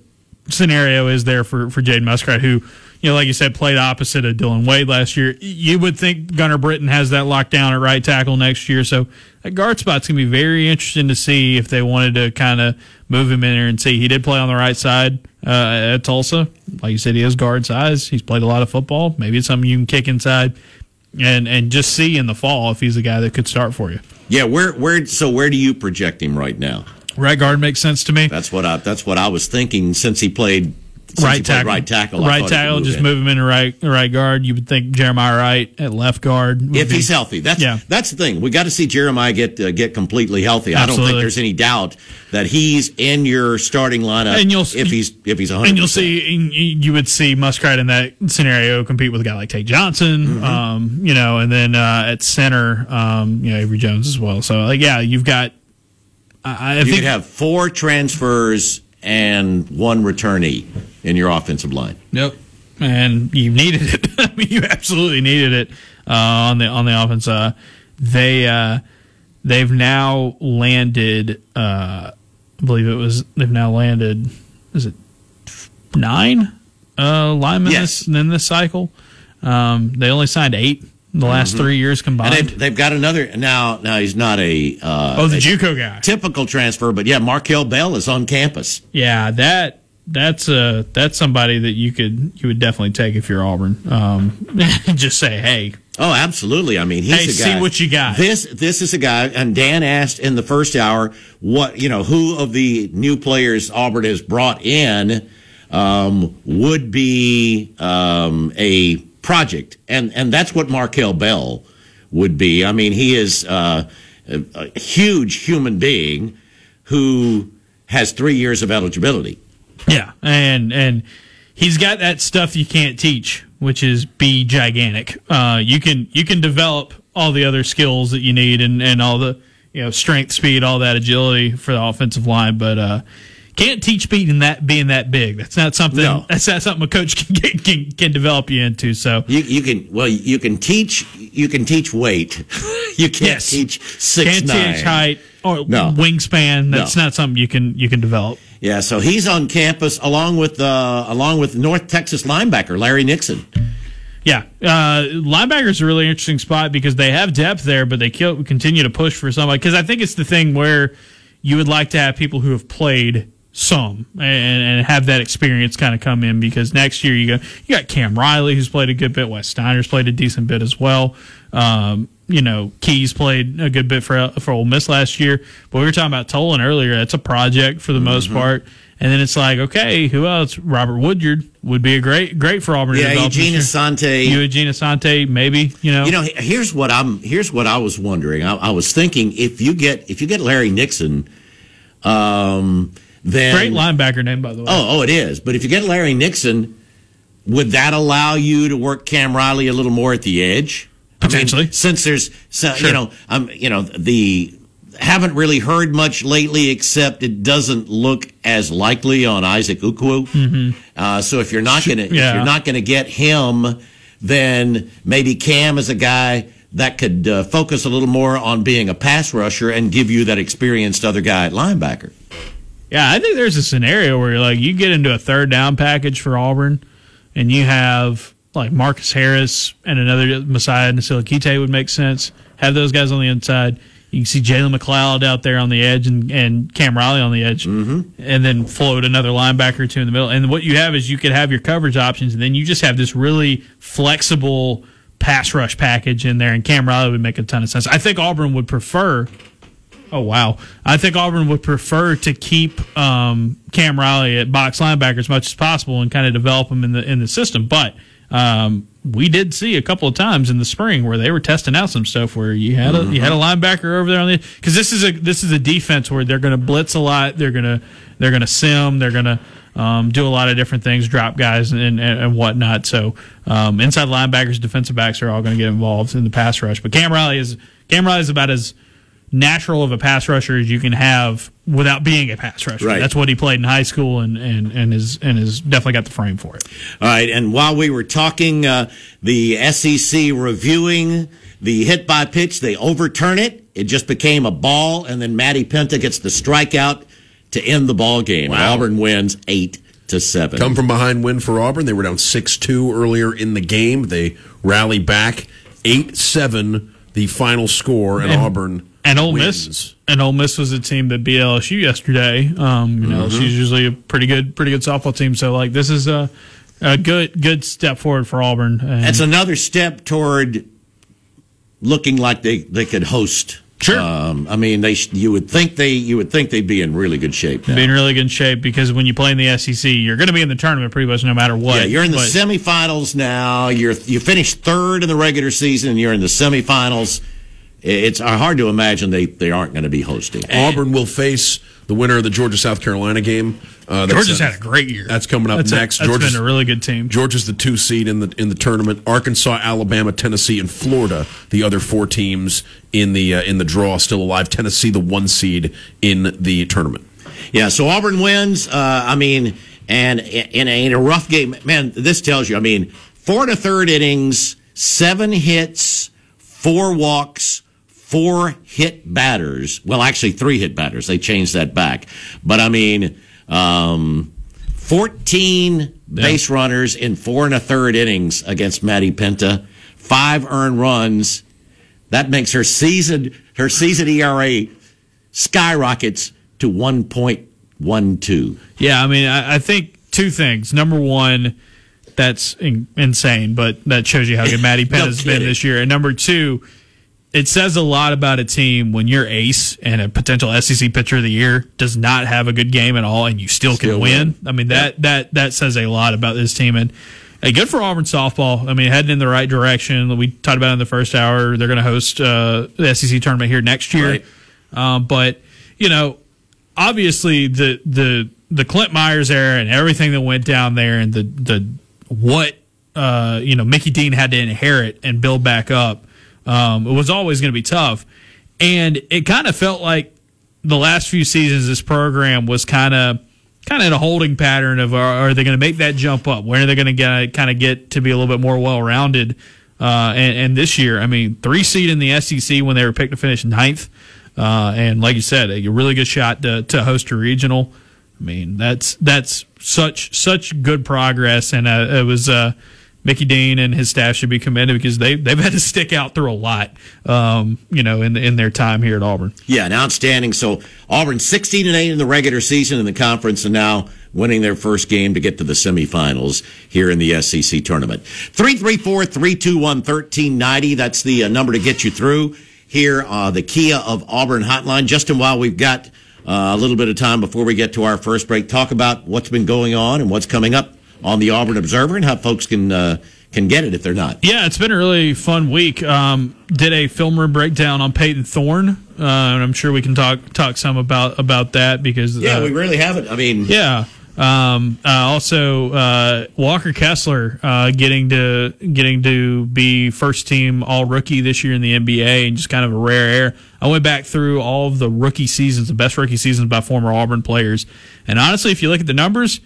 Speaker 2: scenario is there for, for Jade Muskrat, who, you know, like you said, played opposite of Dillon Wade last year. You would think Gunnar Britton has that locked down at right tackle next year. So that guard spot's going to be very interesting to see if they wanted to kind of move him in there and see. He did play on the right side uh, at Tulsa. Like you said, he has guard size. He's played a lot of football. Maybe it's something you can kick inside and and just see in the fall if he's a guy that could start for you.
Speaker 1: Yeah, where where so where do you project him right now?
Speaker 2: Right guard makes sense to me.
Speaker 1: That's what I that's what I was thinking since he played
Speaker 2: right tackle,
Speaker 1: right tackle, I
Speaker 2: right tackle. Just
Speaker 1: in.
Speaker 2: move him into right right guard. You would think Jeremiah Wright at left guard would
Speaker 1: if
Speaker 2: be-
Speaker 1: he's healthy. That's
Speaker 2: Yeah.
Speaker 1: that's the thing. We got to see Jeremiah get uh, get completely healthy. I don't think there's any doubt that he's in your starting lineup.
Speaker 2: And you'll-
Speaker 1: if he's if he's 100.
Speaker 2: And you'll see, and you you would see Muskrat in that scenario compete with a guy like Tate Johnson,
Speaker 1: Mm-hmm.
Speaker 2: um, you know, and then uh, at center, um, you know, Avery Jones as well. So, like, yeah, you've got. I, I
Speaker 1: you
Speaker 2: think
Speaker 1: could have four transfers and one returnee in your offensive line.
Speaker 2: Yep. And you needed it. I mean, you absolutely needed it uh, on the on the offense. Uh, they uh, they've now landed. Uh, I believe it was they've now landed. Is it nine uh, linemen
Speaker 1: Yes.
Speaker 2: this, in this cycle? Um, they only signed eight the last three years
Speaker 1: Mm-hmm. And
Speaker 2: combined.
Speaker 1: they've, they've got another now. Now he's not a uh,
Speaker 2: oh, the JUCO guy.
Speaker 1: typical transfer, but yeah, Markel Bell is on campus.
Speaker 2: Yeah, that that's uh that's somebody that you could you would definitely take if you're Auburn. Um, just say, hey,
Speaker 1: Oh, absolutely. I mean, he's
Speaker 2: Hey,
Speaker 1: a
Speaker 2: see what you got.
Speaker 1: This this is a guy, and Dan asked in the first hour what you know who of the new players Auburn has brought in um, would be um, a project, and and that's what Markel Bell would be. I mean, he is uh, a, a huge human being who has three years of eligibility.
Speaker 2: Yeah, and and he's got that stuff you can't teach, which is be gigantic. Uh, you can you can develop all the other skills that you need and and all the you know strength, speed, all that agility for the offensive line, but uh, can't teach being that being that big. That's not something.
Speaker 1: No.
Speaker 2: That's not something a coach can get, can can develop you into. So
Speaker 1: You, you can well you can teach you can teach weight. you can't
Speaker 2: Yes.
Speaker 1: teach six
Speaker 2: can't
Speaker 1: nine.
Speaker 2: teach height or
Speaker 1: No.
Speaker 2: wingspan. That's
Speaker 1: No.
Speaker 2: not something you can you can develop.
Speaker 1: Yeah, so he's on campus along with uh, along with North Texas linebacker Larry Nixon.
Speaker 2: Yeah, uh, linebacker's a really interesting spot because they have depth there, but they kill, continue to push for somebody. Because I think it's the thing where you would like to have people who have played some and, and have that experience kind of come in. Because next year you go, you got Cam Riley who's played a good bit, Wes Steiner's played a decent bit as well. Um, you know, Keys played a good bit for for Ole Miss last year, but we were talking about Tolan earlier. That's a project for the most part. And then it's like, okay, who else? Robert Woodyard would be a great, great for Auburn.
Speaker 1: Yeah, Eugene. Asante.
Speaker 2: Eugene Asante, maybe you know.
Speaker 1: You know, here's what I'm. Here's what I was wondering. I, I was thinking if you get if you get Larry Nixon, um, then
Speaker 2: great linebacker name by the way.
Speaker 1: Oh, oh, it is. But if you get Larry Nixon, would that allow you to work Cam Riley a little more at the edge? I mean,
Speaker 2: Potentially.
Speaker 1: since there's, so,
Speaker 2: Sure.
Speaker 1: you know, um, you know, the haven't really heard much lately, except it doesn't look as likely on Isaac Ukwu. Uh, so if you're not gonna, if
Speaker 2: Mm-hmm. Yeah.
Speaker 1: you're not gonna get him, then maybe Cam is a guy that could uh, focus a little more on being a pass rusher and give you that experienced other guy at linebacker.
Speaker 2: Yeah, I think there's a scenario where you're like you get into a third down package for Auburn, and you have like Marcus Harris and another Mosiah Nasili-Kite would make sense. Have those guys on the inside. You can see Jalen McLeod out there on the edge and, and Cam Riley on the edge, mm-hmm. and then float another linebacker or two in the middle. And what you have is you could have your coverage options, and then you just have this really flexible pass rush package in there. And Cam Riley would make a ton of sense. I think Auburn would prefer Oh wow! I think Auburn would prefer to keep um, Cam Riley at box linebacker as much as possible and kind of develop him in the in the system. But um, we did see a couple of times in the spring where they were testing out some stuff where you had a you had a linebacker over there on the because this is a this is a defense where they're going to blitz a lot. They're going to they're to sim. They're going to um, do a lot of different things, drop guys and, and, and whatnot. So um, inside linebackers, defensive backs are all going to get involved in the pass rush. But Cam Riley is Cam Riley is about as natural of a pass rusher as you can have without being a pass rusher.
Speaker 1: Right.
Speaker 2: That's what he played in high school and and and is and has definitely got the frame for it.
Speaker 1: All right, and while we were talking, uh, the SEC reviewing the hit by pitch, they overturn it. It just became a ball, and then Maddie Penta gets the strikeout to end the ball game. Auburn wins eight to seven.
Speaker 3: Come from behind win for Auburn. They were down 6 2 earlier in the game. They rally back 8 7, the final score, and,
Speaker 2: And-
Speaker 3: Auburn.
Speaker 2: And Ole
Speaker 3: wins.
Speaker 2: Miss and Ole Miss was a team that beat LSU yesterday. Um, you know,
Speaker 1: Mm-hmm.
Speaker 2: she's usually a pretty good pretty good softball team. So like this is a a good good step forward for Auburn. And
Speaker 1: That's another step toward looking like they, they could host.
Speaker 2: Sure.
Speaker 1: Um, I mean, they you would think they you would think they'd be in really good shape. Now.
Speaker 2: be in really good shape because when you play in the SEC, you're going to be in the tournament pretty much no matter what.
Speaker 1: Yeah, you're in the
Speaker 2: But-
Speaker 1: semifinals now. You're you finished third in the regular season, and you're in the semifinals. It's hard to imagine they, they aren't going to be hosting.
Speaker 3: Auburn will face the winner of the Georgia South Carolina game. Uh,
Speaker 2: Georgia's
Speaker 3: uh,
Speaker 2: had a great year.
Speaker 3: That's coming up
Speaker 2: That's a-
Speaker 3: next.
Speaker 2: that's
Speaker 3: Georgia's
Speaker 2: been a really good team.
Speaker 3: Georgia's the two seed in the in the tournament. Arkansas, Alabama, Tennessee, and Florida, the other four teams in the uh, in the draw, still alive. Tennessee, the one seed in the tournament.
Speaker 1: Yeah, so Auburn wins. Uh, I mean, and in a, in a rough game, man, this tells you. I mean, four to third innings, seven hits, four walks, four hit batters. Well, actually, three hit batters. They changed that back. But I mean, um, 14 base runners in four and a third innings against Maddie Penta, five earned runs. That makes her season her season ERA skyrockets to 1.12.
Speaker 2: Yeah, I mean, I, I think two things. Number one, that's in, insane, but that shows you how good Maddie Penn
Speaker 1: No
Speaker 2: has been this year. And number two, it says a lot about a team when your ace and a potential SEC pitcher of the year does not have a good game at all, and you still,
Speaker 1: Still
Speaker 2: can win.
Speaker 1: win.
Speaker 2: I mean that that that says a lot about this team. And hey, good for Auburn softball. I mean, heading in the right direction. We talked about in the first hour. They're going to host uh, the SEC tournament here next year.
Speaker 1: Right.
Speaker 2: Um, but you know, obviously the the the Clint Myers era and everything that went down there, and the the what uh, you know Mickey Dean had to inherit and build back up. Um, it was always going to be tough, and it kind of felt like the last few seasons this program was kind of kind of in a holding pattern of are, are they going to make that jump up? When are they going to kind of get to be a little bit more well rounded? Uh, and, and this year, I mean, three seed in the SEC when they were picked to finish ninth, uh, and like you said, a really good shot to, to host a regional. I mean, that's that's such such good progress, and uh, it was uh, Mickey Dean and his staff should be commended because they they've had to stick out through a lot, um, you know, in in their time here at Auburn.
Speaker 1: Yeah, an outstanding. So Auburn 16 and 8 in the regular season in the conference and now winning their first game to get to the semifinals here in the SEC tournament. 334-321-1390. That's the uh, number to get you through here uh, the Kia of Auburn hotline. Justin, while we've got uh, a little bit of time before we get to our first break, talk about what's been going on and what's coming up on the Auburn Observer and how folks can uh, can get it if they're not.
Speaker 2: Yeah, it's been a really fun week. Um, did a film room breakdown on Payton Thorne, uh, and I'm sure we can talk talk some about about that because
Speaker 1: Yeah,
Speaker 2: uh,
Speaker 1: we really haven't. I mean,
Speaker 2: Yeah. Um, uh, also, uh, Walker Kessler uh, getting to getting to be first team All Rookie this year in the NBA, and just kind of a rare air. I went back through all of the rookie seasons, the best rookie seasons by former Auburn players, and honestly, if you look at the numbers,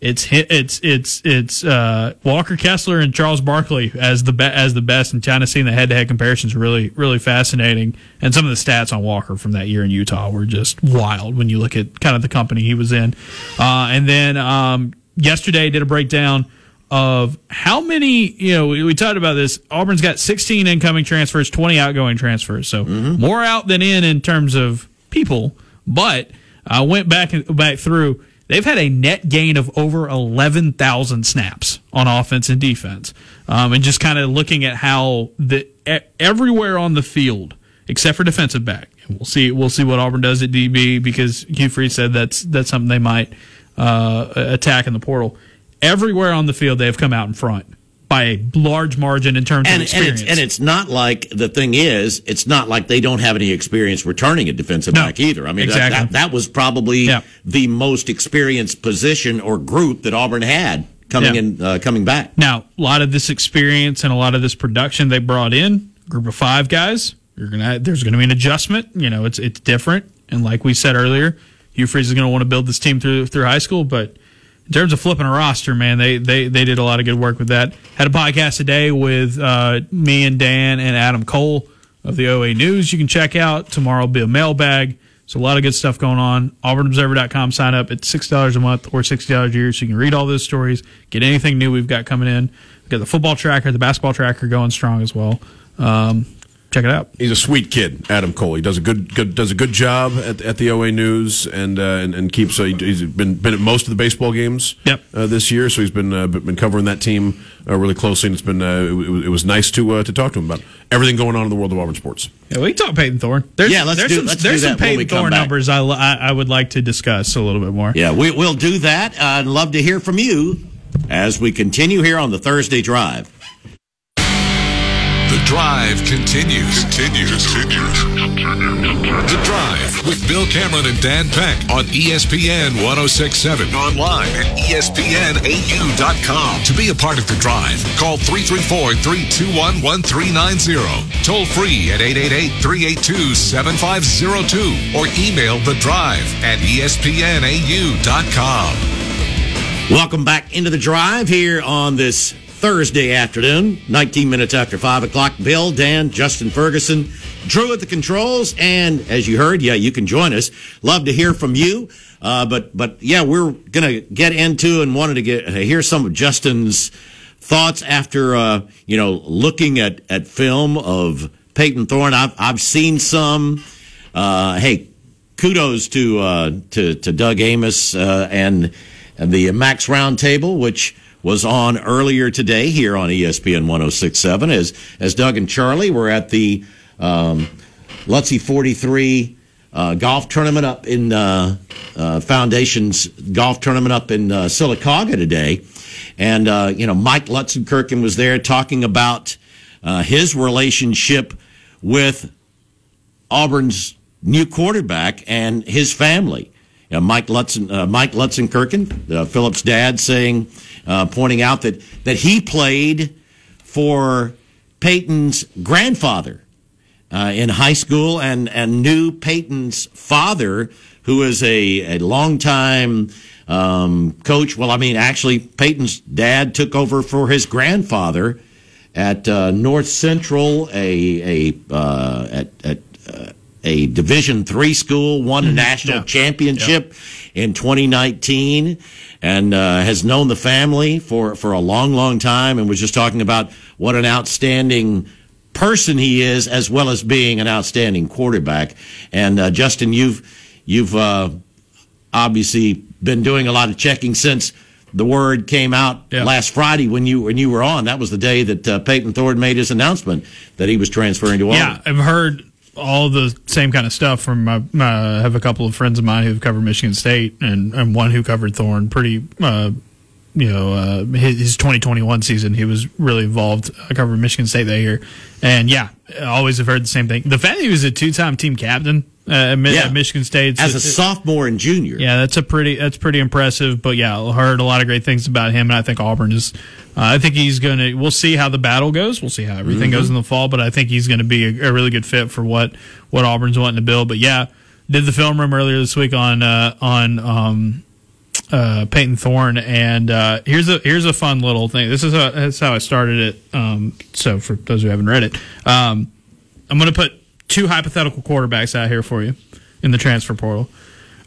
Speaker 2: it's it's it's it's uh, Walker Kessler and Charles Barkley as the be- as the best, and kind of seeing the head to head comparisons really really fascinating. And some of the stats on Walker from that year in Utah were just wild when you look at kind of the company he was in. Uh, and then um, yesterday did a breakdown of how many you know we, we talked about this. Auburn's got 16 incoming transfers, 20 outgoing transfers, so more out than in in terms of people. But I went back and back through. They've had a net gain of over 11,000 snaps on offense and defense. Um, and just kind of looking at how the everywhere on the field, except for defensive back, we'll see we'll see what Auburn does at DB because Hugh Freeze said that's that's something they might uh, attack in the portal. Everywhere on the field, they have come out in front by a large margin in terms
Speaker 1: and,
Speaker 2: of
Speaker 1: and
Speaker 2: experience.
Speaker 1: it's and it's not like the thing is it's not like they don't have any experience returning a defensive
Speaker 2: No,
Speaker 1: back either. I mean that,
Speaker 2: exactly.
Speaker 1: that, that was probably
Speaker 2: Yeah.
Speaker 1: the most experienced position or group that Auburn had coming
Speaker 2: Yeah.
Speaker 1: in uh, coming back.
Speaker 2: Now, a lot of this experience and a lot of this production they brought in, group of five guys, you're gonna there's gonna be an adjustment. You know, it's it's different. And like we said earlier, Hugh Freeze is gonna want to build this team through through high school, but in terms of flipping a roster, man, they they they did a lot of good work with that. Had a podcast today with uh, me and Dan and Adam Cole of the OA News. You can check out tomorrow. Will be a mailbag. So a lot of good stuff going on. AuburnObserver.com. Sign up. It's six dollars a month or sixty dollars a year, so you can read all those stories, get anything new we've got coming in. We've got the football tracker, the basketball tracker going strong as well. Um, check it out.
Speaker 3: He's a sweet kid, Adam Cole. He does a good, good does a good job at, at the OA News and uh, and, and keeps. Uh, he's been been at most of the baseball games.
Speaker 2: Yep.
Speaker 3: Uh, this year, so he's been uh, been covering that team uh, really closely, and it's been uh, it, was- it was nice to uh, to talk to him about everything going on in the world of Auburn sports.
Speaker 2: Yeah, we can talk Payton Thorne. There's,
Speaker 1: Yeah, let's
Speaker 2: there's
Speaker 1: do-
Speaker 2: some,
Speaker 1: let's
Speaker 2: there's
Speaker 1: do
Speaker 2: some
Speaker 1: that when we
Speaker 2: Payton
Speaker 1: come
Speaker 2: Thorne
Speaker 1: back.
Speaker 2: numbers I, I I would like to discuss a little bit more.
Speaker 1: Yeah, we, we'll do that. Uh, I'd love to hear from you as we continue here on the Thursday Drive.
Speaker 4: The drive continues. Continues. Continues. The drive with Bill Cameron and Dan Peck on ESPN 1067. Online at ESPNAU.com. To be a part of the drive, call 334 321 1390. Toll free at 888 382 7502 or email the drive at ESPNAU.com.
Speaker 1: Welcome back into the drive here on this Thursday afternoon, 19 minutes after 5 o'clock. Bill, Dan, Justin Ferguson, Drew at the controls. And as you heard, yeah, you can join us. Love to hear from you. Uh, but, but yeah, we're going to get into and wanted to get, uh, hear some of Justin's thoughts after, uh, you know, looking at, at film of Payton Thorne. I've, I've seen some. Uh, hey, kudos to uh, to to Doug Amos uh, and and the Max Roundtable, which was on earlier today here on ESPN 1067. As, as Doug and Charlie were at the um, Lutzie 43 uh, golf tournament up in uh, uh, Foundation's golf tournament up in uh, today. And, uh, you know, Mike Lutzenkirchen was there talking about uh, his relationship with Auburn's new quarterback and his family. You know, Mike Lutzen, uh, Mike Lutzenkirchen, Philip's dad, saying, uh, pointing out that that he played for Payton's grandfather uh, in high school and and knew Payton's father, who is a a longtime um, coach. Well, I mean, actually, Payton's dad took over for his grandfather at uh, North Central, a a uh, at at uh, a Division three school, won a national
Speaker 2: Yeah.
Speaker 1: championship in 2019, and uh, has known the family for for a long, long time, and was just talking about what an outstanding person he is, as well as being an outstanding quarterback. And uh, Justin, you've you've uh, obviously been doing a lot of checking since the word came out
Speaker 2: Yeah.
Speaker 1: last Friday when you when you were on. That was the day that uh, Payton Thorne made his announcement that he was transferring to Auburn.
Speaker 2: Yeah, I've heard all the same kind of stuff from my, my I have a couple of friends of mine who've covered Michigan State and, and one who covered Thorne pretty uh, you know uh, his, his 2021 season he was really involved I covered Michigan State that year. And yeah always have heard the same thing. The fact that he was a two-time team captain uh, at,
Speaker 1: Yeah.
Speaker 2: at Michigan State
Speaker 1: as a sophomore and junior.
Speaker 2: yeah, that's a pretty that's pretty impressive. But yeah, I heard a lot of great things about him, and I think Auburn is. Uh, I think he's going to. We'll see how the battle goes. We'll see how everything goes in the fall. But I think he's going to be a, a really good fit for what what Auburn's wanting to build. But yeah, did the film room earlier this week on uh, on um, uh, Payton Thorne, and uh, here's a here's a fun little thing. This is how, this is how I started it. Um, so for those who haven't read it, um, I'm going to put two hypothetical quarterbacks out here for you in the transfer portal.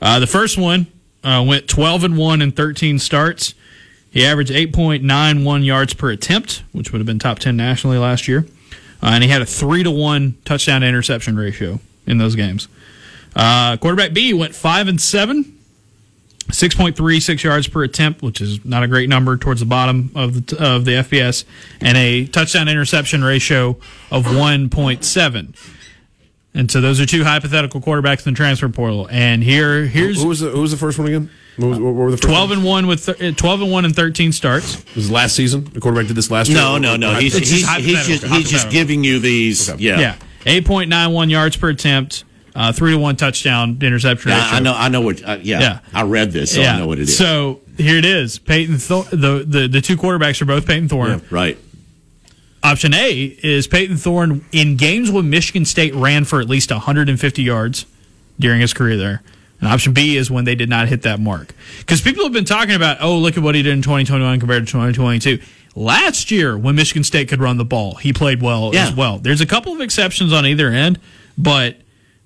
Speaker 2: Uh, the first one uh, went 12 and 1 in 13 starts. He averaged 8.91 yards per attempt, which would have been top 10 nationally last year. Uh, and he had a 3 to 1 touchdown to interception ratio in those games. Uh, quarterback B went 5 and 7, 6.36 yards per attempt, which is not a great number towards the bottom of the, of the FBS, and a touchdown interception ratio of 1.7. And so those are two hypothetical quarterbacks in the transfer portal. And here, here's
Speaker 3: Who was the Who was the first one again? What, was, what were the first
Speaker 2: twelve
Speaker 3: ones?
Speaker 2: and one with th- twelve and one and thirteen starts.
Speaker 3: This is last season. The quarterback did this last year.
Speaker 1: No, no, no. He's,
Speaker 2: It's
Speaker 1: he's,
Speaker 2: just
Speaker 1: he's, just, he's just giving you these. Yeah.
Speaker 2: Yeah, eight point nine one yards per attempt, uh, three to one touchdown interception
Speaker 1: Yeah. I know. I know what. Uh, yeah,
Speaker 2: Yeah.
Speaker 1: I read this, so I know what it is.
Speaker 2: So here it is. Payton, Thor- the, the the two quarterbacks are both Payton Thorne.
Speaker 1: right.
Speaker 2: Option A is Payton Thorne in games when Michigan State ran for at least 150 yards during his career there. And option B is when they did not hit that mark. Because people have been talking about, oh, look at what he did in 2021 compared to 2022. Last year, when Michigan State could run the ball, he played well
Speaker 1: Yeah.
Speaker 2: as well. There's a couple of exceptions on either end, but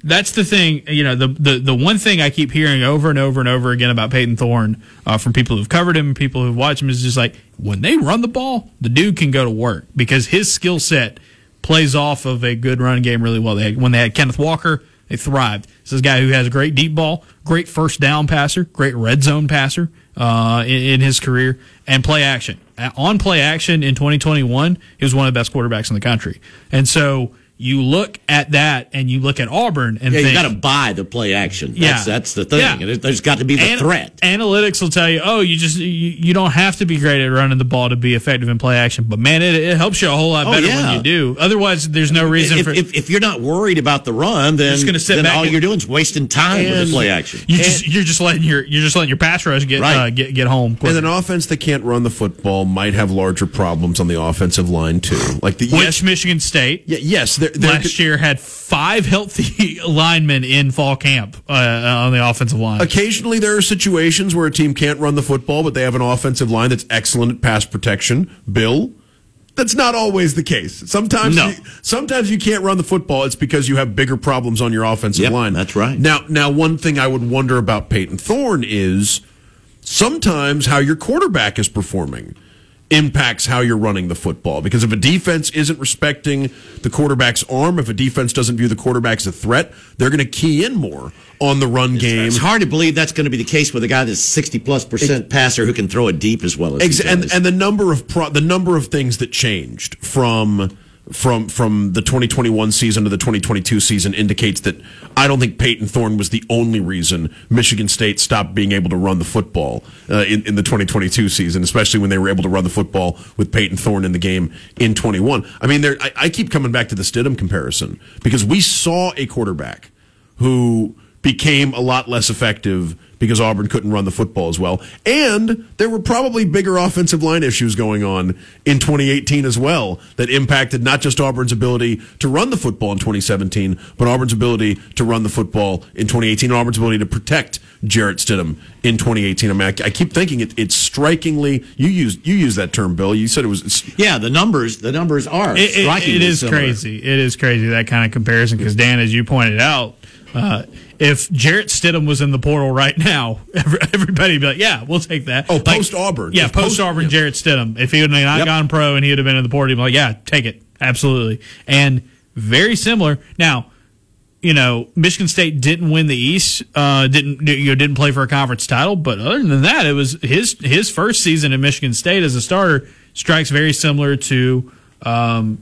Speaker 2: that's the thing. You know, the, the the one thing I keep hearing over and over and over again about Payton Thorne uh, from people who've covered him, people who've watched him, is just like when they run the ball, the dude can go to work because his skill set plays off of a good run game really well. They had, when they had Kenneth Walker, they thrived. This is a guy who has a great deep ball, great first down passer, great red zone passer uh, in, in his career, and play action. On play action in 2021, he was one of the best quarterbacks in the country. And so you look at that and you look at Auburn and
Speaker 1: Yeah,
Speaker 2: think,
Speaker 1: you got to buy the play action. That's,
Speaker 2: Yeah.
Speaker 1: that's the thing.
Speaker 2: Yeah.
Speaker 1: And There's got to be the
Speaker 2: An-
Speaker 1: threat.
Speaker 2: Analytics will tell you, oh, you just you, you don't have to be great at running the ball to be effective in play action, but man, it, it helps you a whole lot
Speaker 1: Oh,
Speaker 2: better
Speaker 1: yeah.
Speaker 2: when you do. Otherwise, there's no reason
Speaker 1: If,
Speaker 2: for
Speaker 1: if, if you're not worried about the run, then,
Speaker 2: just gonna sit
Speaker 1: then
Speaker 2: back
Speaker 1: all
Speaker 2: and-
Speaker 1: you're doing is wasting time with the play action.
Speaker 2: you just you're just letting your you're just letting your pass rush get
Speaker 1: Right.
Speaker 2: uh, get get home. quicker.
Speaker 3: And an offense that can't run the football might have larger problems on the offensive line too. Like the
Speaker 2: Which
Speaker 3: yes,
Speaker 2: Michigan State
Speaker 3: yeah, yes, they're, they're,
Speaker 2: last year had five healthy linemen in fall camp uh, on the offensive line.
Speaker 3: Occasionally, there are situations where a team can't run the football, but they have an offensive line that's excellent at pass protection. Bill, that's not always the case. Sometimes,
Speaker 1: No.
Speaker 3: you, sometimes you can't run the football. It's because you have bigger problems on your offensive
Speaker 1: Yep,
Speaker 3: line.
Speaker 1: that's right.
Speaker 3: Now, now, one thing I would wonder about Payton Thorne is sometimes how your quarterback is performing. Impacts how you're running the football. Because if a defense isn't respecting the quarterback's arm, if a defense doesn't view the quarterback as a threat, they're going to key in more on the run game.
Speaker 1: It's hard to believe that's going to be the case with a guy that's sixty plus percent passer who can throw it deep as well as
Speaker 3: Ex- and and the number of pro- the number of things that changed from from from the 2021 season to the 2022 season indicates that I don't think Payton Thorne was the only reason Michigan State stopped being able to run the football uh, in in the 2022 season, especially when they were able to run the football with Payton Thorne in the game in 21. I mean, there I, I keep coming back to the Stidham comparison because we saw a quarterback who became a lot less effective because Auburn couldn't run the football as well. And there were probably bigger offensive line issues going on in 2018 as well that impacted not just Auburn's ability to run the football in 2017, but Auburn's ability to run the football in 2018 and Auburn's ability to protect Jarrett Stidham in 2018. I mean, I, I keep thinking it, it's strikingly, you used, you used that term, Bill. You said it was,
Speaker 1: yeah, the numbers the numbers are
Speaker 2: It, it-
Speaker 1: strikingly
Speaker 2: it is
Speaker 1: similar.
Speaker 2: crazy. It is crazy that kind of comparison because Dan, as you pointed out, uh, if Jarrett Stidham was in the portal right now, everybody would be like, "Yeah, we'll take that."
Speaker 3: Oh,
Speaker 2: Like,
Speaker 3: post Auburn.
Speaker 2: Yeah, post Auburn
Speaker 3: yeah.
Speaker 2: Jarrett Stidham. If he would have not
Speaker 3: Yep.
Speaker 2: gone pro and he would have been in the portal, he'd be like, "Yeah, take it, absolutely." And very similar. Now, you know, Michigan State didn't win the East, uh, didn't you know, didn't play for a conference title, but other than that, it was his his first season in Michigan State as a starter strikes very similar to, um,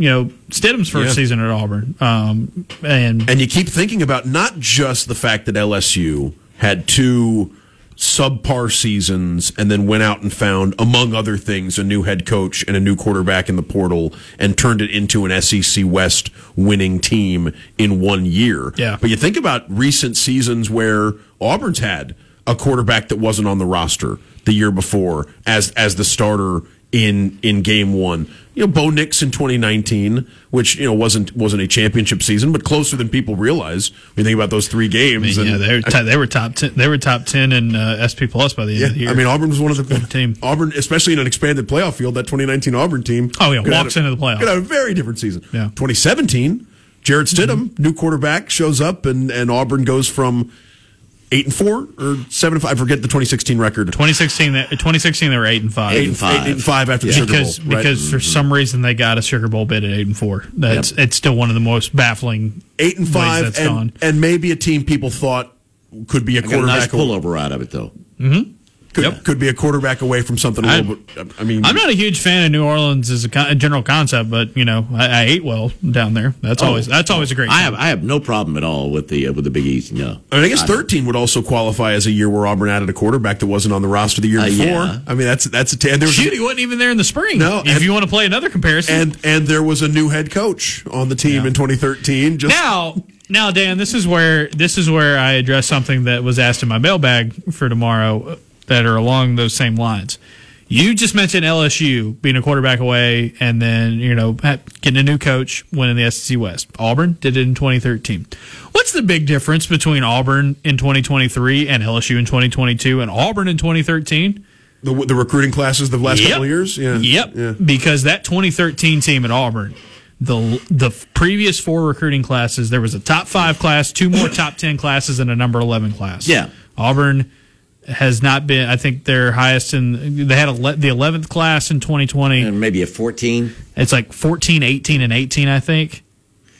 Speaker 2: you know, Stidham's first
Speaker 3: Yeah.
Speaker 2: season at Auburn, um, and
Speaker 3: And you keep thinking about not just the fact that LSU had two subpar seasons and then went out and found, among other things, a new head coach and a new quarterback in the portal and turned it into an SEC West winning team in one year.
Speaker 2: Yeah.
Speaker 3: But you think about recent seasons where Auburn's had a quarterback that wasn't on the roster the year before as as the starter in in game one. You know, Bo Nix in 2019, which you know wasn't wasn't a championship season, but closer than people realize. When you think about those three games,
Speaker 2: yeah,
Speaker 3: and-
Speaker 2: they were t- they were top ten, they were top ten in uh, SP Plus by the end
Speaker 3: yeah,
Speaker 2: of the year.
Speaker 3: I mean Auburn was one of the
Speaker 2: Good team.
Speaker 3: Auburn, especially in an expanded playoff field, that 2019 Auburn team.
Speaker 2: Oh, yeah, walks
Speaker 3: a-
Speaker 2: into the playoff.
Speaker 3: Could have a very different season.
Speaker 2: Yeah.
Speaker 3: 2017, Jarrett Stidham, new quarterback, shows up, and and Auburn goes from eight and four or seven and five. I forget the 2016 record.
Speaker 2: 2016, they- 2016 they were eight and five.
Speaker 1: Eight and five.
Speaker 3: Eight and five after the Sugar
Speaker 2: because
Speaker 3: Bowl. right?
Speaker 2: because for mm-hmm. some reason they got a Sugar Bowl bid at eight and four. That's it's still one of the most baffling
Speaker 3: eight and
Speaker 2: ways
Speaker 3: five,
Speaker 2: that's
Speaker 3: and,
Speaker 2: gone.
Speaker 3: and maybe a team people thought could be a
Speaker 1: I got a nice
Speaker 3: quarterback.
Speaker 1: pullover out of it though. Mm-hmm.
Speaker 3: Could,
Speaker 2: Yep.
Speaker 3: could be a quarterback away from something a
Speaker 2: I-
Speaker 3: little bit. I mean,
Speaker 2: I'm not a huge fan of New Orleans as a, con- a general concept, but you know I, I ate well down there. That's always that's always a great.
Speaker 1: Oh. I
Speaker 2: time.
Speaker 1: have I have no problem at all with the uh, with the Big Easy. No,
Speaker 3: I mean, I guess 13 would also qualify as a year where Auburn added a quarterback that wasn't on the roster the year
Speaker 1: Uh,
Speaker 3: before.
Speaker 1: yeah.
Speaker 3: I mean, that's that's a t- and there was
Speaker 2: Shoot, he wasn't even there in the spring.
Speaker 3: No,
Speaker 2: if
Speaker 3: and-
Speaker 2: you want to play another comparison.
Speaker 3: and and there was a new head coach on the team
Speaker 2: Yeah.
Speaker 3: in 2013. Just
Speaker 2: now, now, Dan, this is where this is where I address something that was asked in my mailbag for tomorrow that are along those same lines. You just mentioned LSU being a quarterback away, and then you know getting a new coach, winning the SEC West. Auburn did it in 2013. What's the big difference between Auburn in 2023 and LSU in 2022, and Auburn in 2013?
Speaker 3: the, the recruiting classes the last couple of years. Yeah.
Speaker 2: Yep.
Speaker 3: Yeah.
Speaker 2: Because that 2013 team at Auburn, the the previous four recruiting classes, there was a top five class, two more top ten classes, and a number 11 class.
Speaker 1: Yeah.
Speaker 2: Auburn has not been. I think their highest in they had ele- the 11th class in 2020.
Speaker 1: and maybe a fourteen.
Speaker 2: It's like 14, 18, and 18. I think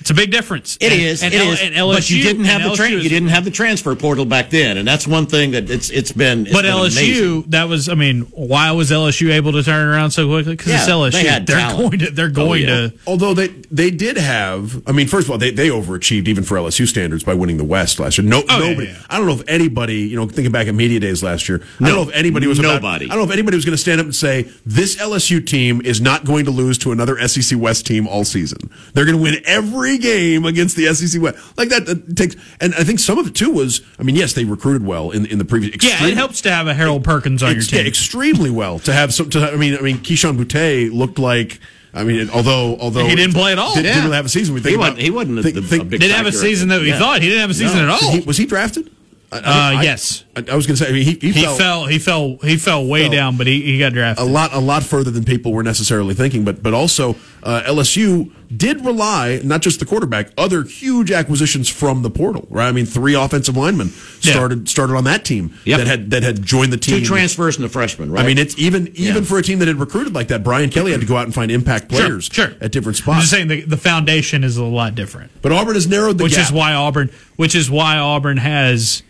Speaker 2: it's a big difference.
Speaker 1: It
Speaker 2: and,
Speaker 1: is.
Speaker 2: And,
Speaker 1: it
Speaker 2: L-
Speaker 1: is.
Speaker 2: and LSU,
Speaker 1: but you didn't have the tra- you didn't have the transfer portal back then, and that's one thing that it's it's been. It's
Speaker 2: But
Speaker 1: been
Speaker 2: LSU,
Speaker 1: amazing.
Speaker 2: that was, I mean, why was LSU able to turn around so quickly? Because it's LSU.
Speaker 1: they had
Speaker 2: are
Speaker 1: talent.
Speaker 2: going to, they're oh, going
Speaker 1: yeah.
Speaker 2: to,
Speaker 3: Although they they did have, I mean, first of all, they, they overachieved even for LSU standards by winning the West last year. No,
Speaker 2: Oh,
Speaker 3: nobody.
Speaker 2: yeah.
Speaker 3: I don't know if anybody, you know, thinking back at media days last year, I don't know if anybody was about-
Speaker 1: nobody.
Speaker 3: I don't know if anybody was going to stand up and say this LSU team is not going to lose to another SEC West team all season. They're going to win every game against the SEC West. Like that, that takes, and I think some of it too was, I mean, yes, they recruited well in in the previous.
Speaker 2: yeah, it helps to have a Harold Perkins on your
Speaker 3: ex- yeah,
Speaker 2: team.
Speaker 3: extremely well to have some. To, I mean, I mean, Kayshon Boutte looked like. I mean, although although
Speaker 2: He didn't play at all.
Speaker 3: didn't,
Speaker 2: Yeah.
Speaker 3: didn't really have a season. We think
Speaker 1: He
Speaker 3: about-
Speaker 1: wasn't- he wasn't
Speaker 3: think-
Speaker 1: the-
Speaker 3: think-
Speaker 1: a big
Speaker 2: didn't have a season that we
Speaker 1: Yeah.
Speaker 2: thought. He didn't have a season
Speaker 1: No.
Speaker 2: at all.
Speaker 3: He- was he drafted? I- I-
Speaker 2: Uh,
Speaker 3: I-
Speaker 2: yes.
Speaker 3: I, I was going to say. I mean, he, he,
Speaker 2: he
Speaker 3: fell,
Speaker 2: fell. He fell. He fell way
Speaker 3: Fell.
Speaker 2: down, but he, he got drafted.
Speaker 3: a lot a lot further than people were necessarily thinking. But but also uh, LSU did rely not just the quarterback, other huge acquisitions from the portal. Right? I mean, three offensive linemen
Speaker 2: Yeah.
Speaker 3: started started on that team
Speaker 1: Yep.
Speaker 3: that had that had joined the team.
Speaker 1: Two transfers and a freshman, right?
Speaker 3: I mean, it's even even
Speaker 1: Yeah.
Speaker 3: for a team that had recruited like that. Brian Kelly had to go out and find impact players
Speaker 2: sure.
Speaker 3: at different spots.
Speaker 2: I'm just saying the, the foundation is a lot different.
Speaker 3: but Auburn has narrowed the
Speaker 2: which
Speaker 3: gap.
Speaker 2: is why Auburn, which is why Auburn has,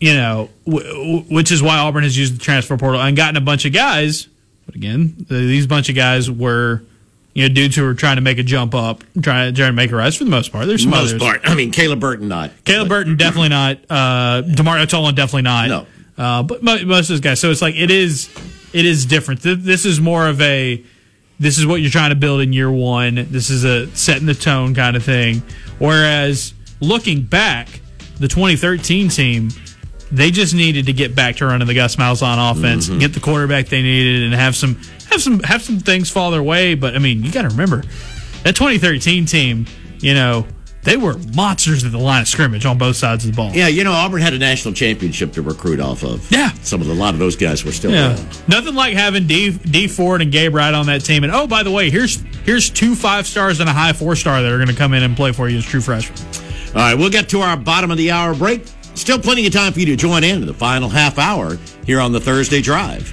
Speaker 2: you know, which is why Auburn has used the transfer portal and gotten a bunch of guys. But again, these bunch of guys were, you know, dudes who are trying to make a jump up, trying, trying to make a rise for the most part. There's some
Speaker 1: most
Speaker 2: others.
Speaker 1: part. I mean, Caleb Burton not.
Speaker 2: Caleb Burton definitely not. Uh, Demario Tolan definitely not.
Speaker 1: No.
Speaker 2: Uh, but most of those guys. So it's like it is. It is different. This is more of a. This is what you're trying to build in year one. This is a setting the tone kind of thing. Whereas looking back, the 2013 team, they just needed to get back to running the Gus Malzahn offense, get the quarterback they needed, and have some have some have some things fall their way. But I mean, you got to remember that 2013 team. You know, they were monsters at the line of scrimmage on both sides of the ball.
Speaker 1: Yeah, you know, Auburn had a national championship to recruit off of.
Speaker 2: Yeah.
Speaker 1: Some of the, a lot of those guys were still
Speaker 2: Yeah.
Speaker 1: around.
Speaker 2: Nothing like having D D Ford and Gabe Wright on that team. And oh, by the way, here's here's two five stars and a high four star that are going to come in and play for you as true freshmen.
Speaker 1: All right, we'll get to our bottom of the hour break. Still plenty of time for you to join in the final half hour here on the Thursday Drive.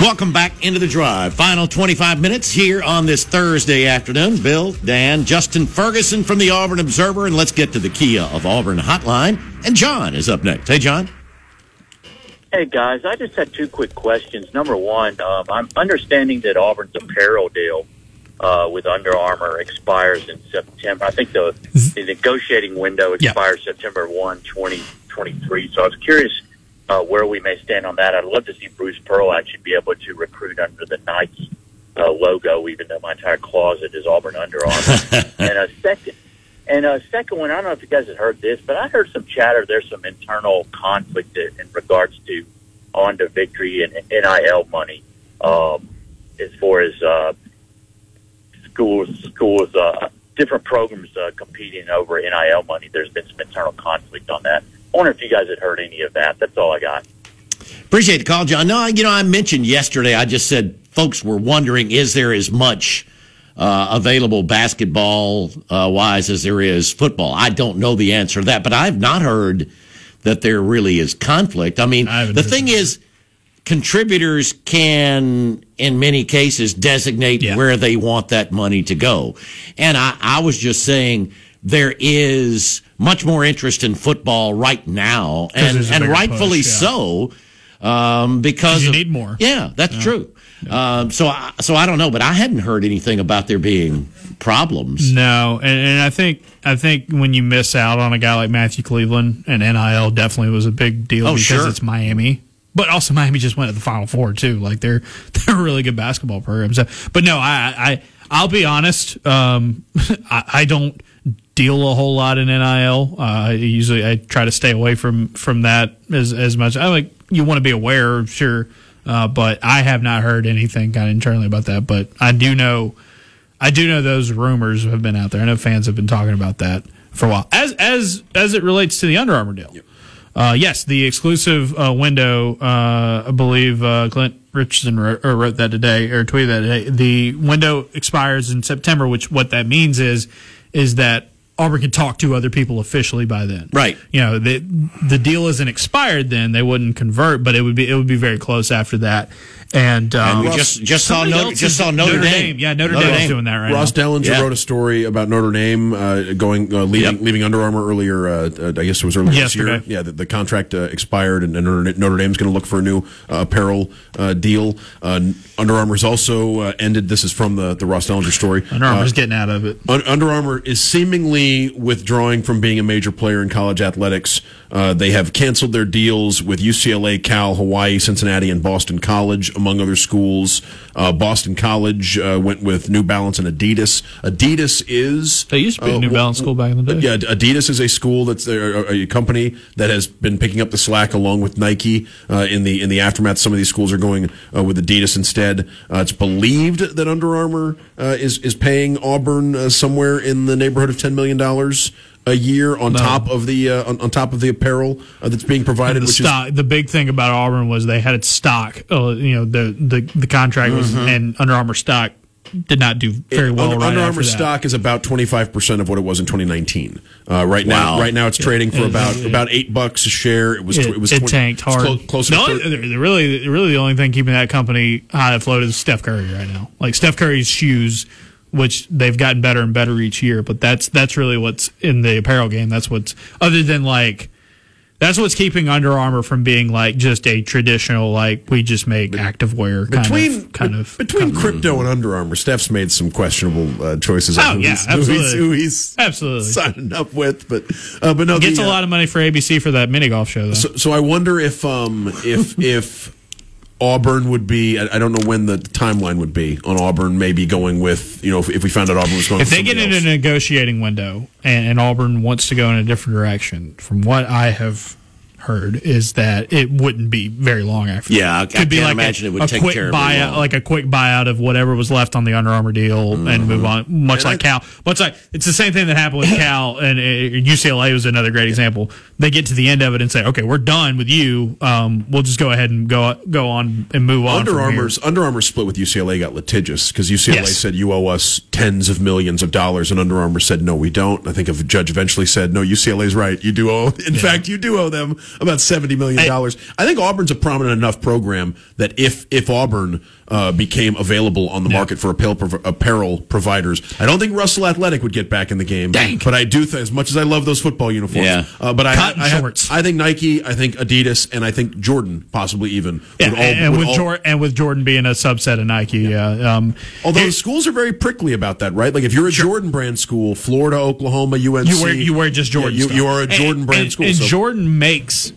Speaker 1: Welcome back into the drive. Final 25 minutes here on this Thursday afternoon. Bill, Dan, Justin Ferguson from the Auburn Observer, and let's get to the Kia of Auburn hotline. And John is up next. Hey, John.
Speaker 9: Hey guys, I just had two quick questions. Number one, um, I'm understanding that Auburn's apparel deal uh, with Under Armour expires in September. I think the, the negotiating window
Speaker 2: Yeah.
Speaker 9: expires September 1, 2023. So I was curious uh, where we may stand on that. I'd love to see Bruce Pearl actually be able to recruit under the Nike uh, logo, even though my entire closet is Auburn Under Armour. and a second, and a second one, I don't know if you guys have heard this, but I heard some chatter. There's some internal conflict in in regards to on to victory and NIL money, um, as far as uh, schools, schools, uh, different programs uh, competing over NIL money. There's been some internal conflict on that. I wonder if you guys had heard any of that. That's all I got.
Speaker 1: Appreciate the call, John. No, you know, I mentioned yesterday, I just said folks were wondering is there as much uh, available basketball uh, wise as there is football? I don't know the answer to that, but I've not heard that there really is conflict. I mean,
Speaker 2: I
Speaker 1: the thing is, contributors can, in many cases, designate
Speaker 2: Yeah.
Speaker 1: where they want that money to go. And I, I was just saying there is much more interest in football right now, and, and rightfully
Speaker 2: push, yeah.
Speaker 1: so, um, because
Speaker 2: you
Speaker 1: of-
Speaker 2: need more.
Speaker 1: Yeah, that's true. Um, so, I, so I don't know, but I hadn't heard anything about there being problems.
Speaker 2: No, and, and I think I think when you miss out on a guy like Matthew Cleveland and NIL definitely was a big deal
Speaker 1: Oh,
Speaker 2: because
Speaker 1: sure.
Speaker 2: it's Miami. But also Miami just went to the Final Four too. Like they're they're a really good basketball program. So, but no, I I I'll be honest. Um, I, I don't deal a whole lot in NIL. Uh, usually I try to stay away from from that as as much. I like you want to be aware, sure, uh, but I have not heard anything kind of internally about that. But I do know. I do know those rumors have been out there. I know fans have been talking about that for a while. As as as it relates to the Under Armour deal, uh, yes, the exclusive uh, window. Uh, I believe uh, Clint Richardson wrote, or wrote that today or tweeted that today. The window expires in September, which what that means is is that Auburn can talk to other people officially by then.
Speaker 1: Right.
Speaker 2: You know, the the deal isn't expired then; they wouldn't convert, but it would be it would be very close after that. And, um,
Speaker 1: And we just just saw Notre,
Speaker 2: else
Speaker 1: just saw Notre, Dame.
Speaker 2: Yeah, Notre, Dame's doing that right
Speaker 3: Ross
Speaker 2: now.
Speaker 3: Dellenger
Speaker 1: Yeah.
Speaker 3: wrote a story about Notre Dame uh, going uh, leaving
Speaker 1: Yep.
Speaker 3: leaving Under Armour earlier. Uh, uh, I guess it was earlier this year. Yeah, the, the contract uh, expired, and, and Notre Notre Dame's going to look for a new uh, apparel uh, deal. Uh, Under Armour's also uh, ended. This is from the the Ross Dellenger story.
Speaker 2: Under Armour's
Speaker 3: Uh,
Speaker 2: getting out of it.
Speaker 3: Un- Under Armour is seemingly withdrawing from being a major player in college athletics. Uh, they have canceled their deals with UCLA, Cal, Hawaii, Cincinnati, and Boston College, among other schools. Uh, Boston College uh, went with New Balance and Adidas. Adidas is
Speaker 2: They used to be a
Speaker 3: uh,
Speaker 2: New Balance school back in the day.
Speaker 3: Yeah, Adidas is a school that's a, a company that has been picking up the slack along with Nike uh, in the in the aftermath. Some of these schools are going uh, with Adidas instead. Uh, it's believed that Under Armour uh, is is paying Auburn uh, somewhere in the neighborhood of ten million dollars a year on top of the uh, on, on top of the apparel uh, that's being provided,
Speaker 2: the
Speaker 3: which
Speaker 2: stock. the big thing about Auburn was they had its stock. Uh, you know, the the the contract was and Under Armour stock did not do very
Speaker 3: is
Speaker 2: well.
Speaker 3: Under,
Speaker 2: right
Speaker 3: Under Armour stock is about twenty five percent of what it was in twenty nineteen. Uh, right now, right now it's trading for
Speaker 2: It-
Speaker 3: about
Speaker 2: it-
Speaker 3: about eight bucks a share. It was
Speaker 2: It,
Speaker 3: it was
Speaker 2: it
Speaker 3: 20
Speaker 2: tanked hard.
Speaker 3: clo- closer
Speaker 2: No,
Speaker 3: to 30
Speaker 2: the- the really, really, the only thing keeping that company high afloat is Steph Curry right now. Like Steph Curry's shoes, which they've gotten better and better each year. But that's that's really what's in the apparel game. That's what's other than like. That's what's keeping Under Armour from being like just a traditional like we just make activewear kind
Speaker 3: between
Speaker 2: of kind of
Speaker 3: between crypto and Under Armour, Steph's made some questionable uh, choices.
Speaker 2: Oh,
Speaker 3: on who
Speaker 2: yeah,
Speaker 3: he's, who he's,
Speaker 2: absolutely.
Speaker 3: who he's
Speaker 2: absolutely
Speaker 3: signing up with, but uh, but no,
Speaker 2: gets
Speaker 3: the,
Speaker 2: a lot of money for ABC for that mini golf show though.
Speaker 3: So, so I wonder if um if if Auburn would be. I, don't know when the timeline would be on Auburn. Maybe going with you know if, if we found out Auburn was going.
Speaker 2: if they get into a negotiating window and, and Auburn wants to go in a different direction, from what I have heard, is that it wouldn't be very long after.
Speaker 1: Yeah, I- I
Speaker 2: Could be
Speaker 1: can't
Speaker 2: like
Speaker 1: imagine
Speaker 2: a,
Speaker 1: it would
Speaker 2: a
Speaker 1: take
Speaker 2: quick
Speaker 1: terribly
Speaker 2: buyout,
Speaker 1: long.
Speaker 2: like a quick buyout of whatever was left on the Under Armour deal and move on. Much
Speaker 3: And
Speaker 2: like
Speaker 3: I-
Speaker 2: Cal, much like it's the same thing that happened with Cal and uh, UCLA was another great example. They get to the end of it and say, "Okay, we're done with you. Um, we'll just go ahead and go go on and move on."
Speaker 3: Under. Armour's Under Armour split with UCLA got litigious because UCLA
Speaker 2: Yes.
Speaker 3: said you owe us tens of millions of dollars, and Under Armour said no, we don't. I think a judge eventually said no, UCLA's right, you do owe. In fact, you do owe them about seventy million dollars. I, think Auburn's a prominent enough program that if if Auburn uh, became available on the market for apparel, apparel providers, I don't think Russell Athletic would get back in the game.
Speaker 1: Dang.
Speaker 3: But I do, th- as much as I love those football uniforms,
Speaker 1: Yeah.
Speaker 3: uh, but I,
Speaker 2: Cotton
Speaker 3: I,
Speaker 2: shorts.
Speaker 3: I think Nike, I think Adidas, and I think Jordan, possibly even.
Speaker 2: Yeah,
Speaker 3: all-
Speaker 2: and, and
Speaker 3: would
Speaker 2: with
Speaker 3: all-
Speaker 2: Jordan, and with Jordan being a subset of Nike, yeah. Um,
Speaker 3: Although
Speaker 2: here-
Speaker 3: schools are very prickly about that, right? Like if you're a Jordan brand school, Florida, Oklahoma, UNC,
Speaker 2: you wear you wear just Jordan.
Speaker 3: Yeah, you,
Speaker 2: stuff.
Speaker 3: you are a Jordan
Speaker 2: and,
Speaker 3: brand
Speaker 2: and,
Speaker 3: school.
Speaker 2: and
Speaker 3: so-
Speaker 2: Jordan makes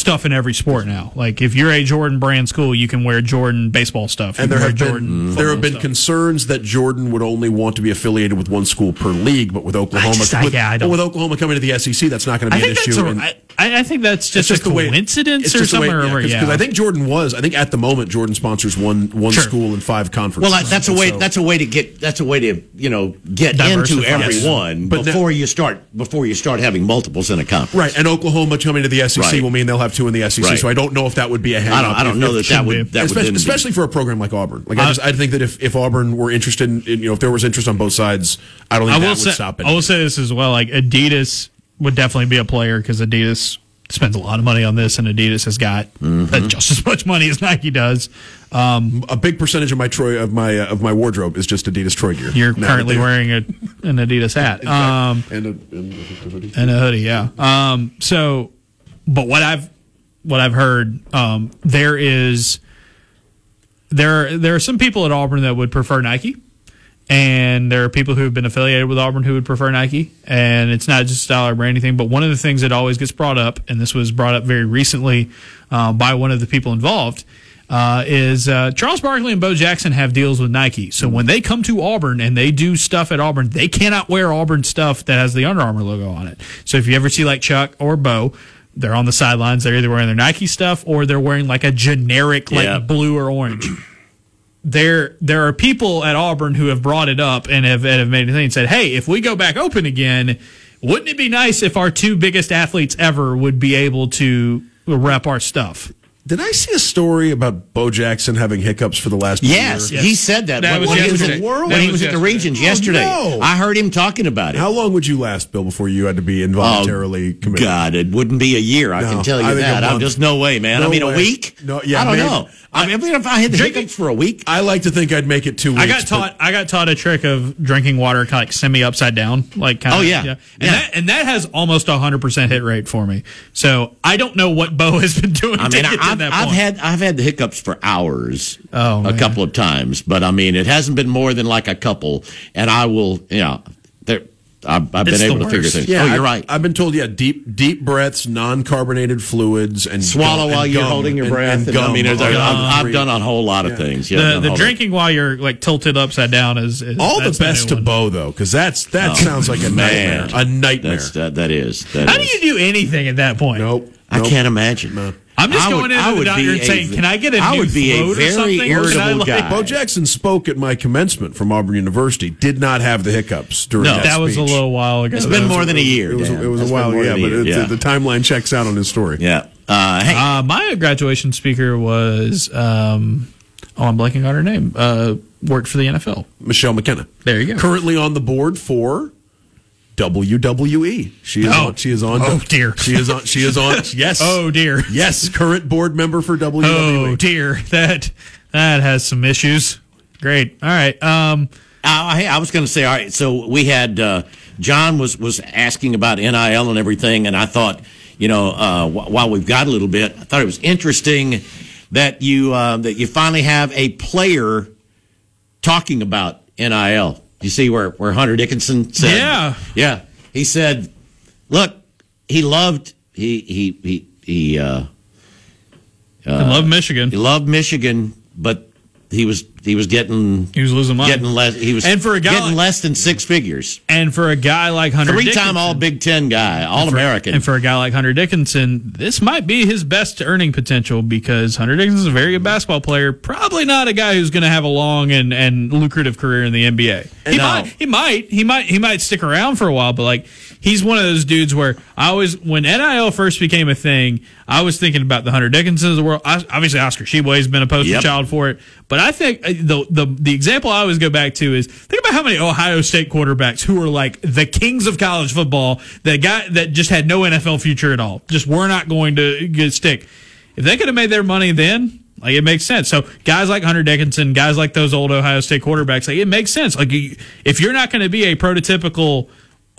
Speaker 2: stuff in every sport now. Like if you're a Jordan brand school, you can wear Jordan baseball stuff. You
Speaker 3: and there have been there have been
Speaker 2: stuff.
Speaker 3: concerns that Jordan would only want to be affiliated with one school per league, but with Oklahoma,
Speaker 2: just- I-
Speaker 3: with,
Speaker 2: yeah, I
Speaker 3: with Oklahoma coming to the SEC, that's not going to
Speaker 2: I
Speaker 3: be an issue.
Speaker 2: a,
Speaker 3: and-
Speaker 2: I, I think that's just,
Speaker 3: just
Speaker 2: a
Speaker 3: the way
Speaker 2: coincidence
Speaker 3: it's
Speaker 2: or
Speaker 3: just the way-
Speaker 2: something.
Speaker 3: yeah, because
Speaker 2: yeah.
Speaker 3: I think Jordan was. I think at the moment Jordan sponsors one one
Speaker 2: Sure.
Speaker 3: school and five conferences.
Speaker 1: Well, that- that's a way.
Speaker 3: so-
Speaker 1: That's a way to get. That's a way to you know get
Speaker 2: Diversify.
Speaker 1: into everyone
Speaker 3: But now-
Speaker 1: before you start. Before you start having multiples in a conference.
Speaker 3: Right, and Oklahoma coming to the SEC
Speaker 1: Right.
Speaker 3: will mean they'll have two in the SEC.
Speaker 1: Right.
Speaker 3: So I don't know if that would be a hang
Speaker 1: I don't. I don't know that that would.
Speaker 2: be.
Speaker 1: That would
Speaker 3: especially,
Speaker 1: be-
Speaker 3: for a program like Auburn. Like I
Speaker 2: Uh,
Speaker 3: just, I think that if, if Auburn were interested in, in, you know, if there was interest on both sides, I don't think
Speaker 2: I
Speaker 3: that
Speaker 2: will
Speaker 3: would
Speaker 2: say
Speaker 3: stop it.
Speaker 2: I will say this as well. Like Adidas would definitely be a player because Adidas spends a lot of money on this, and Adidas has got
Speaker 3: Mm-hmm.
Speaker 2: just as much money as Nike does. Um,
Speaker 3: a big percentage of my Troy of my uh, of my wardrobe is just Adidas Troy gear.
Speaker 2: you're
Speaker 3: Now
Speaker 2: currently
Speaker 3: that
Speaker 2: wearing a, an Adidas hat. Um,
Speaker 3: and a, and a hoodie.
Speaker 2: and a hoodie yeah um so but what i've what i've heard um there is there there are some people at auburn that would prefer nike and there are people who have been affiliated with auburn who would prefer nike and it's not just style or brand anything but one of the things that always gets brought up and this was brought up very recently uh, by one of the people involved uh, is uh, Charles Barkley and Bo Jackson have deals with Nike. So when they come to Auburn and they do stuff at Auburn, they cannot wear Auburn stuff that has the Under Armour logo on it. So if you ever see like Chuck or Bo, they're on the sidelines. They're either wearing their Nike stuff or they're wearing like a generic like
Speaker 1: Yeah.
Speaker 2: blue or orange. There there are people at Auburn who have brought it up and have, and have made a thing and said, "Hey, if we go back open again, wouldn't it be nice if our two biggest athletes ever would be able to rep our stuff?"
Speaker 3: Did I see a story about Bo Jackson having hiccups for the last
Speaker 1: Yes,
Speaker 3: year?
Speaker 1: he said that,
Speaker 2: That
Speaker 1: when,
Speaker 2: was
Speaker 1: when he was
Speaker 2: yesterday.
Speaker 1: at,
Speaker 3: That
Speaker 1: when he
Speaker 2: was
Speaker 1: was at the
Speaker 2: yesterday.
Speaker 1: Regions
Speaker 3: Oh,
Speaker 1: yesterday.
Speaker 3: no.
Speaker 1: I heard him talking about it.
Speaker 3: How long would you last, Bill, before you had to be
Speaker 1: Oh,
Speaker 3: involuntarily committed?
Speaker 1: God, it wouldn't be a year. I
Speaker 3: No,
Speaker 1: can tell you that. I'm just no way, man.
Speaker 3: No
Speaker 1: I mean,
Speaker 3: way.
Speaker 1: a week?
Speaker 3: No, yeah,
Speaker 1: I don't
Speaker 3: maybe.
Speaker 1: know. I mean, if I had the
Speaker 2: Drinking-
Speaker 1: hiccups for a week,
Speaker 3: I like to think I'd make it two weeks.
Speaker 2: I got
Speaker 3: but-
Speaker 2: taught. I got taught a trick of drinking water kind of like semi upside down, like kind of.
Speaker 1: Oh, yeah.
Speaker 2: And
Speaker 1: Yeah.
Speaker 2: that and that has almost a hundred percent hit rate for me. So I don't know what Bo has been doing.
Speaker 1: I mean,
Speaker 2: get to
Speaker 1: I've,
Speaker 2: that
Speaker 1: I've had I've had the hiccups for hours.
Speaker 2: Oh,
Speaker 1: a
Speaker 2: man.
Speaker 1: couple of times, but I mean, it hasn't been more than like a couple. And I will, you know, there. I've, I've been able to figure things.
Speaker 3: Yeah,
Speaker 1: oh, you're
Speaker 3: I've,
Speaker 1: right.
Speaker 3: I've been told, yeah, deep deep breaths, non carbonated fluids, and
Speaker 1: Swallow
Speaker 3: gum-
Speaker 1: while
Speaker 3: and
Speaker 1: you're
Speaker 3: gum,
Speaker 1: holding your
Speaker 3: and-
Speaker 1: breath.
Speaker 3: And,
Speaker 1: And,
Speaker 3: gum.
Speaker 1: I mean, there's-
Speaker 3: are
Speaker 1: I've, I've done a whole lot of things. Yeah,
Speaker 2: the the drinking while you're like tilted upside down is, is
Speaker 3: All the best
Speaker 2: new
Speaker 3: to
Speaker 2: one.
Speaker 3: Bo though, because that's that oh, sounds like a
Speaker 1: Oh, Man.
Speaker 3: nightmare. A nightmare.
Speaker 1: That's that. That is. That
Speaker 2: How do you do anything at that point?
Speaker 3: nope.
Speaker 1: I
Speaker 3: nope.
Speaker 1: can't imagine.
Speaker 2: I'm just
Speaker 1: I
Speaker 2: going
Speaker 1: would-
Speaker 2: into
Speaker 1: I
Speaker 2: the doctor
Speaker 1: be
Speaker 2: and
Speaker 1: a-
Speaker 2: saying, "Can I get a
Speaker 1: I
Speaker 2: new
Speaker 1: would be a
Speaker 2: float or
Speaker 1: very
Speaker 2: something?" Or can I,
Speaker 1: irritable
Speaker 2: like-
Speaker 3: Bo Jackson spoke at my commencement from Auburn University. Did not have the hiccups during
Speaker 1: No.
Speaker 3: that.
Speaker 2: That was a little while ago.
Speaker 1: It's been more than a year.
Speaker 3: It was,
Speaker 1: Dan.
Speaker 3: it was a while, yeah, but it,
Speaker 1: yeah.
Speaker 3: The, the timeline checks out on his story.
Speaker 1: Yeah. Uh, hey,
Speaker 2: Uh, my graduation speaker was, um, oh, I'm blanking on her name. Uh, worked for the NFL.
Speaker 3: Michelle McKenna.
Speaker 2: There you go.
Speaker 3: Currently on the board for WWE. She is
Speaker 2: Oh.
Speaker 3: on. She is on.
Speaker 2: Oh, dear.
Speaker 3: She is on. She is on. Yes.
Speaker 2: Oh dear.
Speaker 3: Yes. Current board member for WWE.
Speaker 2: Oh dear. That that has some issues. Great. All right. Um,
Speaker 1: hey, I was going to say, all right. So we had uh, John was was asking about NIL and everything, and I thought, you know, uh, wh- while we've got a little bit, I thought it was interesting that you uh, that you finally have a player talking about NIL. You see where where Hunter Dickinson said,
Speaker 2: Yeah.
Speaker 1: yeah, he said, look, he loved he he he he uh,
Speaker 2: I love Michigan.
Speaker 1: he loved Michigan, but he was he was getting
Speaker 2: He was losing money.
Speaker 1: getting less. He was
Speaker 2: And for a guy
Speaker 1: getting
Speaker 2: like-
Speaker 1: less than six figures.
Speaker 2: And for a guy like Hunter
Speaker 1: Three time All Big Ten guy, All American.
Speaker 2: and for a guy like Hunter Dickinson, this might be his best earning potential because Hunter Dickinson is a very good basketball player. Probably not a guy who's going to have a long and, and lucrative career in the NBA. He
Speaker 1: No.
Speaker 2: might, he might, he might, he might stick around for a while, but like he's one of those dudes where I always, when NIL first became a thing, I was thinking about the Hunter Dickinsons of the world. I, obviously, Oscar Tshiebwe's been a poster
Speaker 1: Yep.
Speaker 2: child for it, but I think uh, the the the example I always go back to is think about how many Ohio State quarterbacks who were like the kings of college football, that guy that just had no NFL future at all, just were not going to get stick. If they could have made their money then, like it makes sense. So guys like Hunter Dickinson, guys like those old Ohio State quarterbacks, like it makes sense. Like if you're not going to be a prototypical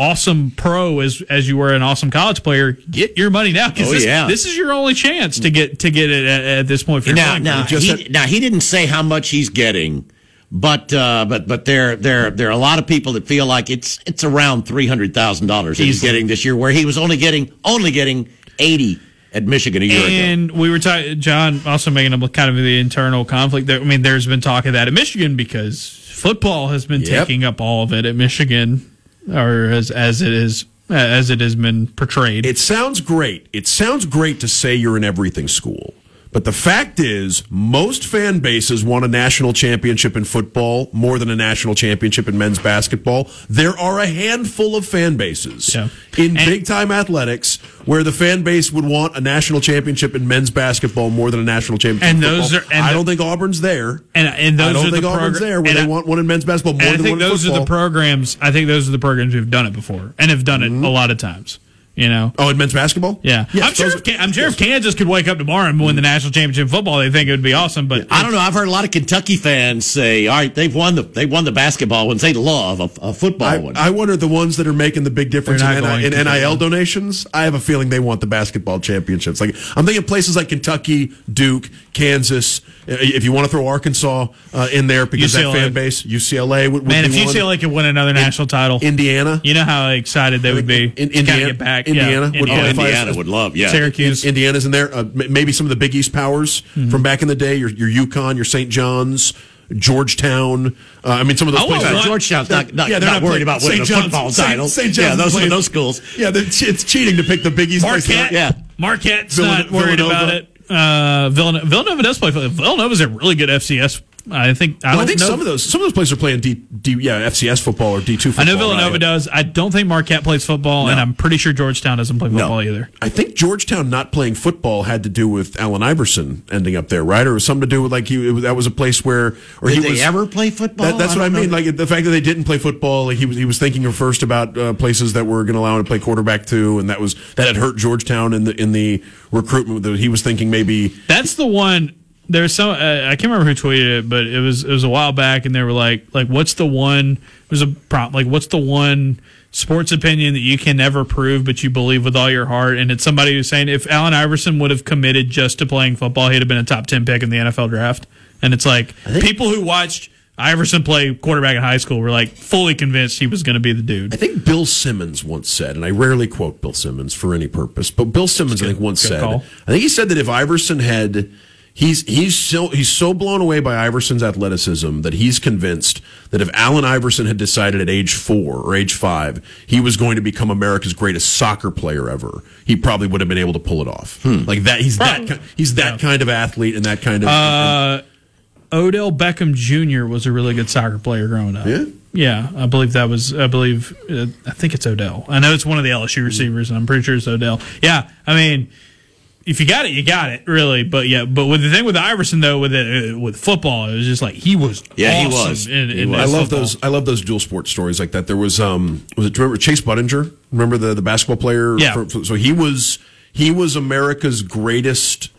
Speaker 2: awesome pro as as you were an awesome college player, get your money now because
Speaker 1: Oh,
Speaker 2: this,
Speaker 1: yeah.
Speaker 2: this is your only chance to get to get it at, at this point. For
Speaker 1: now, now, he, now he didn't say how much he's getting, but uh, but but there there there are a lot of people that feel like it's it's around three hundred thousand dollars he's getting this year, where he was only getting only getting eighty at Michigan a year ago.
Speaker 2: And we were talking, John, also making up kind of the internal conflict. There, I mean, there's been talk of that at Michigan because football has been
Speaker 3: Yep.
Speaker 2: taking up all of it at Michigan, or as as it is as it has been portrayed.
Speaker 3: It sounds great. It sounds great to say you're an everything school. But the fact is, most fan bases want a national championship in football more than a national championship in men's basketball. There are a handful of fan bases
Speaker 2: Yeah.
Speaker 3: in
Speaker 2: And-
Speaker 3: big time athletics where the fan base would want a national championship in men's basketball more than a national championship.
Speaker 2: And
Speaker 3: in
Speaker 2: those
Speaker 3: football.
Speaker 2: are- and
Speaker 3: I
Speaker 2: the-
Speaker 3: don't think Auburn's there.
Speaker 2: and and
Speaker 3: I don't
Speaker 2: are
Speaker 3: think
Speaker 2: the
Speaker 3: Auburn's
Speaker 2: progr-
Speaker 3: there where they
Speaker 2: I-
Speaker 3: want one in men's basketball more
Speaker 2: and I
Speaker 3: than
Speaker 2: think
Speaker 3: one in
Speaker 2: those are the programs. I think those are the programs who've done it before and have done it mm-hmm. a lot of times. You know.
Speaker 3: oh, in men's basketball?
Speaker 2: Yeah,
Speaker 3: Yes,
Speaker 2: I'm sure.
Speaker 3: those
Speaker 2: If, Can- I'm sure if Kansas could wake up tomorrow and win the national championship football, they think it would be awesome. But
Speaker 1: I don't know. I've heard a lot of Kentucky fans say, "All right, they've won the they won the basketball ones. They love a, a football
Speaker 3: I,
Speaker 1: one."
Speaker 3: I wonder the ones that are making the big difference
Speaker 2: They're
Speaker 3: in, NI in. NIL donations. I have a feeling they want the basketball championships. Like I'm thinking places like Kentucky, Duke, Kansas. uh, If you want to throw Arkansas uh, in there because
Speaker 2: UCLA.
Speaker 3: that fan base, UCLA would, would
Speaker 2: man,
Speaker 3: be
Speaker 2: if
Speaker 3: one.
Speaker 2: UCLA could win another national title,
Speaker 3: Indiana,
Speaker 2: you know how excited they would be.
Speaker 3: In-
Speaker 2: to
Speaker 3: Indiana-
Speaker 2: get back.
Speaker 3: Indiana
Speaker 2: yeah,
Speaker 3: would
Speaker 1: oh,
Speaker 3: qualify as-
Speaker 1: Indiana would love, yeah.
Speaker 2: Syracuse.
Speaker 3: Indiana's in there. Uh, maybe some of the Big East powers
Speaker 2: Mm-hmm.
Speaker 3: from back in the day. Your your UConn, your St. John's. Georgetown. Uh, I mean, some of those
Speaker 2: I want
Speaker 3: places.
Speaker 2: one-
Speaker 1: Georgetown's not, not,
Speaker 3: yeah, they're
Speaker 1: not,
Speaker 3: not
Speaker 1: worried about winning a
Speaker 3: St. John's-
Speaker 1: football
Speaker 3: St.
Speaker 1: title.
Speaker 3: St.
Speaker 1: yeah,
Speaker 3: John's
Speaker 1: those
Speaker 3: playing-
Speaker 1: those schools.
Speaker 3: Yeah, it's cheating to pick the Big East.
Speaker 2: Marquette.
Speaker 1: Yeah.
Speaker 2: Marquette's
Speaker 3: Villan-
Speaker 2: not worried
Speaker 3: Villanova.
Speaker 2: about it. Uh, Villanova, Villanova does play. Villanova's a really good FCS I think. I,
Speaker 3: Well, I
Speaker 2: don't
Speaker 3: think
Speaker 2: know.
Speaker 3: some of those some of those places are playing D, D yeah FCS football or D two.
Speaker 2: I know Villanova
Speaker 3: right?
Speaker 2: does. I don't think Marquette plays football, and I'm pretty sure Georgetown doesn't play football either.
Speaker 3: I think Georgetown not playing football had to do with Allen Iverson ending up there, right? Or was something to do with like he it that was a place where or
Speaker 1: Did
Speaker 3: he
Speaker 1: they
Speaker 3: was
Speaker 1: ever play football?
Speaker 3: That, that's
Speaker 1: I
Speaker 3: what I mean.
Speaker 1: know.
Speaker 3: Like the fact that they didn't play football, like he was he was thinking first about uh, places that were going to allow him to play quarterback too, and that was that had hurt Georgetown in the in the recruitment. That he was thinking maybe
Speaker 2: That's the one. There's some. Uh, I can't remember who tweeted it, but it was it was a while back, and they were like, like, what's the one? It was a prompt. Like, what's the one sports opinion that you can never prove, but you believe with all your heart? And it's somebody who's saying if Allen Iverson would have committed just to playing football, he'd have been a top ten pick in the NFL draft. And it's like people who watched Iverson play quarterback in high school were like fully convinced he was going to be the dude.
Speaker 3: I think Bill Simmons once said, and I rarely quote Bill Simmons for any purpose, but Bill Simmons I think once said,
Speaker 2: call.
Speaker 3: I think he said that if Iverson had he's he's so he's so blown away by Iverson's athleticism that he's convinced that if Allen Iverson had decided at age 4 or age 5 he was going to become America's greatest soccer player ever, he probably would have been able to pull it off. Like that he's that he's that kind of athlete and that kind of
Speaker 2: Uh, Odell Beckham Jr. was a really good soccer player growing up.
Speaker 3: Yeah?
Speaker 2: Yeah, I believe that was. I believe. Uh, I think it's Odell. I know it's one of the LSU receivers, and I'm pretty sure it's Odell. Yeah, I mean, if you got it, you got it, really. But yeah, but with the thing with Iverson though, with it, uh, with football, it was just like he was.
Speaker 1: Yeah, he was.
Speaker 2: In,
Speaker 1: He
Speaker 2: in
Speaker 1: was.
Speaker 3: I love
Speaker 2: football.
Speaker 3: those. I love those dual sport stories like that. There was um was it remember Chase Budinger? Remember the the basketball player?
Speaker 2: Yeah.
Speaker 3: For- so he was he was America's greatest.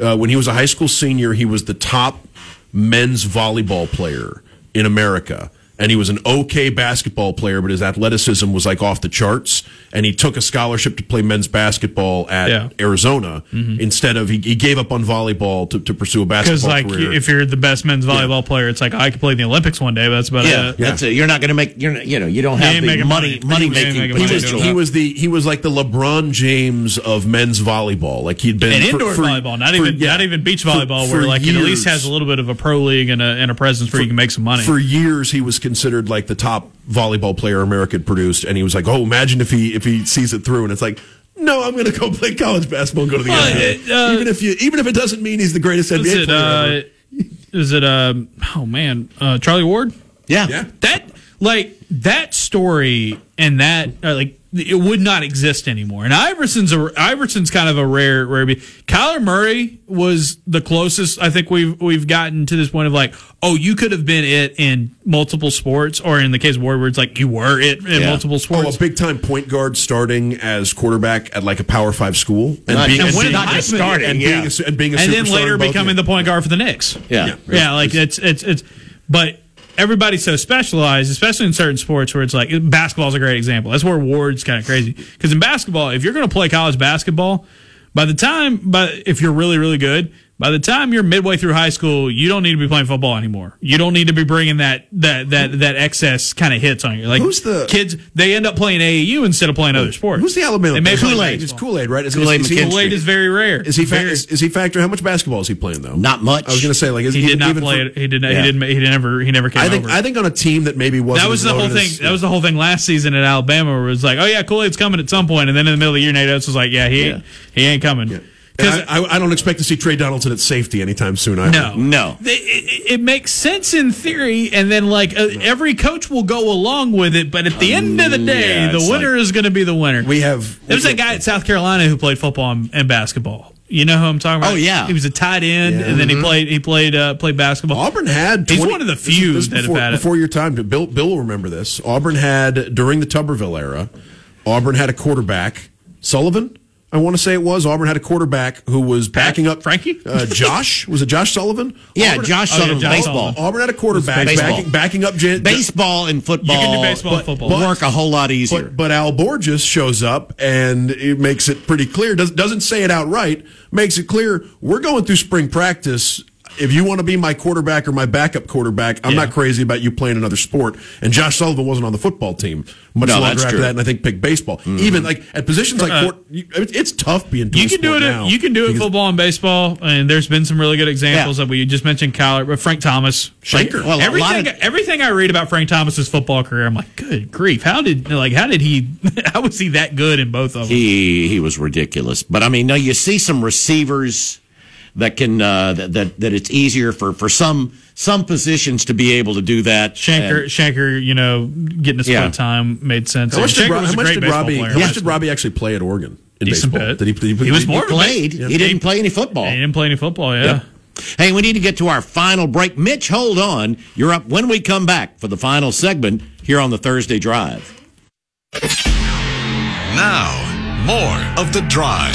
Speaker 3: Uh, when he was a high school senior, he was the top men's volleyball player in America. And he was an okay basketball player, but his athleticism was like off the charts. And he took a scholarship to play men's basketball at
Speaker 2: Yeah.
Speaker 3: Arizona mm-hmm. instead of he, he gave up on volleyball to, to pursue a basketball
Speaker 2: Because like
Speaker 3: career.
Speaker 2: if you're the best men's volleyball player, it's like I could play in the Olympics one day, but that's about
Speaker 1: yeah,
Speaker 2: it.
Speaker 1: that's it. You're not going to make. You're not, you know you don't have the money
Speaker 2: money.
Speaker 1: money making
Speaker 2: making
Speaker 3: he was he was the he was like the LeBron James of men's volleyball. Like he'd been
Speaker 2: And
Speaker 3: for-
Speaker 2: indoor
Speaker 3: for-
Speaker 2: volleyball, not
Speaker 3: for-
Speaker 2: even
Speaker 3: yeah,
Speaker 2: not even beach volleyball,
Speaker 3: for
Speaker 2: where like it at least has a little bit of a pro league and a, and a presence where you can make some money.
Speaker 3: For years, he was considered like the top volleyball player America had produced, and he was like, "Oh, imagine if he if he sees it through." And it's like, "No, I'm going to go play college basketball and go to the
Speaker 2: Well,
Speaker 3: NBA."
Speaker 2: uh,
Speaker 3: even if you even if it doesn't mean he's the greatest NBA
Speaker 2: it?
Speaker 3: player
Speaker 2: Uh,
Speaker 3: ever.
Speaker 2: is it? Um, oh man, uh, Charlie Ward.
Speaker 1: yeah.
Speaker 3: Yeah.
Speaker 2: That like that story and that uh, like it would not exist anymore. And Iverson's a Iverson's kind of a rare rare. be- Kyler Murray was the closest I think we've we've gotten to this point of like, oh, you could have been it in multiple sports, or in the case of Ward, where it's like you were it in
Speaker 1: Yeah.
Speaker 2: multiple
Speaker 3: Oh,
Speaker 2: sports.
Speaker 3: a big time point guard starting as quarterback at like a Power Five school, and
Speaker 1: Not-
Speaker 3: being
Speaker 1: and
Speaker 3: and
Speaker 1: winning not just
Speaker 3: and
Speaker 1: starting,
Speaker 3: and
Speaker 1: yeah.
Speaker 3: being a, and being a
Speaker 2: and then later becoming
Speaker 3: games.
Speaker 2: the point guard for the Knicks.
Speaker 1: Yeah.
Speaker 2: yeah, like it's it's it's, but everybody's so specialized, especially in certain sports where it's like basketball's a great example. That's where Ward's kind of crazy because in basketball, if you're going to play college basketball, by the time, but if you're really really good. By the time you're midway through high school, you don't need to be playing football anymore. You don't need to be bringing that that that that excess kind of hits on you. Like
Speaker 3: Who's the-
Speaker 2: kids? They end up playing AAU instead of playing other sports.
Speaker 3: Who's the Alabama?
Speaker 2: They may
Speaker 3: player?
Speaker 1: Kool-Aid.
Speaker 3: It's. Kool Aid, right? Is,
Speaker 1: Kool-Aid
Speaker 3: is, is.
Speaker 2: Kool-Aid is very rare.
Speaker 3: is he fa-
Speaker 2: Very-
Speaker 3: is, is he factor? How much basketball is he playing though?
Speaker 1: Not much.
Speaker 3: I was going to say like is
Speaker 2: he
Speaker 3: even-
Speaker 2: did not
Speaker 3: even
Speaker 2: play
Speaker 3: for-
Speaker 2: He did not.
Speaker 1: Yeah.
Speaker 2: He didn't. He never. He never came
Speaker 3: I think
Speaker 2: over.
Speaker 3: I think on a team that maybe wasn't
Speaker 2: that was the whole thing.
Speaker 3: as-
Speaker 2: that was the whole thing last season at Alabama, where it was like, oh yeah, Kool Aid's coming at some point, and then in the middle of the year, Nate Oats was like, yeah, he ain't, he ain't coming.
Speaker 3: And
Speaker 2: Because
Speaker 3: I, I, I don't expect to see Trey Donaldson at safety anytime soon. Either.
Speaker 2: no,
Speaker 1: No.
Speaker 2: It, it, it makes sense in theory, and then like uh, every coach will go along with it, but at the end of the day,
Speaker 1: yeah,
Speaker 2: the
Speaker 1: it's
Speaker 2: winner is going to be the winner.
Speaker 3: We have.
Speaker 2: there was a guy at South Carolina who played football and, and basketball. You know who I'm talking about?
Speaker 1: Oh, yeah.
Speaker 2: he was a tight end,
Speaker 3: Yeah.
Speaker 2: and then he played he played uh, played basketball.
Speaker 3: Auburn had.
Speaker 2: He's
Speaker 3: 20
Speaker 2: one of the few
Speaker 3: this is
Speaker 2: that have
Speaker 3: before,
Speaker 2: had it.
Speaker 3: before your time. Bill Bill will remember this. Auburn had during the Tuberville era. Auburn had a quarterback, Sullivan. I want to say it was Auburn had a quarterback who was backing up
Speaker 2: Frankie?
Speaker 3: Uh, Josh was it Josh Sullivan?
Speaker 1: Yeah,
Speaker 3: Auburn,
Speaker 1: Josh
Speaker 2: Oh, yeah,
Speaker 1: Sullivan,
Speaker 2: Josh
Speaker 1: baseball.
Speaker 2: Sullivan.
Speaker 3: Auburn had a quarterback backing, backing up Jan,
Speaker 1: Baseball and football.
Speaker 2: You can do baseball and
Speaker 1: but-
Speaker 2: football.
Speaker 1: Work a whole lot easier.
Speaker 3: But, but Al Borges shows up and it makes it pretty clear. Does, doesn't say it outright. Makes it clear we're going through spring practice. If you want to be my quarterback or my backup quarterback, I'm
Speaker 2: Yeah.
Speaker 3: not crazy about you playing another sport. And Josh Sullivan wasn't on the football team much
Speaker 1: No,
Speaker 3: longer after
Speaker 1: true.
Speaker 3: that, and I think picked baseball. Even like at positions like
Speaker 2: Uh,
Speaker 3: it's tough being.
Speaker 2: You can do it.
Speaker 3: now
Speaker 2: you can do it football and baseball, and there's been some really good examples
Speaker 1: Yeah.
Speaker 2: that we just mentioned. Kyler, but Frank Thomas,
Speaker 3: Shanker.
Speaker 2: Like,
Speaker 1: Well,
Speaker 2: everything,
Speaker 1: of-
Speaker 2: everything I read about Frank Thomas's football career, I'm like, good grief! How did like how did he? How was he that good in both of them?
Speaker 1: he he was ridiculous. But I mean, no, you see some receivers that can uh, that, that that it's easier for for some some positions to be able to do that.
Speaker 2: Shanker,
Speaker 1: And-
Speaker 2: Shanker, you know, getting to split
Speaker 1: Yeah.
Speaker 2: time made sense.
Speaker 3: How much did, Ro-
Speaker 2: was
Speaker 3: how much did Robbie?
Speaker 2: player.
Speaker 3: How much did Robbie actually play at Oregon in
Speaker 2: Decent
Speaker 3: baseball?
Speaker 2: bit.
Speaker 3: Did he? Did he,
Speaker 2: He was
Speaker 3: did
Speaker 2: more
Speaker 1: he played. He didn't play any football.
Speaker 2: He didn't play any football. Yeah.
Speaker 1: Yep. Hey, we need to get to our final break. Mitch, hold on. You're up when we come back for the final segment here on the Thursday Drive.
Speaker 4: Now, more of The Drive.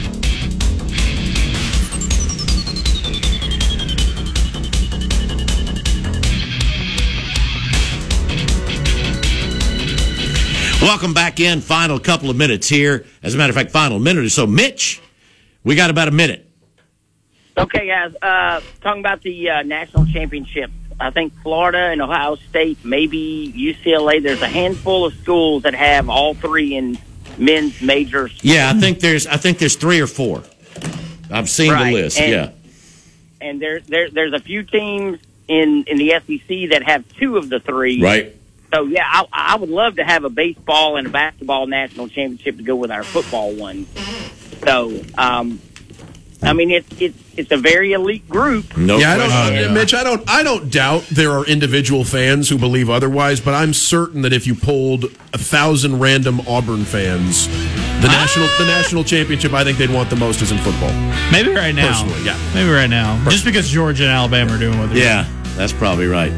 Speaker 1: Welcome back in. Final couple of minutes here. As a matter of fact, final minute or so. Mitch, we got about a minute.
Speaker 10: Okay, guys. Uh, talking about the uh, national championship, I think Florida and Ohio State, maybe UCLA. There's a handful of schools that have all three in men's majors.
Speaker 1: Yeah, I think there's I think there's three or four. I've seen
Speaker 10: Right,
Speaker 1: the list.
Speaker 10: and-
Speaker 1: yeah.
Speaker 10: and there, there there's a few teams in in the SEC that have two of the three.
Speaker 1: Right.
Speaker 10: So yeah, I, I would love to have a baseball and a basketball national championship to go with our football one. So, um, I mean, it's it's it's a very elite group.
Speaker 1: No
Speaker 3: yeah, I don't,
Speaker 1: question.
Speaker 3: uh, Mitch. I don't. I don't doubt there are individual fans who believe otherwise, but I'm certain that if you polled a thousand random Auburn fans, the national the national championship, I think they'd want the most is in football.
Speaker 2: Maybe right now.
Speaker 3: Personally, yeah.
Speaker 2: Maybe right now. Just because Georgia and Alabama are doing what they're doing
Speaker 1: Yeah, that's probably right.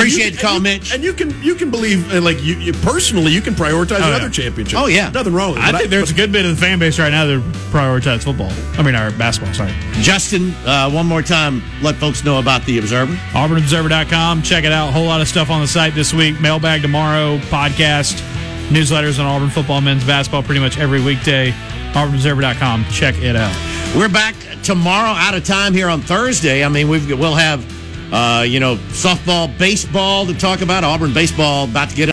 Speaker 1: Appreciate the call,
Speaker 3: and you,
Speaker 1: Mitch.
Speaker 3: And you can you can believe uh, like you, you personally you can prioritize
Speaker 2: Oh, yeah.
Speaker 3: another championship.
Speaker 1: Oh, yeah.
Speaker 3: nothing wrong.
Speaker 2: I
Speaker 3: But
Speaker 2: think there's a good bit of the fan base right now that prioritize football. I mean, our basketball, sorry.
Speaker 1: Justin, uh, one more time, let folks know about the Observer.
Speaker 2: AuburnObserver.com. Check it out. A whole lot of stuff on the site this week. Mailbag tomorrow, podcast, newsletters on Auburn football, men's basketball pretty much every weekday. AuburnObserver.com. Check it out.
Speaker 1: We're back tomorrow out of time here on Thursday. I mean, we've, we'll have, uh, you know, softball, baseball to talk about. Auburn baseball about to get